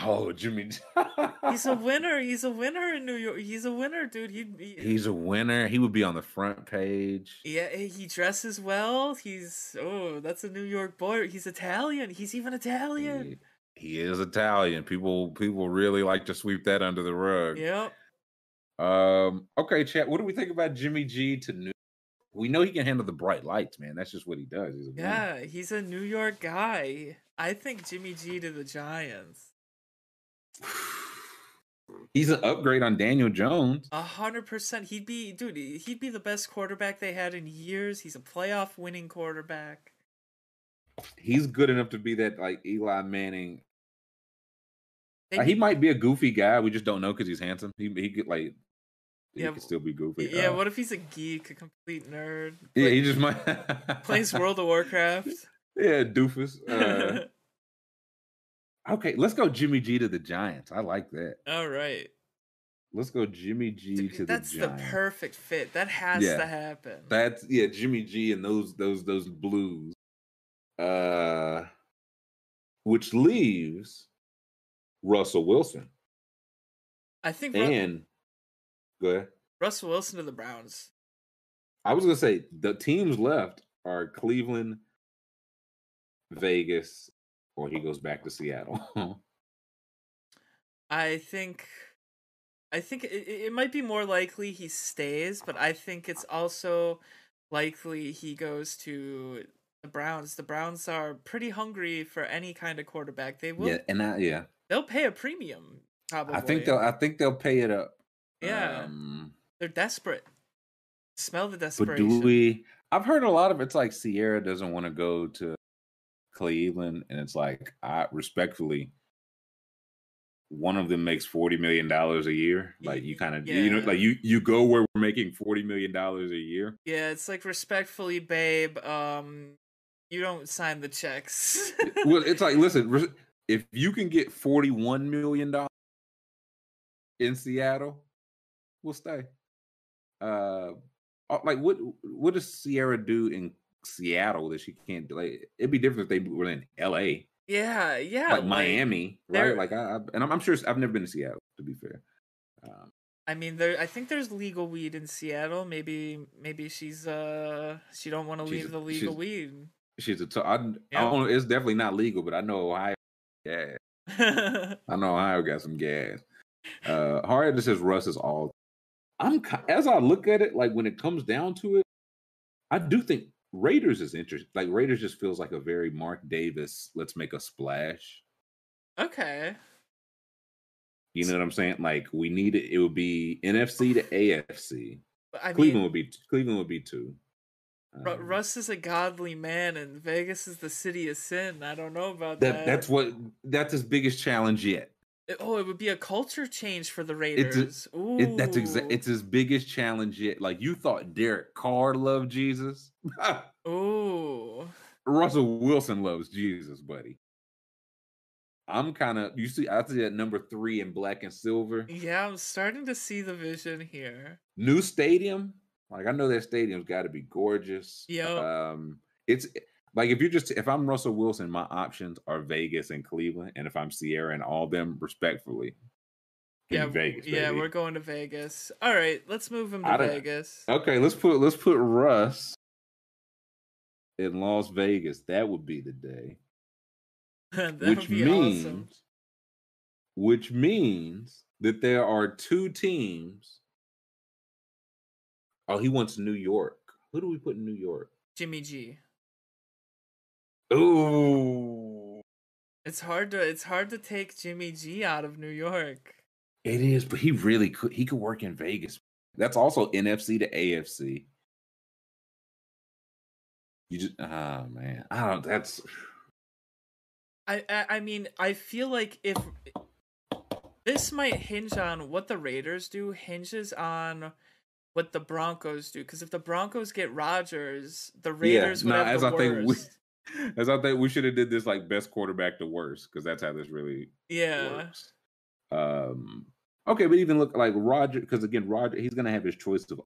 Oh, Jimmy. [laughs] He's a winner. He's a winner in New York. He's a winner, dude. He, he He's a winner. He would be on the front page. yeah, he dresses well. He's oh, that's a New York boy. He's Italian. He's even Italian. He, he is Italian. People people really like to sweep that under the rug. Yep. Um. Okay, chat. What do we think about Jimmy G to New? We know he can handle the bright lights, man. That's just what he does. He's. Yeah, he's a New York guy. I think Jimmy G to the Giants. He's an upgrade on Daniel Jones. A hundred percent. He'd be, dude. He'd be the best quarterback they had in years. He's a playoff winning quarterback. He's good enough to be that like Eli Manning. Uh, he might be a goofy guy. We just don't know because he's handsome. He he could like. He Yeah, could still be goofy. Yeah. Uh, What if he's a geek, a complete nerd? yeah, he just might [laughs] plays World of Warcraft. [laughs] Yeah, doofus. Uh, [laughs] okay, let's go Jimmy G to the Giants. I like that. All right. Let's go Jimmy G Dude, to the Giants. that's the perfect fit. That has Yeah. to happen. That's yeah, Jimmy G and those those those blues. Uh which leaves Russell Wilson. I think Ru- And go ahead. Russell Wilson to the Browns. I was gonna say the teams left are Cleveland, Vegas, or he goes back to Seattle. [laughs] I think I think it, it might be more likely he stays, but I think it's also likely he goes to the Browns. The Browns are pretty hungry for any kind of quarterback. They will yeah, and I yeah. they'll pay a premium probably. I think they'll I think they'll pay it up. Yeah. Um, They're desperate. Smell the desperation. but do we I've heard a lot of it's like Ciara doesn't want to go to Cleveland and it's like I respectfully one of them makes 40 million dollars a year like you kind of you know like you you go where we're making 40 million dollars a year Yeah, it's like respectfully, babe. Um, you don't sign the checks. [laughs] well it's like listen if you can get 41 million dollars in Seattle we'll stay uh uh, like what what does Ciara do in Seattle that she can't like it'd be different if they were in LA yeah, yeah. like Miami they're- right like I, I and I'm, I'm sure I've never been to Seattle to be fair um, I mean, there. I think there's legal weed in Seattle. Maybe, maybe she's uh, she don't want to leave a- the legal weed. she's a t- I, I Yeah. I don't it's definitely not legal but I know Ohio yeah [laughs] I know Ohio got some gas. Uh Harriet says Russ is all. I'm as I look at it, like when it comes down to it, I do think Raiders is interesting. Like Raiders just feels like a very Mark Davis. Let's make a splash. okay. You know what I'm saying? Like we need it. It would be NFC to AFC. I Cleveland mean, would be Cleveland would be two. Um, Russ is a godly man, and Vegas is the city of sin. I don't know about that that. that's what that's his biggest challenge yet. Oh, it would be a culture change for the a- Raiders. Ooh, It, that's exact. It's his biggest challenge yet. Like you thought, Derek Carr loved Jesus. [laughs] Ooh. Russell Wilson loves Jesus, buddy. I'm kind of you see. I see that number three in black and silver. Yeah, I'm starting to see the vision here. New stadium. Like I know that stadium's got to be gorgeous. Yeah, Um, it's like if you're just if I'm Russell Wilson, my options are Vegas and Cleveland, and if I'm Ciara and all them, respectfully, Yeah, Vegas. yeah, we're going to Vegas. All right, let's move him to Vegas. Okay, let's put let's put Russ in Las Vegas. That would be the day. [laughs] that which would be means awesome. which means that there are two teams. Oh, he wants New York. Who do we put in New York? Jimmy G. Ooh, It's hard to it's hard to take Jimmy G out of New York. it is, but he really could. He could work in Vegas. That's also NFC to AFC. You just, oh man, I don't. That's I, I I mean, I feel like if this might hinge on what the Raiders do, hinges on what the Broncos do. Because if the Broncos get Rodgers, the Raiders would no, have as the I think As I think we should have did this like best quarterback to worst because that's how this really Yeah. works. Um, okay, but even look like Roger because again, Roger he's gonna have his choice of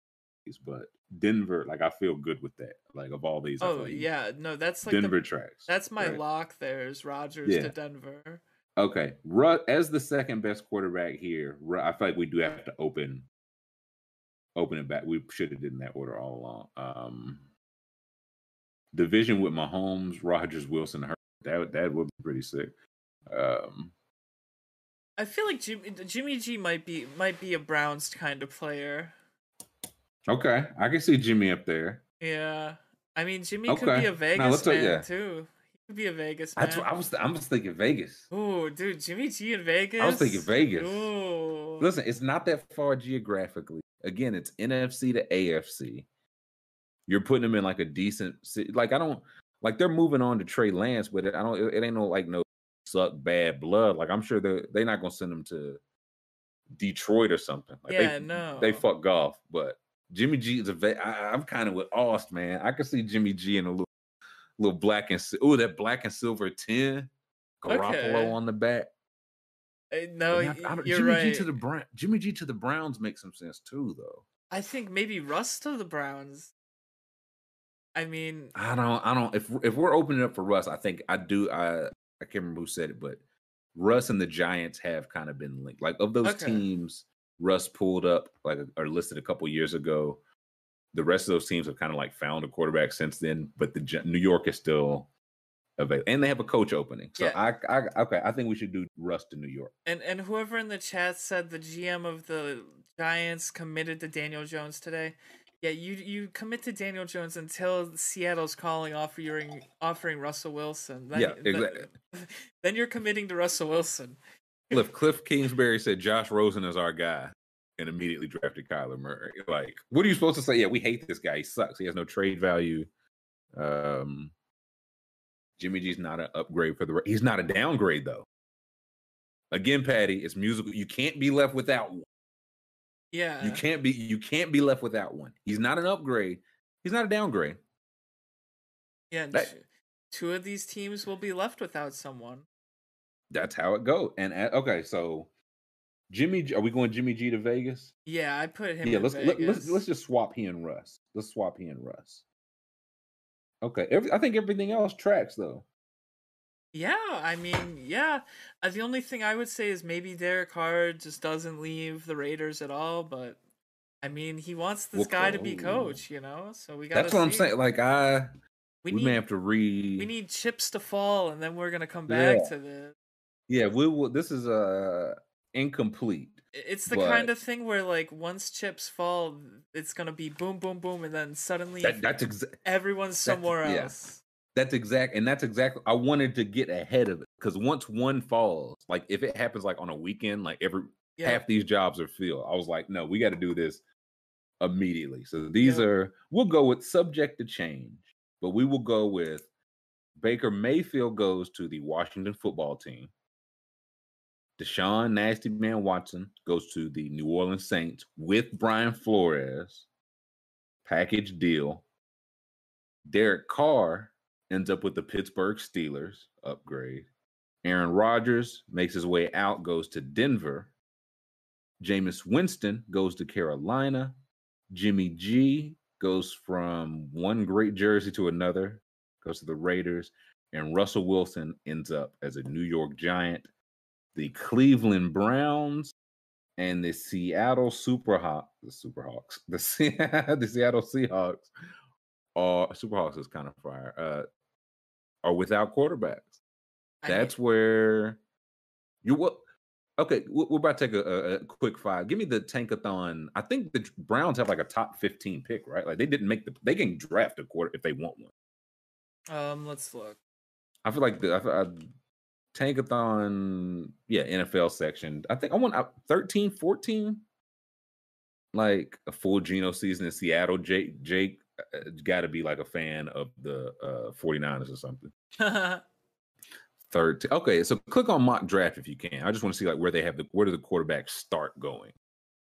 these, but Denver, like I feel good with that. Like of all these, Oh yeah, no, that's like Denver the, tracks. that's my right? lock. There is Rodgers Yeah. to Denver. Okay, Ru- as the second best quarterback here, Ru- I feel like we do have to open open it back. We should have did in that order all along. Um, division with Mahomes, Rodgers, Wilson, Hurt. That that would be pretty sick. Um, I feel like Jimmy, Jimmy G might be might be a Browns kind of player. okay, I can see Jimmy up there. Yeah, I mean Jimmy could be a Vegas let's man yeah. too. He could be a Vegas man. That's what I was. I was thinking Vegas. Oh, dude, Jimmy G in Vegas. I was thinking Vegas. Ooh. Listen, it's not that far geographically. Again, it's NFC to AFC. You're putting them in like a decent city. Like I don't like they're moving on to Trey Lance, but I don't. It, ain't no like no suck bad blood. Like I'm sure they're they're not gonna send them to Detroit or something. Like yeah, they, no. they fuck golf, but Jimmy G is a vet. I, I'm kind of with Aust, man. I can see Jimmy G in a little little black and oh that black and silver ten, Garoppolo Okay. on the back. Uh, no, I don't- you're Jimmy right. G to the Brown, Jimmy G to the Browns makes some sense too, though. I think maybe Russ to the Browns. I mean, I don't, I don't. If if we're opening up for Russ, I think I do. I I can't remember who said it, but Russ and the Giants have kind of been linked. Like of those Okay. teams, Russ pulled up like or listed a couple years ago. The rest of those teams have kind of like found a quarterback since then, but the New York is still available, and they have a coach opening. So Yeah. I, I, okay, I think we should do Russ to New York. and and whoever in the chat said the GM of the Giants committed to Daniel Jones today. Yeah, you you commit to Daniel Jones until Seattle's calling offering offering Russell Wilson. Then, Yeah, exactly. [laughs] Then you're committing to Russell Wilson. Kliff Kliff Kingsbury said Josh Rosen is our guy and immediately drafted Kyler Murray. Like, what are you supposed to say? Yeah, we hate this guy. He sucks. He has no trade value. Um Jimmy G's not an upgrade for the he's not a downgrade though. Again, Patty, it's musical. You can't be left without one. Yeah. You can't be you can't be left without one. He's not an upgrade. He's not a downgrade. Yeah, That- two- of these teams will be left without someone. That's how it goes. And okay, so Jimmy, G- are we going Jimmy G to Vegas? Yeah, I put him. yeah, in let's let, let's let's just swap he and Russ. Let's swap he and Russ. Okay, every, I think everything else tracks though. Yeah, I mean, yeah. Uh, the only thing I would say is maybe Derek Carr just doesn't leave the Raiders at all, but I mean, he wants this Well, guy to be oh. coach, you know. So we got. That's what I'm saying. Like I, We, we, need may have to re. we need chips to fall, and then we're gonna come back Yeah. to this. Yeah, we will. This is uh incomplete. It's the kind of thing where, like, once chips fall, it's gonna be boom, boom, boom, and then suddenly That, that's exa- everyone's somewhere yeah. else. That's exact, and that's exactly. I wanted to get ahead of it because once one falls, like if it happens like on a weekend, like every Yeah, half these jobs are filled. I was like, no, we got to do this immediately. So these Yeah. are we'll go with subject to change, but we will go with Baker Mayfield goes to the Washington football team. Deshaun Nasty Man Watson goes to the New Orleans Saints with Brian Flores. Package deal. Derek Carr ends up with the Pittsburgh Steelers upgrade. Aaron Rodgers makes his way out, goes to Denver. Jameis Winston goes to Carolina. Jimmy G goes from one great jersey to another, goes to the Raiders. And Russell Wilson ends up as a New York Giant. The Cleveland Browns and the Seattle Superhawks, the Superhawks, [laughs] the, Se- [laughs] the Seattle Seahawks are Superhawks is kind of fire. Uh, are without quarterbacks. I That's where you will. Okay, we- we're about to take a, a, quick five. Give me the tankathon. I think the Browns have like a top fifteen pick, right? Like they didn't make the. They can draft a quarter if they want one. um, let's look. I feel like the I, I, tankathon, yeah, NFL section. I think I want uh, 13, 14. Like a full Geno season in Seattle. Jake, Jake got to be like a fan of the uh 49ers or something. [laughs] 13. Okay, so click on mock draft if you can. I just want to see like where they have the where do the quarterbacks start going.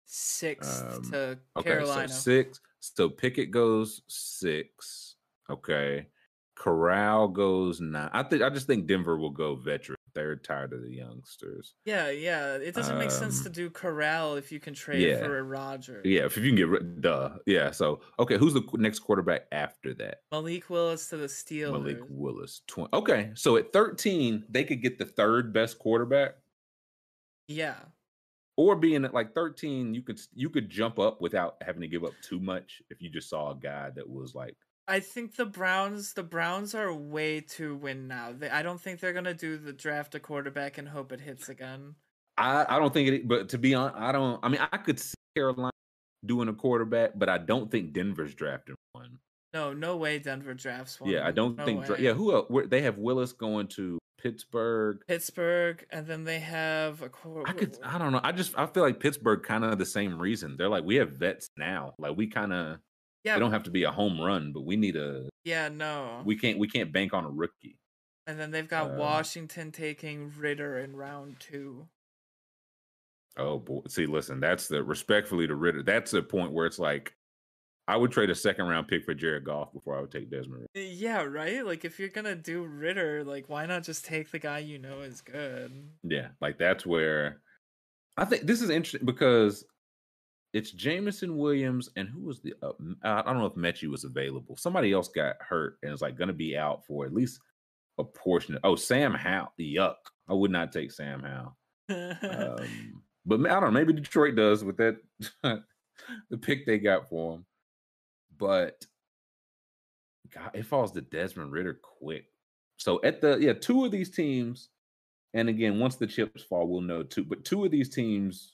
Six Um, to Okay, Carolina. so six. So Pickett goes six. Okay. Corral goes nine. I think I just think Denver will go veteran. They're tired of the youngsters. Yeah, yeah. It doesn't make sense to Um, do Corral if you can trade yeah. for a Roger. Yeah, if you can get rid, duh. Yeah. So okay, who's the next quarterback after that? Malik Willis to the Steelers. Malik Willis. Twenty. Okay, so at thirteen, they could get the third best quarterback, Yeah. or being at like thirteen, you could you could jump up without having to give up too much if you just saw a guy that was like I think the Browns the Browns are way to win now. They, I don't think they're gonna do the draft a quarterback and hope it hits again. I, I don't think it, but to be honest, I don't. I mean, I could see Carolina doing a quarterback, but I don't think Denver's drafting one. No, no way Denver drafts one. Yeah, I don't No think. Dra- yeah, who else? They have Willis going to Pittsburgh. Pittsburgh, and then they have a quar- I could. I don't know. I just. I feel like Pittsburgh kind of the same reason. They're like we have vets now. Like we kind of. Yeah, They don't have to be a home run, but we need a. yeah, no. We can't. We can't bank on a rookie. and then they've got uh, Washington taking Ridder in round two. Oh boy. See, listen. That's the respectfully to Ridder. That's a point where it's like. I would trade a second round pick for Jared Goff before I would take Desmond. Ridder. Uh, Yeah, right. Like if you're gonna do Ridder, like why not just take the guy you know is good? Yeah, like that's where I think this is interesting because it's Jameson Williams and who was the uh, I don't know if Mechie was available. Somebody else got hurt and is like going to be out for at least a portion. Of, oh, Sam Howell. Yuck. I would not take Sam Howell. [laughs] Um, but I don't know. Maybe Detroit does with that [laughs] the pick they got for him. But God, it falls to Desmond Ridder quick. So at the yeah, two of these teams, and again, once the chips fall, we'll know two. But two of these teams,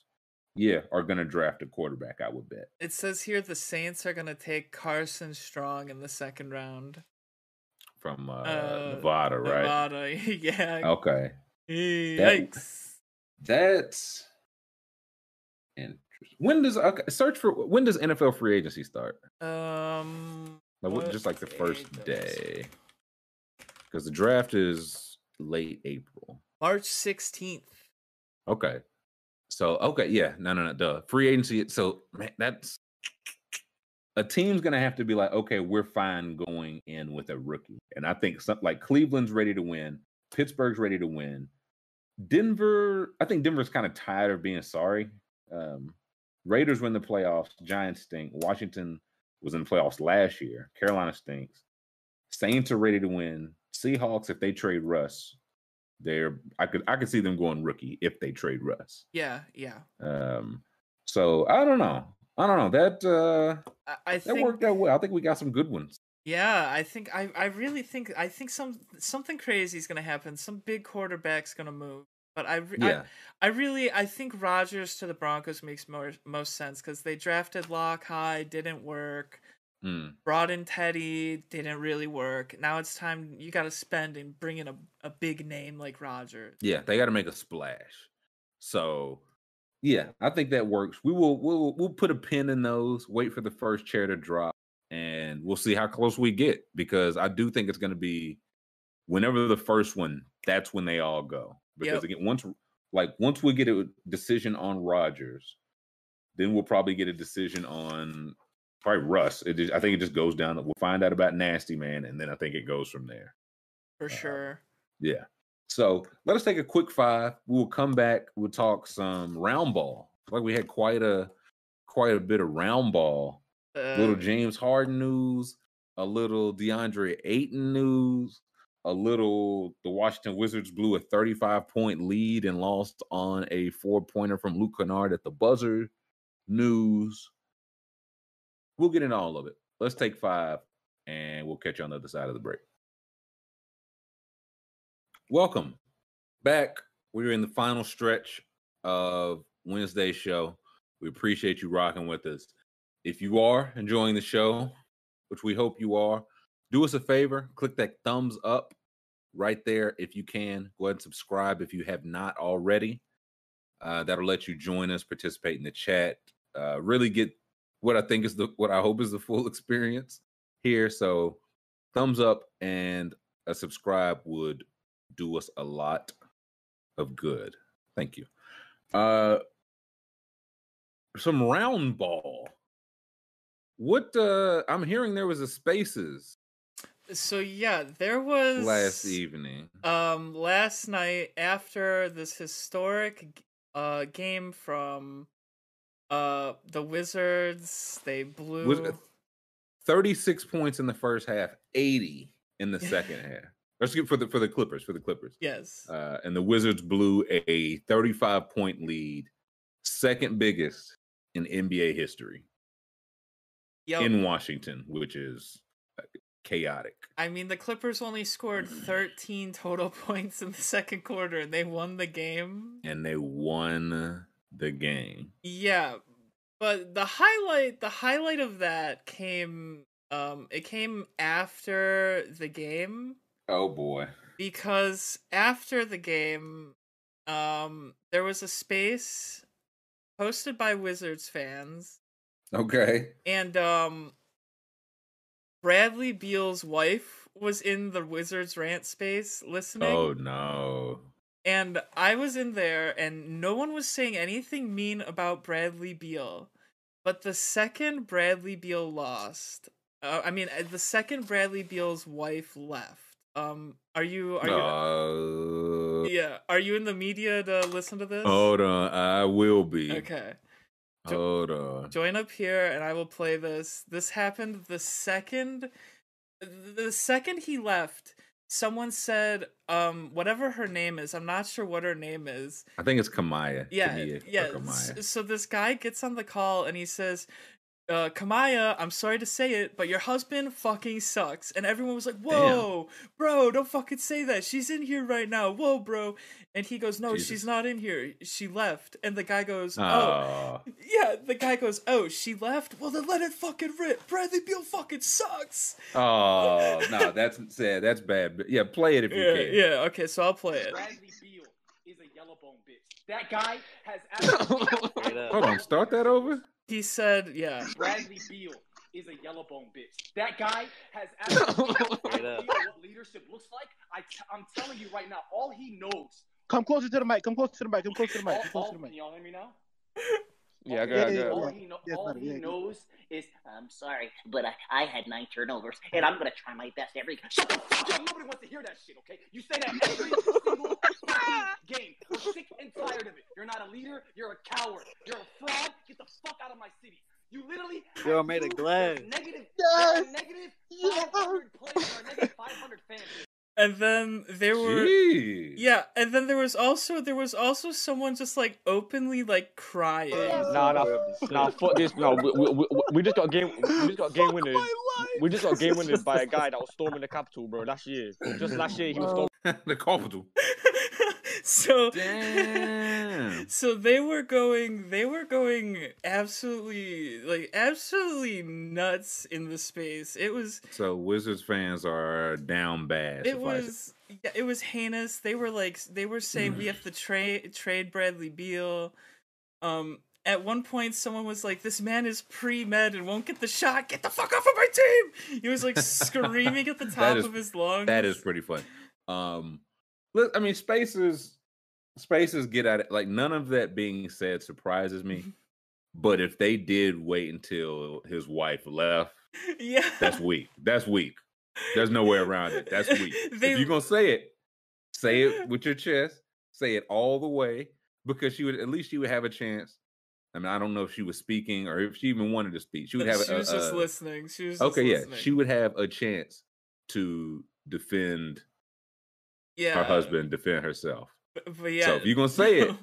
yeah, are gonna draft a quarterback. I would bet it says here the Saints are gonna take Carson Strong in the second round. from uh, Uh, Nevada, right? Nevada, [laughs] yeah. Okay, Yikes. that's interesting. When does okay, search for when does NFL free agency start? Um. Like just like the first day, because the draft is late April. March sixteenth. Okay, so okay, yeah, no, no, no, duh. Free agency. So man, that's a team's gonna have to be like, okay, we're fine going in with a rookie, and I think something like Cleveland's ready to win, Pittsburgh's ready to win, Denver. I think Denver's kind of tired of being sorry. Um, Raiders win the playoffs. Giants stink. Washington was in the playoffs last year. Carolina stinks. Saints are ready to win. Seahawks, if they trade Russ, they're I could I could see them going rookie if they trade Russ. Yeah, yeah. Um, so I don't know. I don't know that uh I, I that think worked out well. I think we got some good ones. Yeah, I think I I really think I think some something crazy is gonna happen. Some big quarterback's gonna move. But I, re- Yeah, I I really I think Rodgers to the Broncos makes more most sense because they drafted Lock high, didn't work. Mm, Brought in Teddy, didn't really work. Now it's time you got to spend and bring in a, a big name like Rodgers. yeah. They got to make a splash. So yeah, I think that works. We will we'll we'll put a pin in those. Wait for the first chair to drop, and we'll see how close we get because I do think it's going to be whenever the first one. That's when they all go because Yep. again once like once we get a decision on Rodgers, then we'll probably get a decision on probably Russ. It just, I think it just goes down. We'll find out about Nasty Man, and then I think it goes from there. For Uh, sure. Yeah. So let us take a quick five. We will come back. We'll talk some round ball. Like we had quite a quite a bit of round ball. A little Uh, James Harden news, a little DeAndre Ayton news, a little the Washington Wizards blew a 35 point lead and lost on a four pointer from Luke Kennard at the buzzer news. We'll get into all of it. Let's take five and we'll catch you on the other side of the break. Welcome back. We're in the final stretch of Wednesday's show. We appreciate you rocking with us. If you are enjoying the show, which we hope you are, do us a favor, click that thumbs up right there if you can. Go ahead and subscribe if you have not already. Uh, that'll let you join us, participate in the chat, uh, really get what I think is the what I hope is the full [laughs] experience here. So, thumbs up and a subscribe would do us a lot of good. Thank you. Uh, some round ball. What uh I'm hearing there was a spaces. So yeah, there was last evening. Um, last night after this historic uh game from uh the Wizards, they blew. 36 points in the first half, 80 in the second [laughs] half. Let's get for the for the Clippers, for the Clippers. Yes. Uh, and the Wizards blew a 35 point lead, second biggest in NBA history Yep. in Washington, which is uh, chaotic. I mean, the Clippers only scored [clears throat] 13 total [laughs] points in the second quarter, and they won the game. And they won the game. Yeah, but the highlight, the highlight of that came, um, it came after the game Oh boy. because after the game, um, there was a space hosted by Wizards fans, Okay. and um, Bradley Beal's wife was in the Wizards rant space listening. Oh no. And I was in there, and no one was saying anything mean about Bradley Beal. But the second Bradley Beal lost, uh, I mean, uh, the second Bradley Beal's wife left. Um, are you? Are you? Uh, Yeah, are you in the media to listen to this? hold on. I will be. Okay, Hold on. join up here, and I will play this. This happened the second, the second he left. Someone said, um, whatever her name is. I'm not sure what her name is. I think it's Kamiah. Yeah, yeah. Kamiah. So this guy gets on the call and he says, uh, Kamiah, I'm sorry to say it, but your husband fucking sucks. And everyone was like, Whoa, bro, don't fucking say that. She's in here right now. Whoa, bro. And he goes, No, Jesus. she's not in here. She left. And the guy goes, Oh, Oh. yeah. The guy goes, Oh, she left? Well, then let it fucking rip. Bradley Beal fucking sucks. Oh no, that's sad. That's bad. But yeah, play it if you can. yeah. Okay, so I'll play it. Bradley Beal is a yellow bone bitch. That guy has absolutely [laughs] Hold on, start that over. He said, Yeah. [laughs] Bradley Beal is a yellow bone bitch. That guy has absolutely [laughs] no idea what leadership looks like. I t- I'm telling you right now, all he knows. Come closer to the mic. Come closer to the mic. Come closer to the mic. Come closer to the mic. can y'all hear me now? Yeah, All- go ahead, yeah, go yeah, All he, know, Yes, all he yeah, yeah. knows is I'm sorry, but I, I had nine turnovers, and I'm gonna try my best every. Shut the fuck up. Nobody wants to hear that shit, okay? You say that every [laughs] single fucking [laughs] game. We're sick and tired of it. You're not a leader. You're a coward. You're a fraud. Get the fuck out of my city. You literally Yo, have made it two glad. Negative, Yes. negative Yes. 500 players or negative 500 fans. And then there were. Jeez. Yeah, and then there was also there was also someone just like openly like crying. Nah, nah, nah. Fuck this. No, we, we, we, we just got game. We just got [laughs] game winners. We just got game winners by a guy that was storming the [laughs] capital, bro. Last year, just last year, he was storming. the capital. So Damn. [laughs] so they were going they were going absolutely like absolutely nuts in the space. It was So Wizards fans are down bad. it was yeah, it was heinous. They were like they were saying we have to [sighs] trade trade Bradley Beal. Um at one point someone was like this man is pre-med and won't get the shot. Get the fuck off of my team. He was like screaming at the [laughs] top is- of his lungs. That is pretty fun. Um, I mean, spaces, spaces get at it. Like none of that being said surprises Mm-hmm. me. but if they did wait until his wife left, [laughs] yeah. that's weak. That's weak. There's no way around it. That's weak. [laughs] They- if you're gonna say it, say it with your chest. Say it all the way because she would at least she would have a chance. I mean, I don't know if she was speaking or if she even wanted to speak. She would have. she a, was just a- listening. She was just Okay, yeah, listening. she would have a chance to defend yeah. her husband, defend herself. But, but yeah. So if you're gonna say it,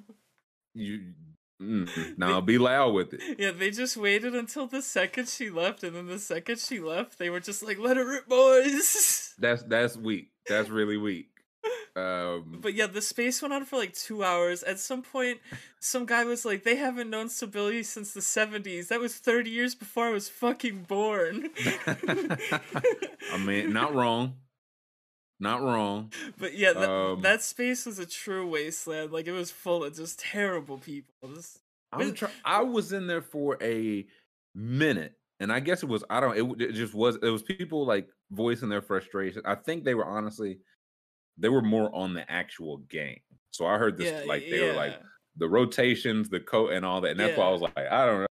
you mm, [laughs] now be loud with it. Yeah, they just waited until the second she left, and then the second she left, they were just like, "Let it rip, boys." [laughs] That's that's weak. That's really weak. [laughs] Um, But yeah, the space went on for like two hours. At some point, some guy was like, "They haven't known stability since the '70s. That was 30 years before I was fucking born." I mean, not wrong, not wrong. but yeah, that, Um, that space was a true wasteland. Like it was full of just terrible people. Just- I'm But- try- I was in there for a minute, and I guess it was I don't. It, it just was. It was people like voicing their frustration. I think they were honestly, they were more on the actual game. So I heard this yeah, like they were like the rotations, the coat, and all that. And that's why I was like, I don't know.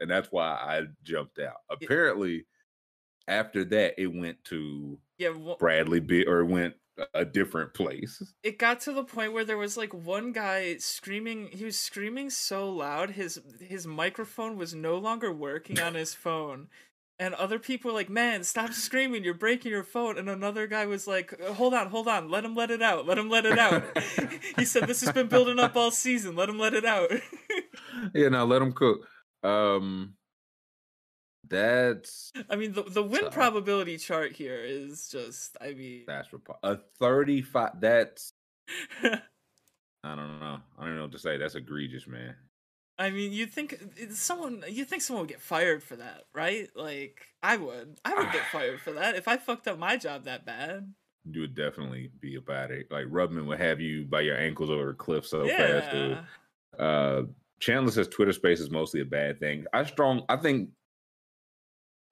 And that's why I jumped out. Apparently, after that, it went to Yeah, wha- Bradley Beal or it went a different place. it got to the point where there was like one guy screaming. He was screaming so loud his his microphone was no longer working on his phone. And other people were like, "Man, stop screaming! You're breaking your phone." And another guy was like, "Hold on, hold on, let him let it out, let him let it out." [laughs] he said, "This has been building up all season. Let him let it out." Yeah, now let him cook. Um, that's I mean, the the win Tough. probability chart here is just, I mean, that's repo- a thirty-five. That's [laughs] I don't know. I don't know what to say. That's egregious, man. I mean, you think someone you think someone would get fired for that, right? Like, I would, I would get [sighs] fired for that if I fucked up my job that bad. You would definitely be about it. Like Rubman would have you by your ankles over a cliff so fast, dude. Yeah, Uh, Chandler says Twitter Space is mostly a bad thing. I strong. I think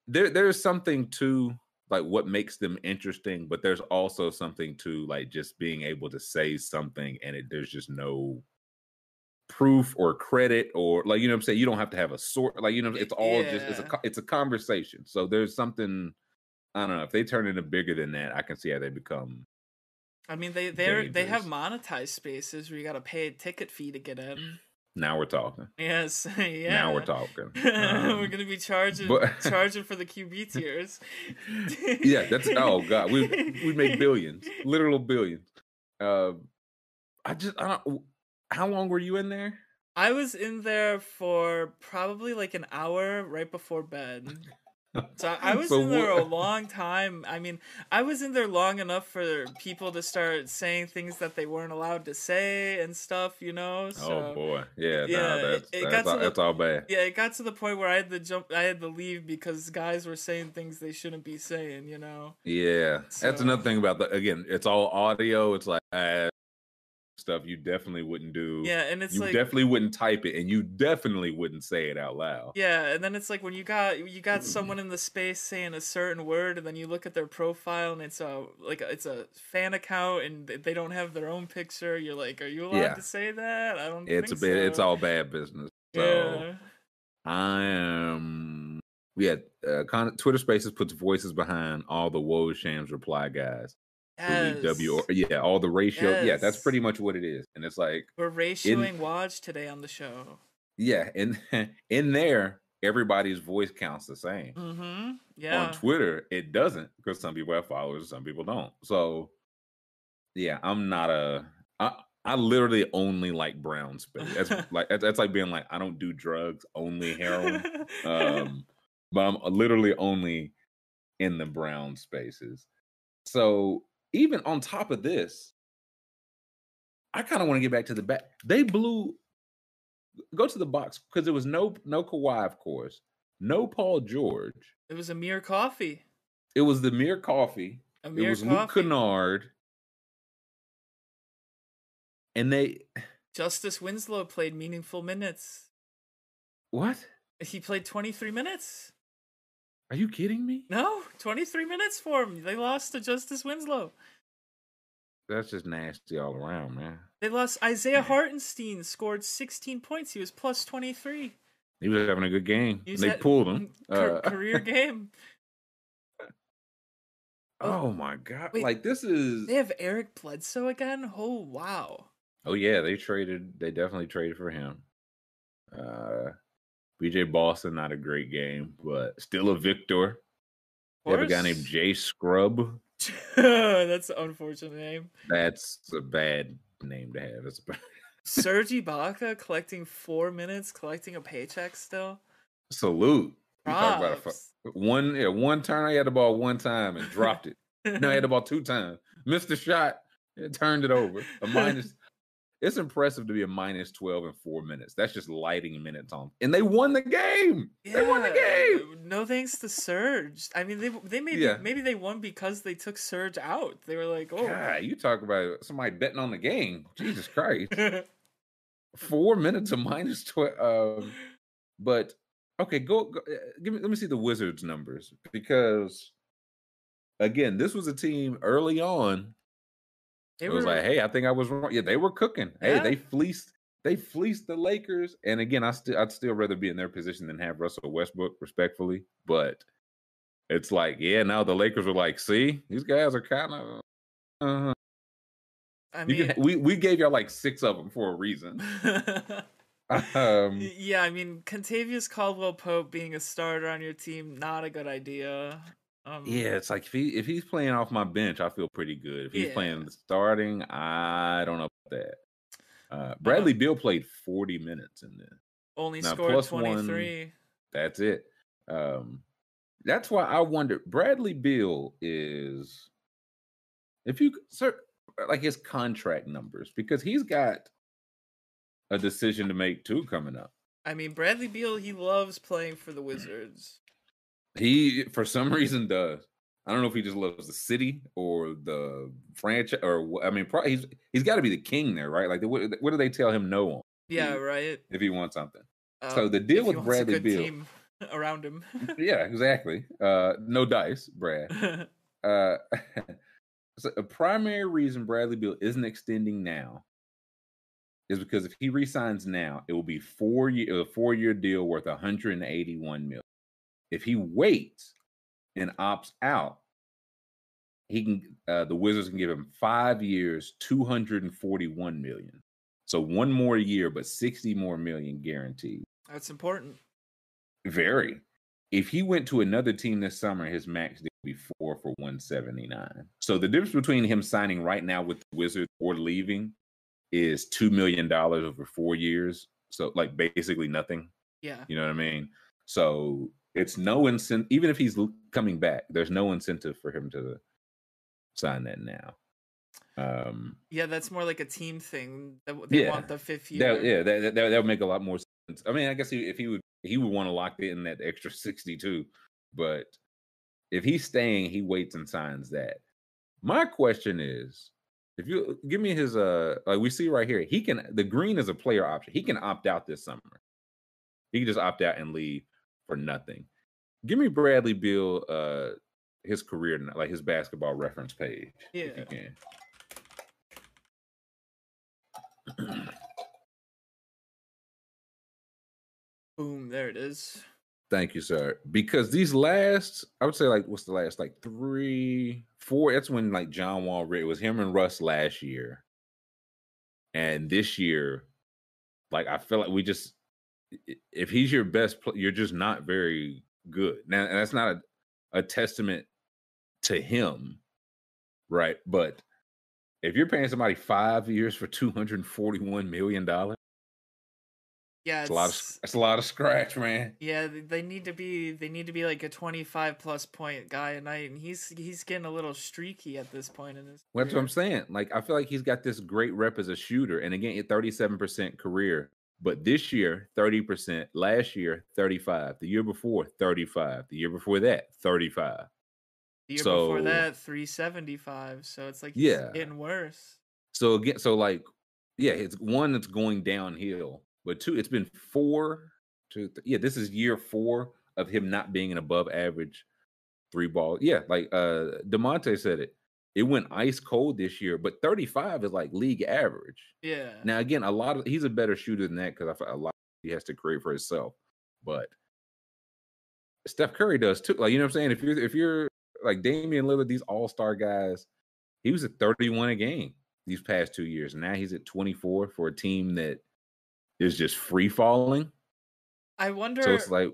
there there's something to like what makes them interesting, but there's also something to like just being able to say something and it there's just no proof or credit or like you know what I'm saying. You don't have to have a sort like you know it's all just it's a it's a conversation. So there's something. I don't know if they turn into bigger than that. I can see how they become. I mean, they they they have monetized spaces where you got to pay a ticket fee to get in. Now we're talking. Yes, yeah. [laughs] Now we're talking. [laughs] we're Um, gonna be charging but- [laughs] charging for the QB tiers. yeah, that's oh god, we we make billions, literal billions. Uh, I just I don't. How long were you in there? I was in there for probably like an hour right before bed. So I was So in there a long time. I mean, I was in there long enough for people to start saying things that they weren't allowed to say and stuff, you know. So oh boy, yeah, yeah, it- that's it got that's, to all, the- that's all bad. yeah, it got to the point where I had to jump. I had to leave because guys were saying things they shouldn't be saying. You know. Yeah, that's another thing about the again. It's all audio. It's like uh, stuff you definitely wouldn't do. Yeah, and it's you like definitely wouldn't type it, and you definitely wouldn't say it out loud. Yeah, and then it's like when you got you got someone [clears throat] in the space saying a certain word, and then you look at their profile, and it's a like it's a fan account, and they don't have their own picture. You're like, are you allowed Yeah. to say that? I don't. It's a bit. It's all bad business. So. Yeah. I am. Yeah, uh, con- Twitter Spaces puts voices behind all the Woj reply guys. W or yeah, all the ratio. Yeah, that's pretty much what it is. And it's like, We're ratioing Woj today on the show. yeah, in [laughs] in there, everybody's voice counts the same. Mm-hmm. Yeah. On Twitter, it doesn't because some people have followers, some people don't. So, yeah, I'm not a. I I literally only like brown space. That's [laughs] like that's, that's like being like I don't do drugs, only heroin. [laughs] um, but I'm literally only in the brown spaces. So even on top of this, I kind of want to get back to the back. They blew. Go to the box because there was no no Kawhi, of course, no Paul George. it was Amir Coffey. It was the mere coffee. Amir it was Luke Coffee. Kennard, and they Justice Winslow played meaningful minutes. what? He played 23 minutes. Are you kidding me? No, 23 minutes for him. They lost to Justice Winslow. That's just nasty all around, man. They lost. Isaiah Hartenstein scored 16 points. He was plus 23. He was having a good game. He They at- pulled him. Car- Uh, career [laughs] game. Oh my god! Wait, like this is. They have Eric Bledsoe again. Oh wow. Oh yeah, they traded. They definitely traded for him. Uh, BJ Boston, not a great game, but still a victor. They have a guy named Jay Scrubb. [laughs] That's an unfortunate name. That's a bad name to have. It's a [laughs] Serge Ibaka collecting four minutes, collecting a paycheck still. salute. You about a fu- one. Yeah, one turn. I had the ball one time and dropped it. no, I had the ball two [laughs] times. Missed the shot. It turned it over. A minus. It's impressive to be a minus twelve in four minutes. That's just lighting minutes on, and they won the game. They won the game. No thanks to Serge. I mean, they they maybe Yeah. maybe they won because they took Serge out. They were like, oh, God, you talk about somebody betting on the game. Jesus Christ. [laughs] Four minutes of minus twelve. Um, but okay, go, go. uh, Give me. Let me see the Wizards numbers because again, this was a team early on. They it was like, hey, I think I was wrong. Yeah, they were cooking. Hey, they fleeced. They fleeced the Lakers. And again, I still, I'd still rather be in their position than have Russell Westbrook, respectfully. But it's like, yeah, now the Lakers are like, see, these guys are kind of. Uh, I mean, can, we we gave y'all like six of them for a reason. [laughs] um, yeah, I mean, Kentavious Caldwell Pope being a starter on your team, not a good idea. Um, yeah, it's like if he if he's playing off my bench, I feel pretty good. If he's Yeah. playing starting, I don't know about that. Uh, Bradley Beal played forty minutes in this. only Now, scored plus one- 23. That's it. Um, that's why I wonder. Bradley Beal is, if you sir, like his contract numbers, because he's got a decision to make too coming up. I mean, Bradley Beal, he loves playing for the Wizards. He, for some reason, does. I don't know if he just loves the city or the franchise, or I mean, probably he's he's got to be the king there, right? Like, what, what do they tell him no on Yeah, right. if he wants something? So Um, the deal with Bradley good Beal- team around him. [laughs] Yeah, exactly. Uh, no dice, Brad. [laughs] Uh, [laughs] so a primary reason Bradley Beal isn't extending now is because if he resigns now, it will be four year a four year deal worth 181 million. If he waits and opts out, he can uh, the Wizards can give him five years, 241 million. So one more year, but 60 more million guaranteed. That's important. Very. If he went to another team this summer, his max deal would be four for 179. So the difference between him signing right now with the Wizards or leaving is $2 million over four years. So, like, basically nothing. Yeah. You know what I mean? So, it's no incentive, even if he's coming back, there's no incentive for him to sign that now. Um, Yeah, that's more like a team thing. They Yeah. want the fifth year. that, yeah, that, that, that would make a lot more sense. I mean, I guess he, if he would, he would want to lock in that extra [laughs] 62, but if he's staying, he waits and signs that. My question is, if you give me his, uh, like we see right here, he can, the green is a player option. He can opt out this summer. He can just opt out and leave for nothing. Give me Bradley Beal, uh, his career, like his basketball reference page. If you Yeah. can. Boom, there it is. Thank you, sir. Because these last, I would say, like, what's the last, like three, four? That's when like John Wall. It was him and Russ last year, and this year, like, I feel like we just, if he's your best, pl- you're just not very good. Now, and that's not a, a testament to him, right? But if you're paying somebody five years for two hundred forty-one million dollars, Yeah, that's a lot of it's- that's a lot of scratch, man. Yeah, they need to be they need to be like a 25 plus point guy a night and he's he's getting a little streaky at this point in his Well, That's what I'm saying. Like, I feel like he's got this great rep as a shooter. And again, 37% career. But this year, 30%. Last year, 35. The year before, 35. The year before that, 35. The year before so- that 375, so it's like Yeah. getting worse. So again, so like, yeah, it's one that's going downhill. But two, it's been four, two, th- yeah, this is year four of him not being an above average three ball. Yeah, like uh Demonte said it. It went ice cold this year, but 35 is like league average. Yeah. Now again, a lot of he's a better shooter than that because a lot he has to create for himself. But Steph Curry does too. Like you know what I'm saying? If you're if you're like Damian Lillard, these all star guys, he was at 31 a game these past two years. Now he's at 24 for a team that is just free falling. I wonder So it's like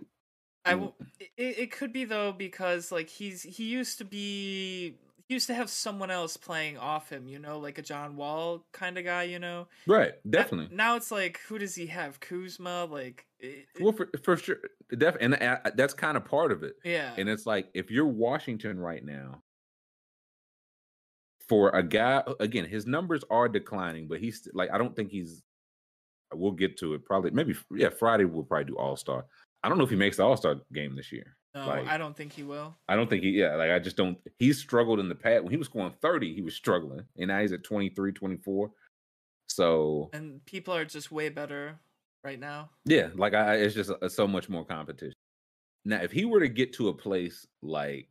I Mm. it, it could be though because like he's he used to be used to have someone else playing off him, you know, like a John Wall kind of guy, you know. right, definitely. Now it's like who does he have? Kuzma, like it- Well, for, for sure, def- and uh, that's kind of part of it. yeah. And it's like if you're Washington right now, for a guy again, his numbers are declining, but he's like I don't think he's. We'll get to it probably. Maybe yeah, Friday we'll probably do All Star. I don't know if he makes the All Star game this year. No, like- I don't think he will. I don't think he. Yeah, like I just don't. He struggled in the past when he was scoring thirty. He was struggling, and now he's at 23, 24. So And people are just way better right now. yeah, like I, it's just uh so much more competition. Now, if he were to get to a place like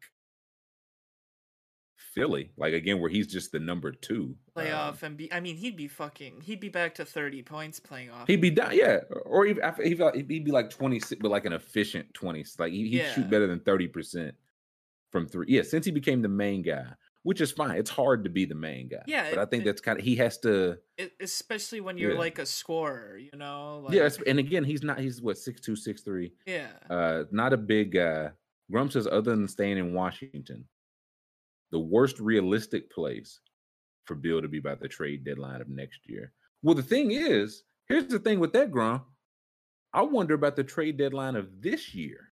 Philly, like again where he's just the number two, um, Playoff and be I mean he'd be fucking he'd be back to 30 points playing off. he'd be down. Yeah, or even he felt he'd be like twenty six, but like an efficient twenty. Like he, he'd Yeah. shoot better than thirty percent. from three. Yeah, since he became the main guy, which is fine. It's hard to be the main guy. Yeah, but I think it- that's kind of he has to. E- especially when you're Yeah. like a scorer, you know. Like, yeah, and again, he's not. He's what six two, six three. yeah. Uh, not a big guy. Grum says, other than staying in Washington, the worst realistic place for Beal to be by the trade deadline of next year. Well, the thing is, here's the thing with that, Grum. I wonder about the trade deadline of this year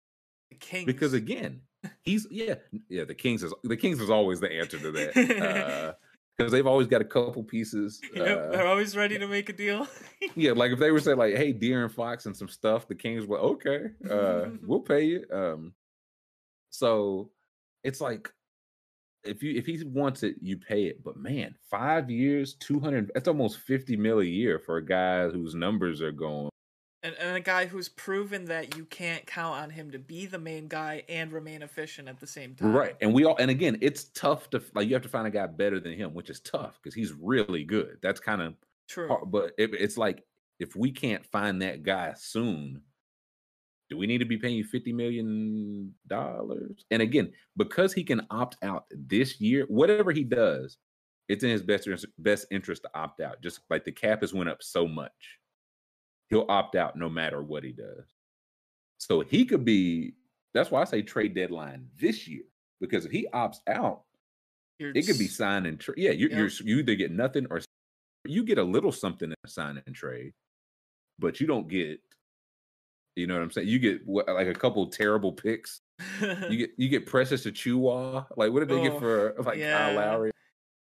The Kings. because again, he's yeah, yeah. The Kings is the Kings is always the answer to that [laughs] because they've always got a couple pieces. [laughs] Yep, uh, they're always ready to make a deal. yeah, like if they were [laughs] saying like, "Hey, De'Aaron Fox and some stuff," the Kings were okay. Uh, we'll pay you. Um, so it's like if you if he wants it, you pay it. But man, five years, two hundred. That's almost fifty mil a year for a guy whose numbers are going. and, and a guy who's proven that you can't count on him to be the main guy and remain efficient at the same time. Right, and we all, and again, it's tough to like you have to find a guy better than him, which is tough because he's really good. That's kind of True. hard, but it, it's like if we can't find that guy soon, do we need to be paying you fifty million dollars? And again, because he can opt out this year, whatever he does, it's in his best interest, best interest to opt out. Just like the cap has went up so much, he'll opt out no matter what he does. So he could be. That's why I say trade deadline this year because if he opts out, You're it could be sign and trade. Yeah, you Yep. you're you either get nothing or you get a little something in a sign and trade, but you don't get. You know what I'm saying? You get what, like a couple terrible picks. You [laughs] get you get Precious Achiuwa. Like what did they Oh, get for like yeah. Kyle Lowry?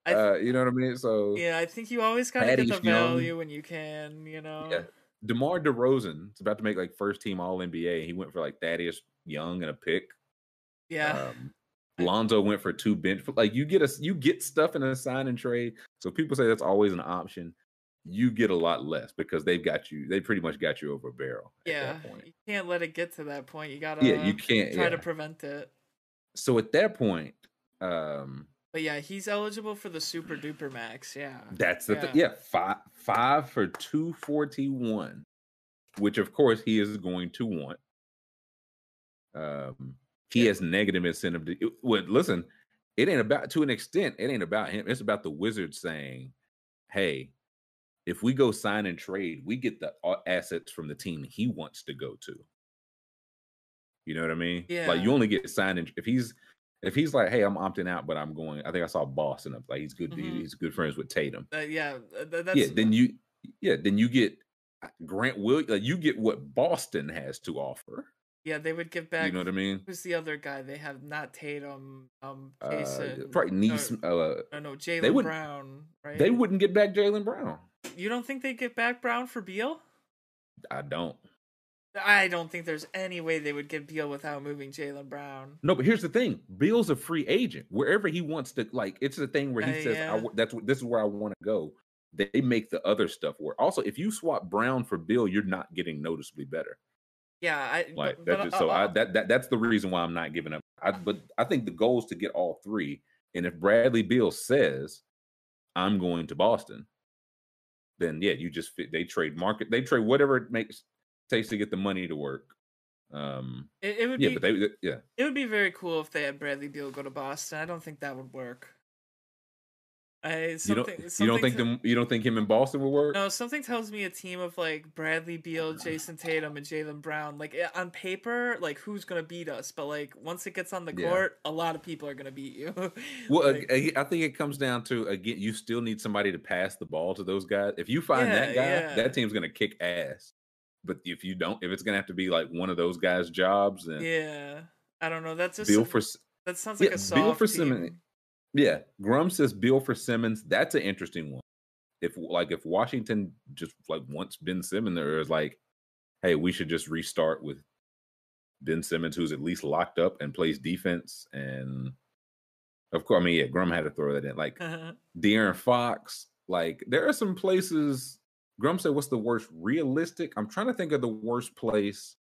Th- Uh, you know what I mean? So yeah, I think you always gotta Patty get the Young. value when you can. You know. yeah, DeMar DeRozan is about to make like first team All NBA. He went for like Thaddeus Young and a pick. Yeah. Um, [laughs] Lonzo went for two bench. Like you get a you get stuff in a sign and trade. So people say that's always an option. You get a lot less because they've got you. They pretty much got you over a barrel. At yeah. That point. You can't let it get to that point. You gotta. Yeah, you can't. try yeah. to prevent it. so at that point, um, But yeah, he's eligible for the super duper max. Yeah. that's the thing. Yeah, five five for two forty one, which of course he is going to want. Um, he has negative incentive to. it- Well, listen, it ain't about to an extent. It ain't about him. It's about the wizard saying, "Hey, if we go sign and trade, we get the assets from the team he wants to go to." You know what I mean? Yeah. Like you only get signed and if he's if he's like, "Hey, I'm opting out, but I'm going," I think I saw Boston up. Like he's good. Mhm. He's good friends with Tatum. Uh, yeah. uh, that's, yeah, then you, yeah, then you get uh, Grant Will. Like you get what Boston has to offer. Yeah, they would give back. You know what I mean? Who's the other guy? They have not Tatum. Um, Uh, probably Nees. Uh, No, no, Jaylen Brown. Right? they wouldn't get back Jaylen Brown. You don't think they get back Brown for Beal? I don't. I don't think there's any way they would get Beal without moving Jaylen Brown. No, but here's the thing: Beal's a free agent. Wherever he wants to, like, it's the thing where he Uh, says, yeah. I "That's what this is where I want to go." They make the other stuff work. Also, if you swap Brown for Beal, you're not getting noticeably better. Yeah, I Like but, that's just uh, so. I uh, that, that that's the reason why I'm not giving up. I but I think the goal is to get all three. And if Bradley Beal says, "I'm going to Boston," then yeah, you just fit. They trade market. They trade whatever it makes takes to get the money to work. Um. it, it would Yeah, be but they yeah. it would be very cool if they had Bradley Beal go to Boston. I don't think that would work. I You don't. You don't think te- them. You don't think him in Boston will work? No, something tells me a team of like Bradley Beal, Jayson Tatum, and Jaylen Brown. Like eh, on paper, like who's gonna beat us? But like once it gets on the Yeah. court, a lot of people are gonna beat you. [laughs] Well, Like, ag- I think it comes down to again, you still need somebody to pass the ball to those guys. If you find that guy, yeah. that team's gonna kick ass. But if you don't, if it's gonna have to be like one of those guys' jobs, then yeah, I don't know. That's just Beal for that sounds like yeah, a soft Beal for team. Simmons. Yeah, Grum says Beal for Simmons. That's an interesting one. If like if Washington just like wants Ben Simmons, or is like, hey, we should just restart with Ben Simmons, who's at least locked up and plays defense, and of course, I mean, yeah, Grum had to throw that in. Like uh-huh. De'Aaron Fox. Like there are some places. Grum said, "What's the worst realistic?" I'm trying to think of the worst place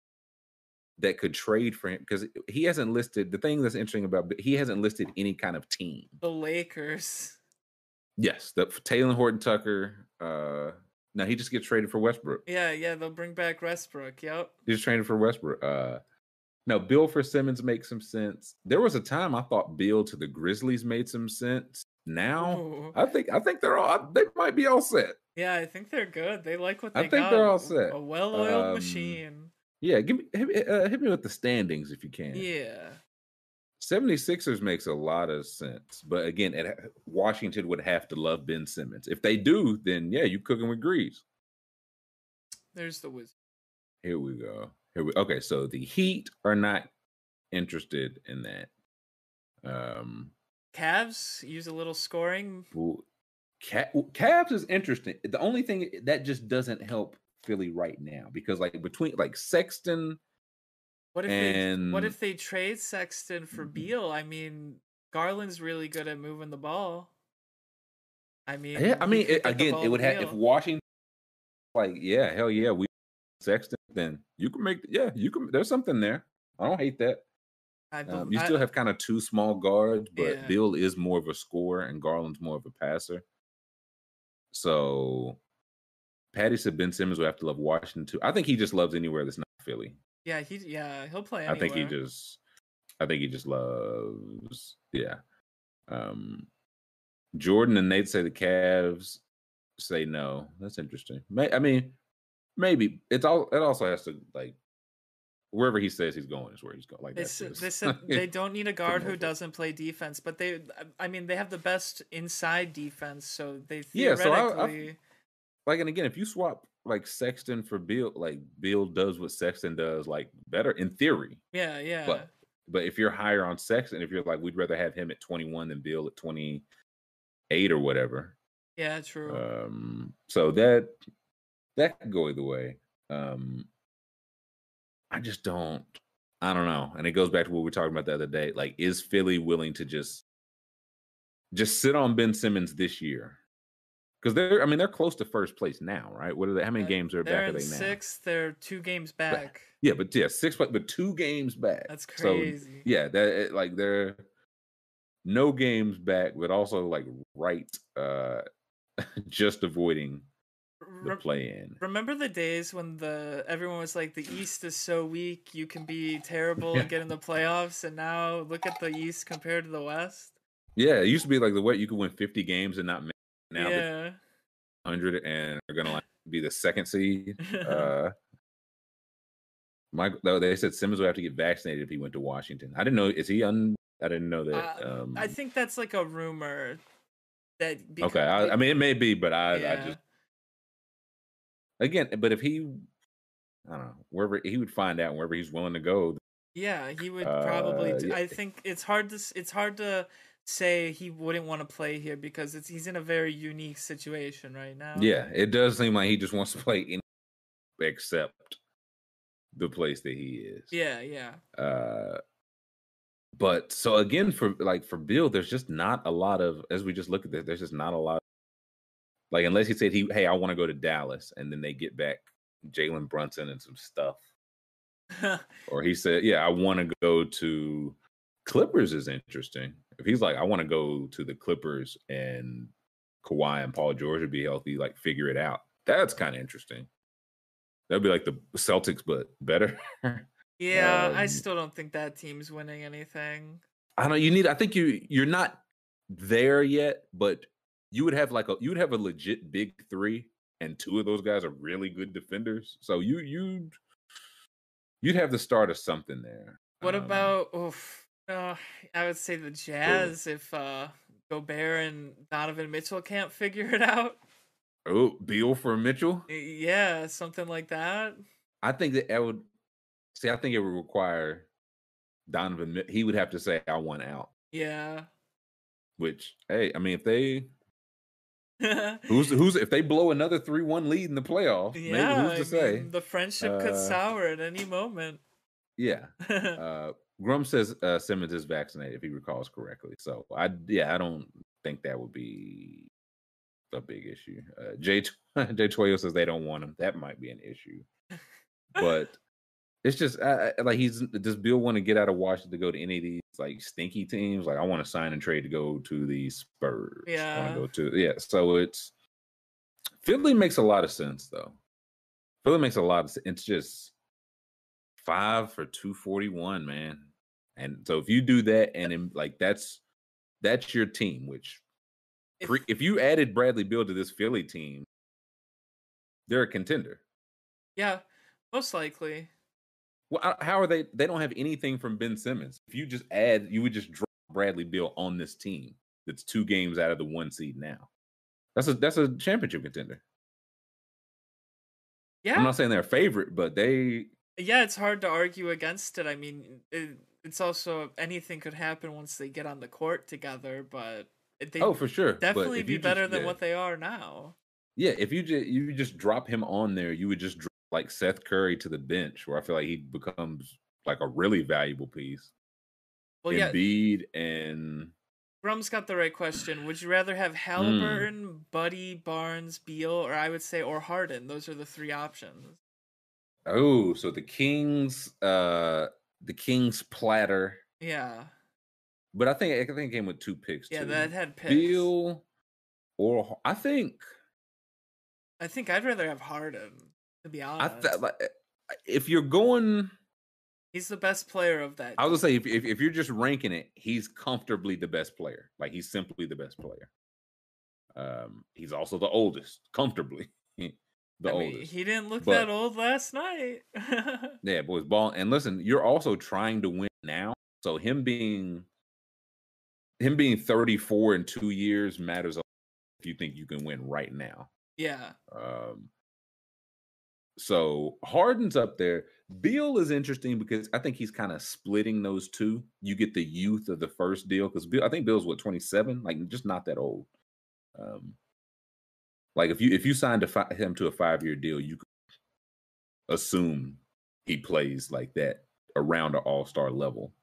that could trade for him because he hasn't listed. The thing that's interesting about he hasn't listed any kind of team. the Lakers. Yes, the Talen Horton Tucker. Uh, no, he just gets traded for Westbrook. Yeah, yeah, they'll bring back Westbrook. Yep. He's traded for Westbrook. Uh, No, Beal for Simmons makes some sense. There was a time I thought Beal to the Grizzlies made some sense. Now Ooh. I think I think they're all they might be all set. Yeah, I think they're good. They like what I they think got. they're all set. A well-oiled Um, machine. Yeah, give me hit, me- uh, hit me with the standings if you can. Yeah. 76ers makes a lot of sense, but again, it, Washington would have to love Ben Simmons. If they do, then yeah, you cooking with grease. There's the Wizards. Here we go. Here we okay. So the Heat are not interested in that. Um, Cavs use a little scoring. well, Ca- Cavs is interesting. The only thing that just doesn't help Philly right now because like between like Sexton, What if they what if they trade Sexton for Beal? I mean, Garland's really good at moving the ball. I mean, yeah, I mean it, again, it would have if Washington like yeah, hell yeah, we Sexton, then you can make yeah, you can. There's something there. I don't hate that. I Um, you I- still have kind of two small guards, but Yeah. Beal is more of a scorer and Garland's more of a passer. So Patty said Ben Simmons would have to love Washington too. I think he just loves anywhere that's not Philly. yeah, he yeah he'll play. I think he just I think he just loves yeah. Um Jordan and Nate say the Cavs say no. That's interesting. May, I mean, maybe it's all it also has to like wherever he says he's going is where he's going. Like They, that's s- just, they said [laughs] they don't need a guard who doesn't play defense, but they, I mean, they have the best inside defense, so they Yeah, so I- I- theoretically, like and again if you swap like Sexton for Beal like Beal does what Sexton does like better in theory yeah, yeah, but but if you're higher on Sexton if you're like we'd rather have him at 21 than Beal at 28 or whatever yeah, true. um so that that could go either way um I just don't I don't know and it goes back to what we were talking about the other day like is Philly willing to just just sit on Ben Simmons this year because they're I mean they're close to first place now right what are they how many games are they're back are they now sixth. They're two games back. yeah but yeah six but but two games back That's So, crazy. yeah that like they're no games back but also like right uh [laughs] just avoiding the play in Remember the days when the everyone was like the East is so weak, you can be terrible and get in the playoffs, and now look at the East compared to the West. yeah it used to be like the way you could win 50 games and not make now yeah, 100 and are gonna like be the second seed [laughs] uh Michael, though they said Simmons would have to get vaccinated if he went to Washington. I didn't know. Is he un? I didn't know that. Uh, um, I think that's like a rumor. That okay, I, I mean it may be, but I, I just again, but if he, I don't know, wherever he would find out wherever he's willing to go. Yeah, he would probably. Uh, do- yeah. I think it's hard to it's hard to say he wouldn't want to play here because it's he's in a very unique situation right now. Yeah, it does seem like he just wants to play in except the place that he is. Yeah, yeah. Uh, but so again, for like for Beal, there's just not a lot of as we just look at this, there's just not a lot. Like unless he said he, hey, I want to go to Dallas, and then they get back Jalen Brunson and some stuff, [laughs] or he said, yeah, I want to go to Clippers is interesting. If he's like, I want to go to the Clippers and Kawhi and Paul George would be healthy, like figure it out. That's kind of interesting. That'd be like the Celtics, but better. [laughs] yeah, I Um, still don't think that team's winning anything. I don't know. You need. I think you you're not there yet, but you would have like a you would have a legit big three, and two of those guys are really good defenders. So you you'd you'd have the start of something there. What Um, about oof, uh, I would say the Jazz if uh Gobert and Donovan Mitchell can't [laughs] figure it out. oh Beal for Mitchell? Yeah, something like that. I think that I would see. I think it would require Donovan. He would have to say, "I want out." Yeah. Which, hey, I mean, if they [laughs] who's who's if they blow another three one lead in the playoff, yeah, maybe who's I to say? mean, the friendship could Uh, sour at any moment. Yeah. [laughs] uh Grum says uh Simmons is vaccinated if he recalls correctly. So I yeah, I don't think that would be a big issue. Uh Jay [laughs] J Toyo says they don't want him. That might be an issue. But [laughs] it's just uh, like he's does Beal want to get out of Washington to go to any of these like stinky teams? Like I want to sign and trade to go to the Spurs. I Yeah. want to go to yeah. So it's Philly makes a lot of sense though. Philly makes a lot of sense. It's just five for 241, man. And so if you do that, and then, like that's that's your team. Which If- pre, if you added Bradley Beal to this Philly team, they're a contender. Yeah, most likely. Well, how are they? They don't have anything from Ben Simmons. If you just add, you would just drop Bradley Beal on this team. That's two games out of the one seed now. That's a that's a championship contender. Yeah, I'm not saying they're a favorite, but they yeah, it's hard to argue against it. I mean, it, it's also anything could happen once they get on the court together, but they oh for sure definitely be you just- better than yeah. what they are now. Yeah, if you just you just drop him on there, you would just drop like Seth Curry to the bench, where I feel like he becomes like a really valuable piece. Well, yeah, Embiid and Rum's got the right question. Would you rather have Hmm. Halliburton, Buddy, Barnes, Beal, or I would say or Harden? Those are the three options. Oh, so the Kings, uh, the Kings platter. Yeah, But I think I think it came with two picks. yeah, too. that had picks. Beal or I think I think I'd rather have Harden. To be I honest, th- like if you're going, he's the best player of that. I gonna say if, if if you're just ranking it, he's comfortably the best player. Like he's simply the best player. Um, he's also the oldest, comfortably [laughs] the I mean, he didn't look but- that old last night. [laughs] Yeah, boys, ball. And listen, you're also trying to win now. So him being him being 34 in two years matters a lot if you think you can win right now. yeah, Um, so Harden's up there. Beal is interesting because I think he's kind of splitting those two. You get the youth of the first deal because Beal, I think Beal's what 27, like just not that old. Um, like if you if you signed a fi- him to a five year deal, you could assume he plays like that around an all star level.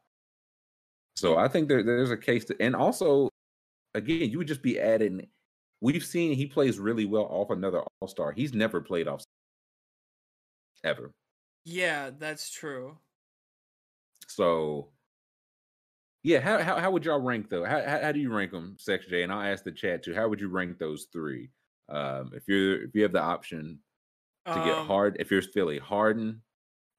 So I think there, there's a case to, and also, again, you would just be adding. We've seen he plays really well off another all star. He's never played off ever. yeah, that's true. So, yeah, how how, how would y'all rank though? How, how how do you rank them, Sex J? And I'll ask the chat too. How would you rank those three? Um, if you're if you have the option to get Um, hard, if you're Philly, Harden,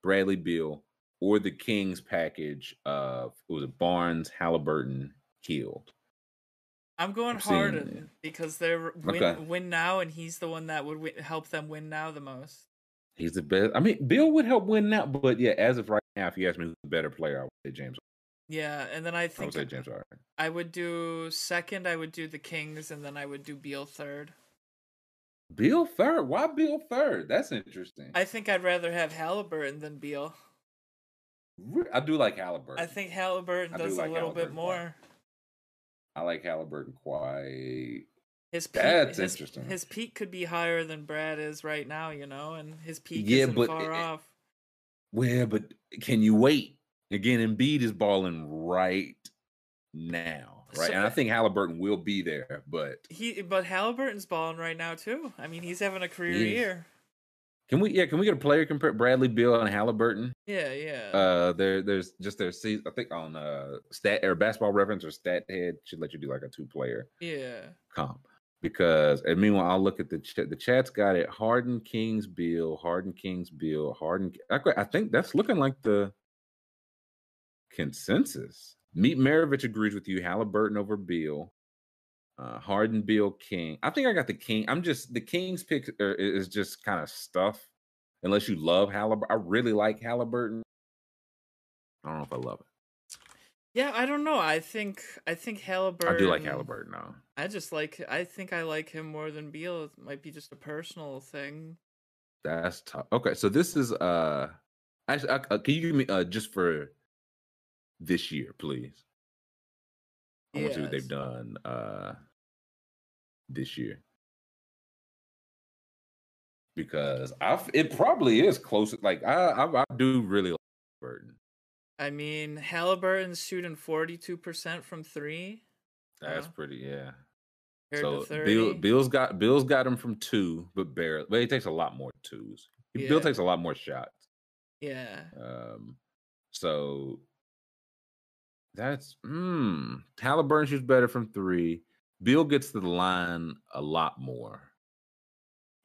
Bradley Beal, or the Kings package of what was it Barnes, Halliburton, Hield. I'm going it. Harden because they're win Okay. win now, and he's the one that would win, help them win now the most. He's the best. I mean, Beal would help win now, but yeah, as of right now, if you ask me who's the better player, I would say James. Yeah, and then I I think would say James Harden. I would do second. I would do the Kings, and then I would do Beal third. Beal third. Why Beal third? That's interesting. I think I'd rather have Halliburton than Beal. I do like Halliburton. I think Halliburton I do does like a little bit quite. more. I like Halliburton quite. His peak, That's his, interesting. His peak could be higher than Brad is right now, you know, and his peak Yeah, isn't but far it- off. Well, but can you wait? Again, Embiid is balling right now, right? So- and I think Halliburton will be there, but He, but Halliburton's balling right now too. I mean, he's having a career year. can we? Yeah, can we get a player compare Bradley Beal and Halliburton? Yeah, yeah. Uh, there, there's just their season. I think on uh stat or basketball reference or stat head should let you do like a two player yeah. comp because and meanwhile I'll look at the chat. The chat's got it: Harden, Kings, Beal, Harden, Kings, Beal, Harden. I, I think that's looking like the consensus. Meet Maravich agrees with you. Halliburton over Beal. Uh, Harden, Beal, King. I think I got the King. I'm just the Kings pick is just kind of stuff. Unless you love Halliburton, I really like Halliburton. I don't know if I love it. Yeah, I don't know. I think I think Halliburton. I do like Halliburton though. I just like. I think I like him more than Beal. It might be just a personal thing. That's tough. Okay, so this is uh, actually, uh, uh, can you give me uh just for this year, please? I want to see what they've done uh this year because I it probably is close. Like I I, I do really like Burton. I mean, Halliburton's shooting forty-two percent from three. That's pretty yeah. So Beal Beal's got Beal's got him from two, but barely. But he takes a lot more twos. Beal takes a lot more shots. yeah. Um, so that's hmm. Halliburton shoots better from three. Beal gets to the line a lot more.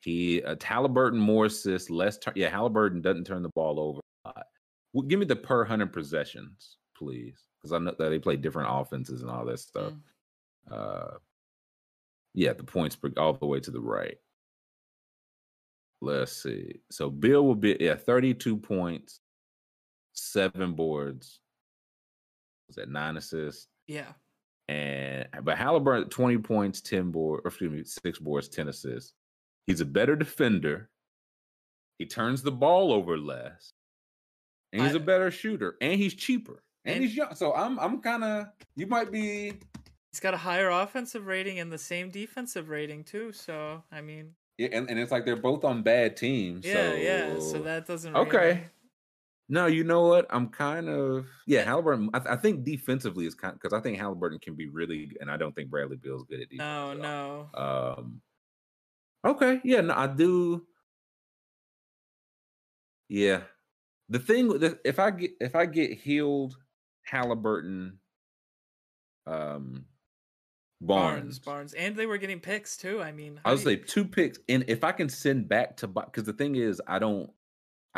He uh, Halliburton more assists, less. Turn, yeah, Halliburton doesn't turn the ball over a lot. Well, give me the per hundred possessions, please, because I know that they play different offenses and all that stuff. Mm. Uh, yeah, the points per, all the way to the right. Let's see. So Beal will be yeah, thirty-two points, seven boards. Was that nine assists? Yeah. And but Halliburton, twenty points, ten board, or excuse me, six boards, ten assists. He's a better defender. He turns the ball over less, and he's a I- better shooter, and he's cheaper, and, And- he's young. So I'm I'm kind of you might be He's got a higher offensive rating and the same defensive rating too. So I mean, yeah, and, and it's like they're both on bad teams. yeah, so, yeah. So that doesn't okay. really- No, you know what? I'm kind of yeah. Halliburton. I, th- I think defensively is kind because I think Halliburton can be really, and I don't think Bradley Beal's good at defense. No, at no. Um. Okay. Yeah. No, I do. Yeah. The thing with the, if I get if I get Hield, Halliburton, um, Barnes, Barnes, Barnes, and they were getting picks too. I mean, I would you- say two picks, and if I can send back to because the thing is, I don't,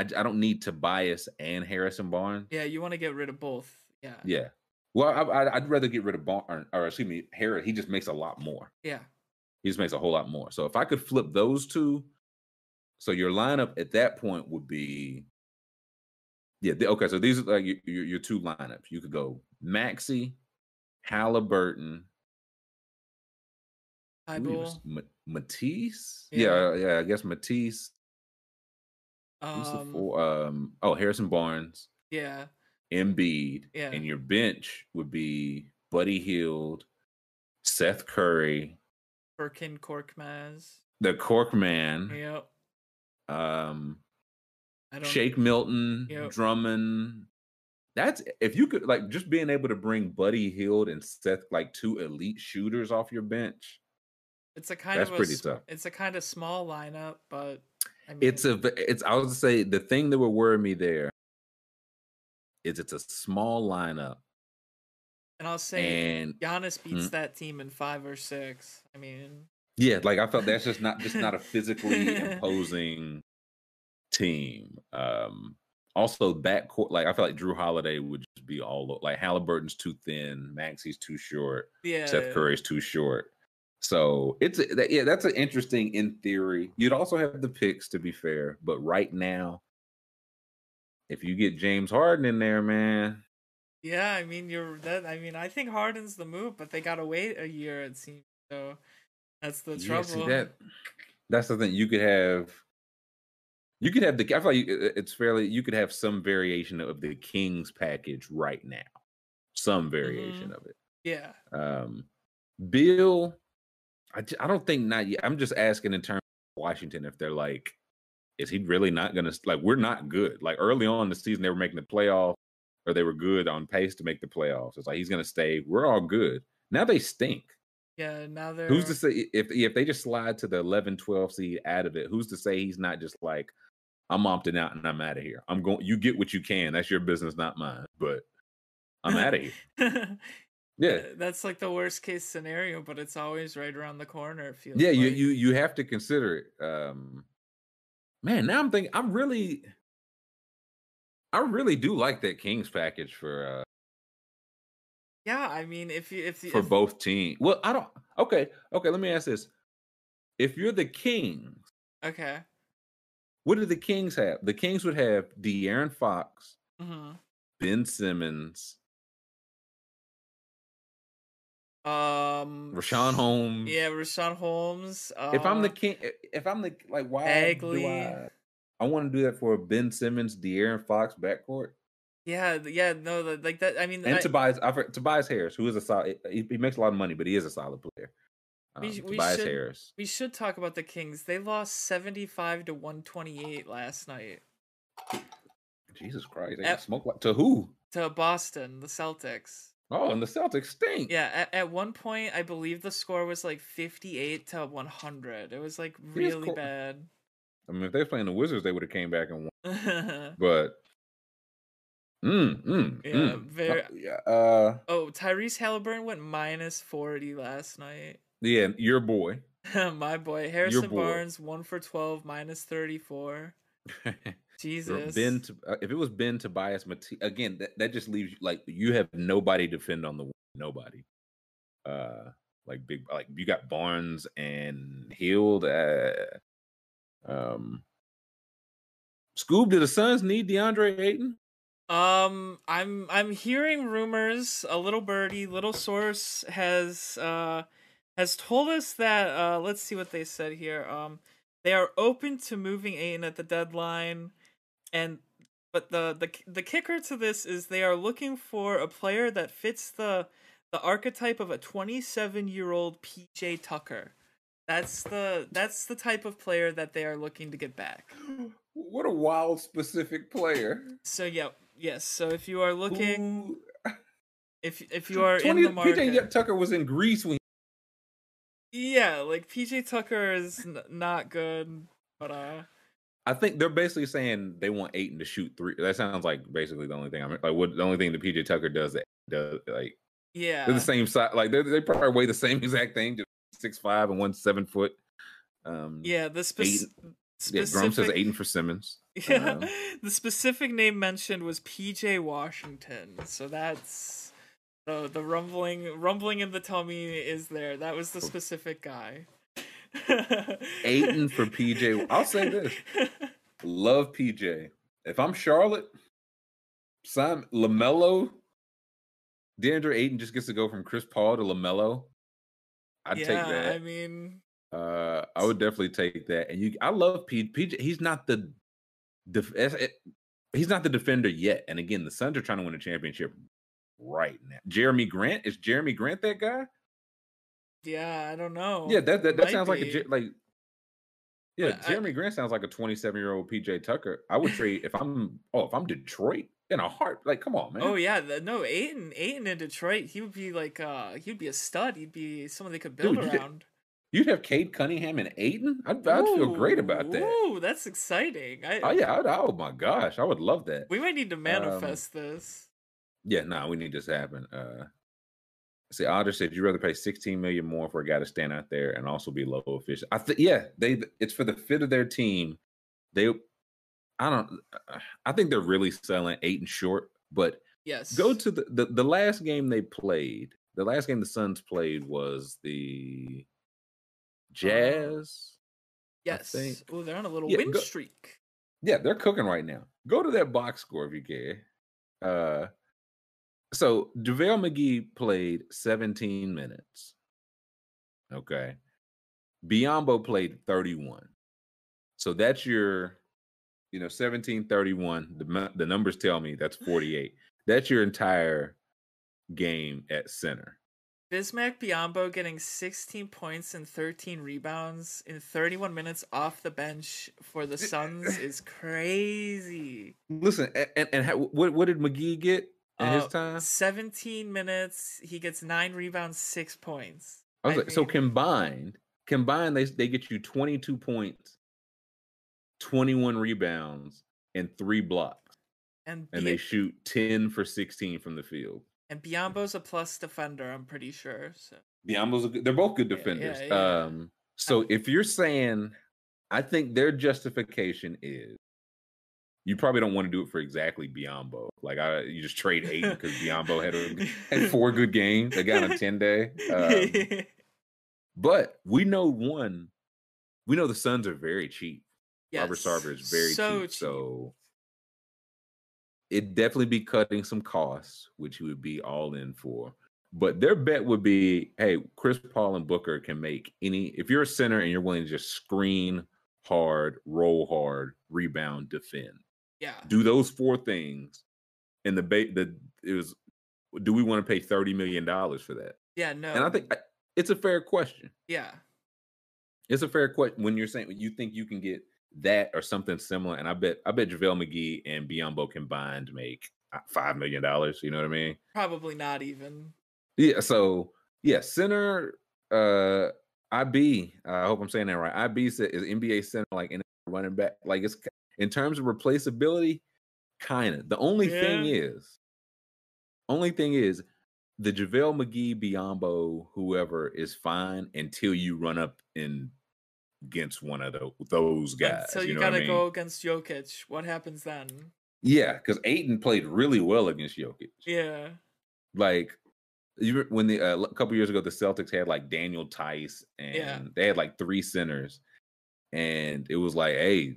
I, I don't need Tobias and Harrison Barnes. yeah, you want to get rid of both. Yeah, Yeah. Well, I, I'd rather get rid of Barnes, or excuse me, Harris. He just makes a lot more. yeah. He just makes a whole lot more. So if I could flip those two, so your lineup at that point would be, yeah. the- okay, so these are like your, your, your two lineups. You could go Maxey, Halliburton, Matisse. Yeah. Yeah, yeah. I guess Matisse. Who's the um, four? Um, oh, Harrison Barnes, yeah, Embiid, Yeah. and your bench would be Buddy Hield, Seth Curry, Furkan Korkmaz. the Cork Man, Yep. um, I don't. Shake Milton, Yep. Drummond. That's if you could like just being able to bring Buddy Hield and Seth like two elite shooters off your bench. It's a kind That's of a, pretty tough. It's a kind of small lineup, but I mean, It's a it's I was to say the thing that would worry me there is it's a small lineup and I'll say and Giannis beats Mm. that team in five or six. I mean, Yeah, like I felt that's just not just not a physically [laughs] imposing team. Um also backcourt, like I feel like Jrue Holiday would just be all like Halliburton's too thin, Maxey's too short, yeah, Seth Curry's too short. So it's a- that, yeah, that's an interesting in theory. You'd also have the picks to be fair, but right now, if you get James Harden in there, man, Yeah, I mean you're that. I mean I think Harden's the move, but they gotta wait a year. It seems so. That's the trouble. Yeah, see, that that's the thing. You could have, you could have the. I feel like uh, uh, it's fairly. You could have some variation of the Kings package right now, some variation mm-hmm. of it. yeah, Um, Bill, I I don't think not yet. I'm just asking in terms of Washington if they're like, is he really not gonna like? We're not good. Like early on in the season, they were making the playoff, or they were good on pace to make the playoffs. It's like he's gonna stay. We're all good. Now they stink. yeah. Now they're Who's to say if if they just slide to the 11, 12 seed out of it? Who's to say he's not just like, I'm opting out and I'm out of here. I'm going. You get what you can. That's your business, not mine. But I'm out of here. [laughs] [laughs] Yeah, That's like the worst case scenario, but it's always right around the corner. It feels. yeah. You like. you you have to consider it. Um, man, now I'm thinking. I'm really, I really do like that Kings package for uh Yeah, I mean, if you if the for if, both teams. Well, I don't. Okay, okay. Let me ask this: If you're the Kings, okay. what do the Kings have? The Kings would have De'Aaron Fox, hmm Ben Simmons, Um, Richaun Holmes. Yeah, Richaun Holmes. Uh, If I'm the king, if I'm the like, why Bagley. do I? I want to do that for Ben Simmons, De'Aaron Fox backcourt, yeah, yeah, no, like that. I mean, and I, Tobias. I, Tobias Harris, who is a solid. He, he makes a lot of money, but he is a solid player. Um, We we Tobias should- Harris. we should talk about the Kings. They lost seventy-five to one twenty-eight last night Jesus Christ, they At- like to who? to Boston, the Celtics. Oh, and the Celtics stink. Yeah, at, at one point, I believe the score was like fifty-eight to one hundred. It was like really bad. I mean, if they was playing the Wizards, they would have came back and won. oh, [laughs] But, mm, mm, Yeah, mm. very- Uh, uh, Tyrese Halliburton went minus forty last night. yeah, your boy. [laughs] My boy Harrison boy. Barnes one for twelve minus thirty four. [laughs] Jesus. Ben, uh, if it was Ben Tobias, Mati- again, that, that just leaves you like you have nobody to defend on the wing. Nobody. Uh, like big, like you got Barnes and Hield. Uh, um, Scoob, do the Suns need DeAndre Ayton? Um, I'm I'm hearing rumors. A little birdie, little source has uh has told us that uh let's see what they said here. Um, they are open to moving Ayton at the deadline, and but the the the kicker to this is they are looking for a player that fits the the archetype of a 27 year old PJ Tucker. That's the that's the type of player that they are looking to get back. [gasps] What a wild specific player. So yeah, yes. So if you are looking, [laughs] if if you are 20 in the market, PJ Tucker was in Greece when yeah, like PJ Tucker is n- not good, but uh, I think they're basically saying they want Ayton to shoot three. That sounds like basically the only thing I'm like. What the only thing that PJ Tucker does that does like yeah, they're the same size. Like they they probably weigh the same [laughs] exact thing, just six five and one seven foot. Um, yeah. The spec- yeah. Grum says specific, Ayton for Simmons. [laughs] yeah, Um, the specific name mentioned was PJ Washington, so that's the the rumbling rumbling in the tummy is there. That was the specific guy. Ayton for PJ. I'll say this: love PJ. If I'm Charlotte, Simon LaMelo, DeAndre Ayton just gets to go from Chris Paul to LaMelo. I'd yeah, take that. I mean, Uh, I would definitely take that. And you, I love P, PJ. He's not the, def, eh, he's not the defender yet. And again, the Suns are trying to win a championship right now. Jerami Grant is Jerami Grant that guy? Yeah, I don't know. yeah, that that, that might sounds like a like. Yeah, But I- Jerami Grant sounds like a 27 year old PJ Tucker. I would trade if I'm oh if I'm Detroit in a heart. Like, come on, man. Oh yeah, the, no, Ayton, Ayton in Detroit, he would be like, uh, he'd be a stud. He'd be someone they could build Dude, around. You'd have Cade Cunningham and Ayton. I'd, I'd feel great about that. Ooh, that's exciting. I, Oh yeah, I'd, oh my gosh, I would love that. we might need to Um, manifest this. Yeah, no, we need this to happen. Uh see, Audra said you'd rather pay 16 million more for a guy to stand out there and also be low efficient. I think yeah, they it's for the fit of their team. They I don't I think they're really selling Ayton short, but Yes. go to the, the the last game they played. The last game the Suns played was the Jazz. Yes. Oh, they're on a little Yeah, win go- streak. Yeah, they're cooking right now. Go to that box score if you can. Uh so JaVale McGee played 17 minutes. Okay. Biyombo played 31. So that's your, you know, 17, 31. The, the numbers tell me that's 48. that's your entire game at center. Bismack Biyombo getting 16 points and 13 rebounds in 31 minutes off the bench for the eh, Suns eh. is crazy. Listen, a- and, and, how, what, what did McGee get in his Uh, time? 17 minutes, he gets 9 rebounds, 6 points. I was I like, so combined, combined, they they get you 22 points, 21 rebounds, and three blocks, And, and Bi- they shoot 10 for 16 from the field. and Biyombo's a plus defender, I'm pretty sure. So Biyombo's a good, they're both good defenders. yeah, yeah. Um, so if you're saying, I think their justification is. You probably don't want to do it for exactly Biyombo. Like I, you just trade eight because Biyombo had a, [laughs] had four good games. They got on a ten day. Um, But we know one, we know the Suns are very cheap. Robert Sarver is very so cheap, so it'd definitely be cutting some costs, which he would be all in for. But their bet would be, hey, Chris Paul and Booker can make any. If you're a center and you're willing to just screen hard, roll hard, rebound, defend, yeah. do those four things, and the ba- the it was, do we want to pay thirty million dollars for that? Yeah, no. And I think I- it's a fair question. yeah. It's a fair question when you're saying you think you can get that or something similar. And I bet I bet JaVale McGee and Biyombo combined make uh, five million dollars. You know what I mean? Probably not even. Yeah. So yeah, center uh IB. uh, I hope I'm saying that right. IB said is NBA center like in running back. Like it's in terms of replaceability, kind of. The only thing is, only thing is the JaVale McGee, Biyombo, whoever is fine until you run up and against one of tho- those guys. So you, know what I gotta mean? go against Jokic. What happens then? Yeah, because Ayton played really well against Jokic. Yeah. Like you when the uh, a couple years ago the Celtics had like Daniel Theis and Yeah. they had like three centers, and it was like, hey,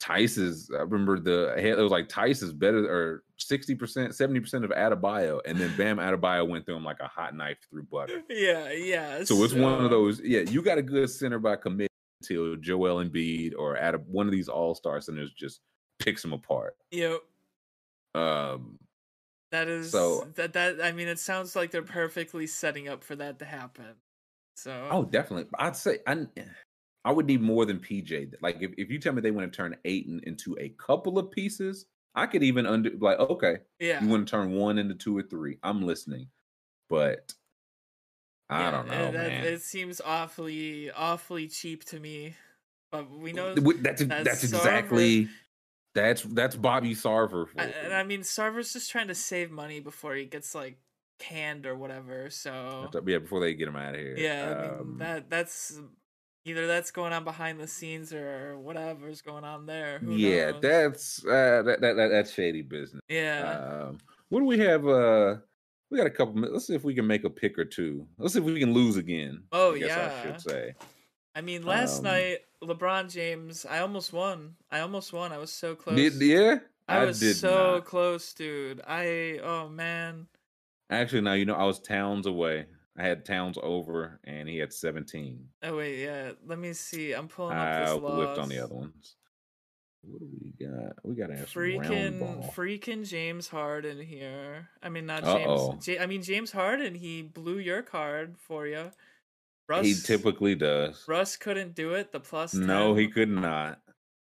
Theis is. I remember the it was like Theis is better or sixty percent, seventy percent of Adebayo, and then Bam Adebayo went through him like a hot knife through butter. Yeah, yeah. So it's one of those. Yeah, you got a good center by committee until Joel Embiid or at one of these All Star centers just picks them apart. Yep. Um, That is So- that that I mean it sounds like they're perfectly setting up for that to happen. So oh, definitely. I'd say I. I would need more than PJ. Like if, if you tell me they want to turn Ayton into a couple of pieces, I could even under like okay, yeah. you want to turn one into two or three. I'm listening, but I yeah, don't know, uh, that- man. It seems awfully awfully cheap to me. But we know That's that's that's, exactly that's that's Bobby Sarver. I, and I mean Sarver's just trying to save money before he gets like canned or whatever. So yeah, before they get him out of here. yeah, I mean Um, that that's either that's going on behind the scenes or whatever's going on there. Who yeah, knows? that's uh, that, that that that's shady business. yeah. Um, what do we have? Uh, we got a couple. minutes. Let's see if we can make a pick or two. Let's see if we can lose again. Oh, I guess I should say. I mean, last Um, night LeBron James, I almost won. I almost won. I was so close. Did yeah? I was did so not. close, dude. I oh man. Actually, now You know, I was towns away. I had towns over, and he had seventeen. Oh wait, yeah. Let me see. I'm pulling up I this whipped on the other ones. What do we got? We got to have Freaking freaking James Harden here. I mean not Uh-oh. James. J- I mean James Harden. He blew your card for you. Russ. he typically does. Russ couldn't do it. The plus. No, he could not.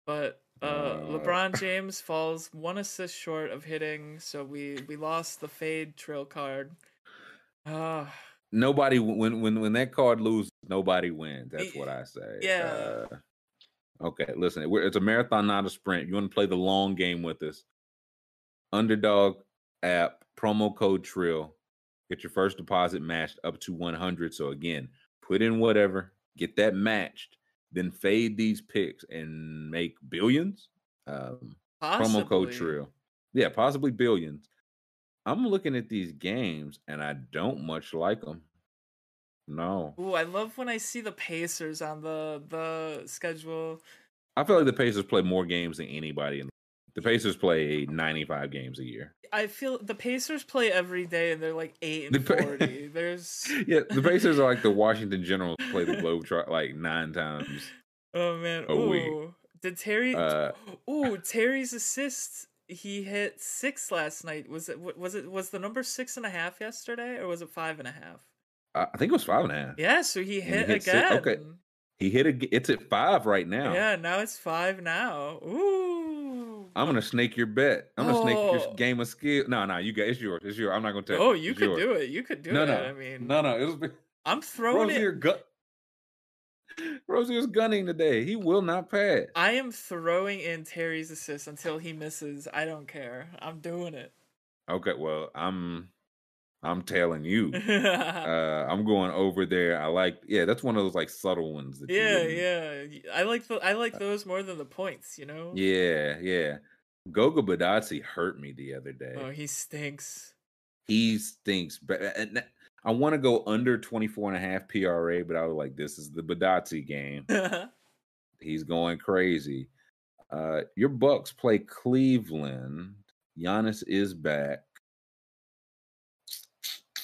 But uh, Uh, LeBron James falls one assist short of hitting, so we we lost the fade trail card. Ah, Nobody when when when that card loses, nobody wins. That's what I say. yeah. Uh, okay, listen, we're, it's a marathon, not a sprint. You want to play the long game with us? Underdog app promo code Trill. Get your first deposit matched up to 100. So again, put in whatever, get that matched, then fade these picks and make billions. Um, promo code. Trill. Yeah, possibly billions. I'm looking at these games and I don't much like them. No, Ooh, I love when I see the Pacers on the the schedule. I feel like the Pacers play more games than anybody. In the Pacers play 95 games a year. I feel the Pacers play every day and they're like eight The and Pa- [laughs] forty. There's [laughs] Yeah, the [laughs] Pacers are like the Washington Generals play the Globetrot like nine times. oh man. a week. Did Terry? Uh, Ooh, Terry's assist. He hit six last night. Was it? Was it? Was the number six and a half yesterday, or was it five and a half? I I think it was five and a half. Yeah, so he he hit hit six- again. okay. He hit a. It's at five right now. Yeah, now it's five now. Ooh. I'm gonna snake your bet. I'm gonna snake your Oh. game of skill. No, no, you got it's yours. It's yours. I'm not gonna tell Oh, you could yours. do it. You could do No, it. no, I mean, No, no, it was I'm throwing it. Gun. Rozier's gunning today. He will not pass. I am throwing in Terry's assist until he misses. I don't care. I'm doing it. Okay, well, I'm I'm telling you. [laughs] uh I'm going over there. I like yeah, that's one of those like subtle ones that yeah, yeah. I like the I like those more than the points. You know. Yeah, yeah. Goga Bitadze hurt me the other day. Oh, he stinks. he stinks. But that- I want to go under 24 and a half PRA, but I was like, this is the Bitadze game. [laughs] He's going crazy. Uh your Bucks play Cleveland. Giannis is back.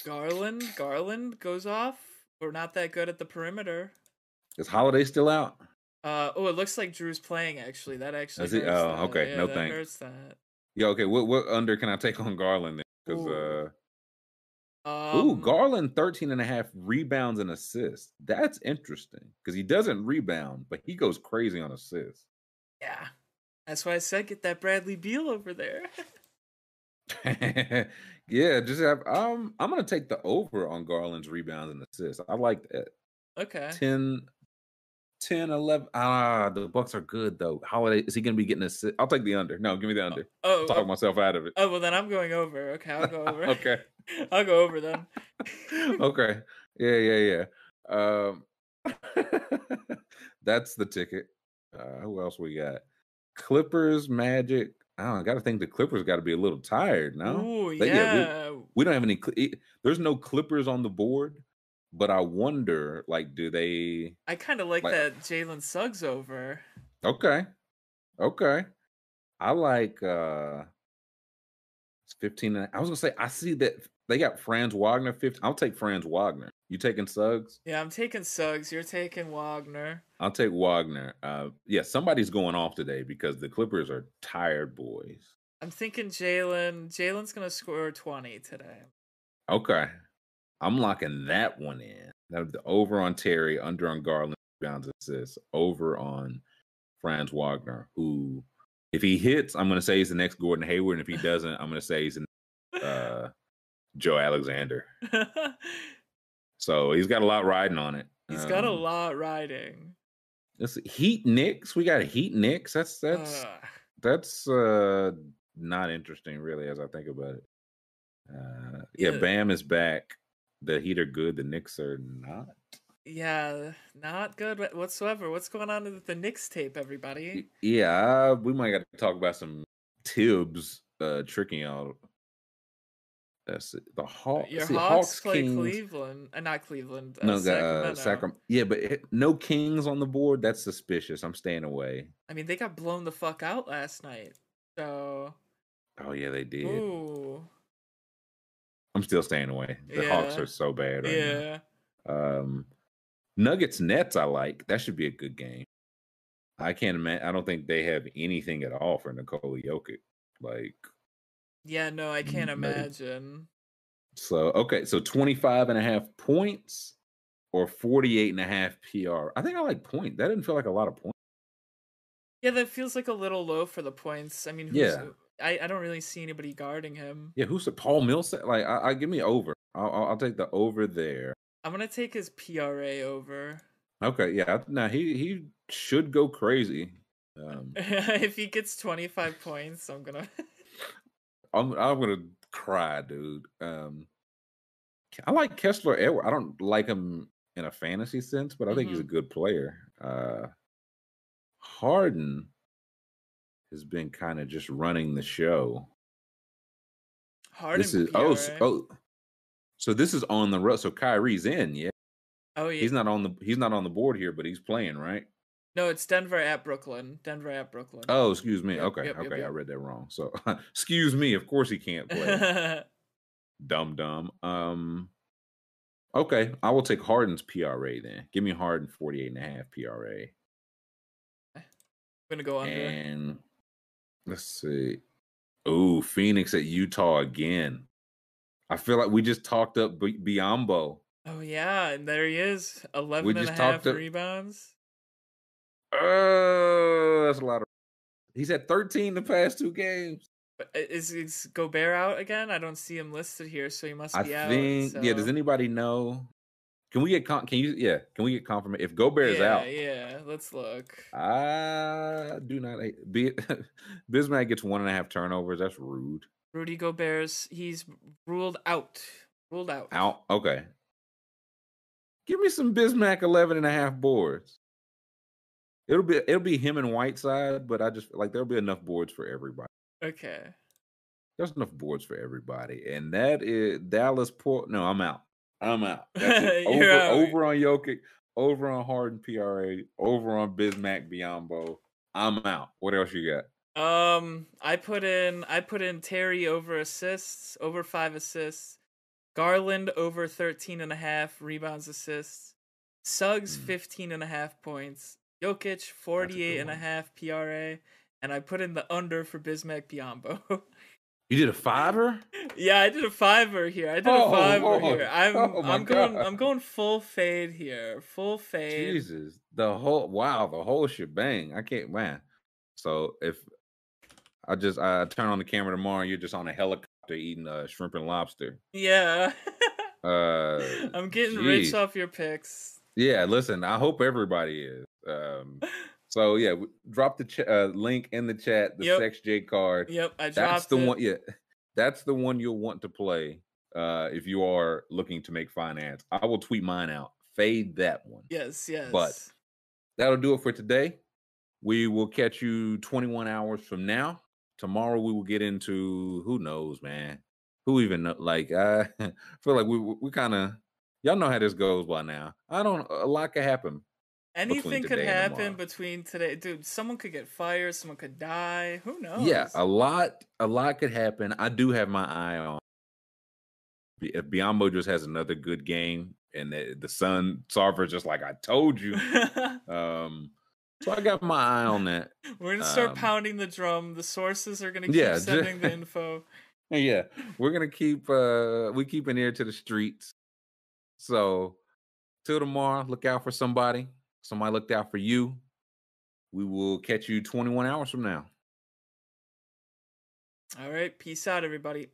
Garland, Garland goes off. We're not that good at the perimeter. Is Holiday still out? Uh oh, it looks like Jrue's playing. Actually, that actually. Is he? Oh, that. okay. Yeah, No thanks. Hurts that. Yeah, okay. What what under can I take on Garland? Because uh Um, Ooh, Garland 13 and a half rebounds and assists. That's interesting because he doesn't rebound, but he goes crazy on assists. Yeah, that's why I said get that Bradley Beal over there. [laughs] [laughs] yeah, just have um I'm gonna take the over on Garland's rebounds and assists. I like that. okay. 10 10 11 ah the bucks are good though holiday is he gonna be getting a? assist i'll take the under no give me the under Oh, talk oh, myself out of it oh, well then I'm going over. Okay, I'll go [laughs] over. okay [laughs] I'll go over then. [laughs] okay yeah yeah yeah um That's the ticket. Uh, who else we got? Clippers, Magic. I don't I got to think the Clippers got to be a little tired now. Yeah. yeah, We don't have any. There's no Clippers on the board, but I wonder, like, do they? I kind of like like- that Jalen Suggs over. Okay, okay. I like. uh It's 15. I was gonna say I see that they got Franz Wagner. 15. I'll take Franz Wagner. You taking Suggs? Yeah, I'm taking Suggs. You're taking Wagner. I'll take Wagner. Uh, yeah, somebody's going off today because the Clippers are tired boys. I'm thinking Jalen. Jalen's gonna score 20 today. Okay, I'm locking that one in. That the over on Terry, under on Garland, bounds assists, over on Franz Wagner, who, if he hits, I'm going to say he's the next Gordon Hayward, and if he doesn't, I'm going to say he's the next, uh, [laughs] Joe Alexander. [laughs] So he's got a lot riding on it. He's got a Um, lot riding. Let's Heat Knicks. We got Heat Knicks. That's that's Ugh. that's uh not interesting really as I think about it. Uh yeah, Yeah. Bam is back. The Heat are good, the Knicks are not. yeah, not good whatsoever. What's going on with the Knicks tape, everybody? Yeah, we might got to talk about some Thibs uh tricking out. That's it. the Hawks. Your see, Hawks, play Kings- Cleveland, uh, not Cleveland. Uh, No, Sacramento. uh, Sacramento. Yeah, but it, no Kings on the board. That's suspicious. I'm staying away. I mean, they got blown the fuck out last night. So, Oh yeah, they did. ooh, I'm still staying away. The Hawks are so bad right now. yeah. Um, Nuggets Nets, I like. That should be a good game. I can't imagine. I don't think they have anything at all for Nikola Jokic. Like, Yeah, no, I can't imagine. so, okay. So 25 and a half points or 48 and a half PR. I think I like point. That didn't feel like a lot of points. Yeah, that feels like a little low for the points. I mean, who's, Yeah. I, I don't really see anybody guarding him. Yeah. Who's the Paul Millsap? Like, I, I give me over. I'll, I'll, I'll take the over there. I'm gonna take his PRA over. Okay. Yeah. Now he, he should go crazy. Um, [laughs] if he gets 25 points, I'm gonna. [laughs] I'm I'm gonna cry, dude. Um, I like Kessler Edward. I don't like him in a fantasy sense, but I think he's a good player. Uh, Harden has been kind of just running the show. Harden this is oh s- PRA. oh, so this is on the road. So Kyrie's in, yeah. oh yeah. He's not on the he's not on the board here, but he's playing, right? No, it's Denver at Brooklyn. Denver at Brooklyn. Oh, excuse me. Yep, okay, yep, yep, okay, I read that wrong. So [laughs] excuse me. Of course he can't play. [laughs] dumb dumb. Um okay, I will take Harden's PRA then. Give me Harden 48 and a half PRA. I'm gonna go under. And let's see. Oh, Phoenix at Utah again. I feel like we just talked up B- Biyombo. Oh yeah, and there he is. 11 and a half to- rebounds. Oh, that's a lot of He's at 13 the past two games. But i- Is, is Gobert out again? I don't see him listed here, so he must I be out. think yeah, does anybody know? Can we get con- can you yeah, can we get confirmation if Gobert is out? Yeah, let's look. I do not hate Be [laughs] Bismack gets one and a half turnovers. That's rude. Rudy Gobert's he's ruled out. Ruled out. Out. Okay. Give me some Bismack 11 and a half boards. It'll be it'll be him and Whiteside, but I just like there'll be enough boards for everybody. Okay. There's enough boards for everybody. And that is Dallas Port. No, I'm out. I'm out. [laughs] Over, out. over on Jokic, over on Harden PRA, over on Bismack Biyombo. I'm out. What else you got? Um, I put in I put in Terry over assists, over five assists. Garland over 13 and a half rebounds assists. Suggs Mm. 15 and a half points. Jokic 48 and a half PRA. And I put in the under for Bismack Biyombo. [laughs] You did a fiver? yeah, I did a fiver here. I did Oh, a fiver Lord. here. I'm Oh, I'm going God. I'm going full fade here. Full fade. Jesus, the whole wow, the whole shebang. I can't man. So if I just I turn on the camera tomorrow, and you're just on a helicopter eating uh, shrimp and lobster. Yeah. Uh, [laughs] I'm getting rich off your picks. yeah. Listen, I hope everybody is. Um, [laughs] so yeah, drop the ch- uh, link in the chat. The Yep. Sex J card. Yep, I dropped That's the it. one. Yeah, that's the one you'll want to play uh, if you are looking to make finance. I will tweet mine out fade that one. Yes, yes. But that'll do it for today. We will catch you 21 hours from now. Tomorrow we will get into who knows, man. Who even know? Like I [laughs] feel like we we kind of y'all know how this goes by now. I don't. A lot could happen. Anything could happen between today, dude. Someone could get fired. Someone could die. Who knows? Yeah, a lot. A lot could happen. I do have my eye on. If Biyombo just has another good game, and the, the Sun Sarver just like I told you. [laughs] Um, so I got my eye on that. We're gonna start Um, pounding the drum. The sources are gonna keep Yeah, [laughs] sending the info. Yeah, we're gonna keep uh we keep an ear to the streets. So till tomorrow, look out for somebody. Somebody looked out for you. We will catch you 21 hours from now. All right, peace out, everybody.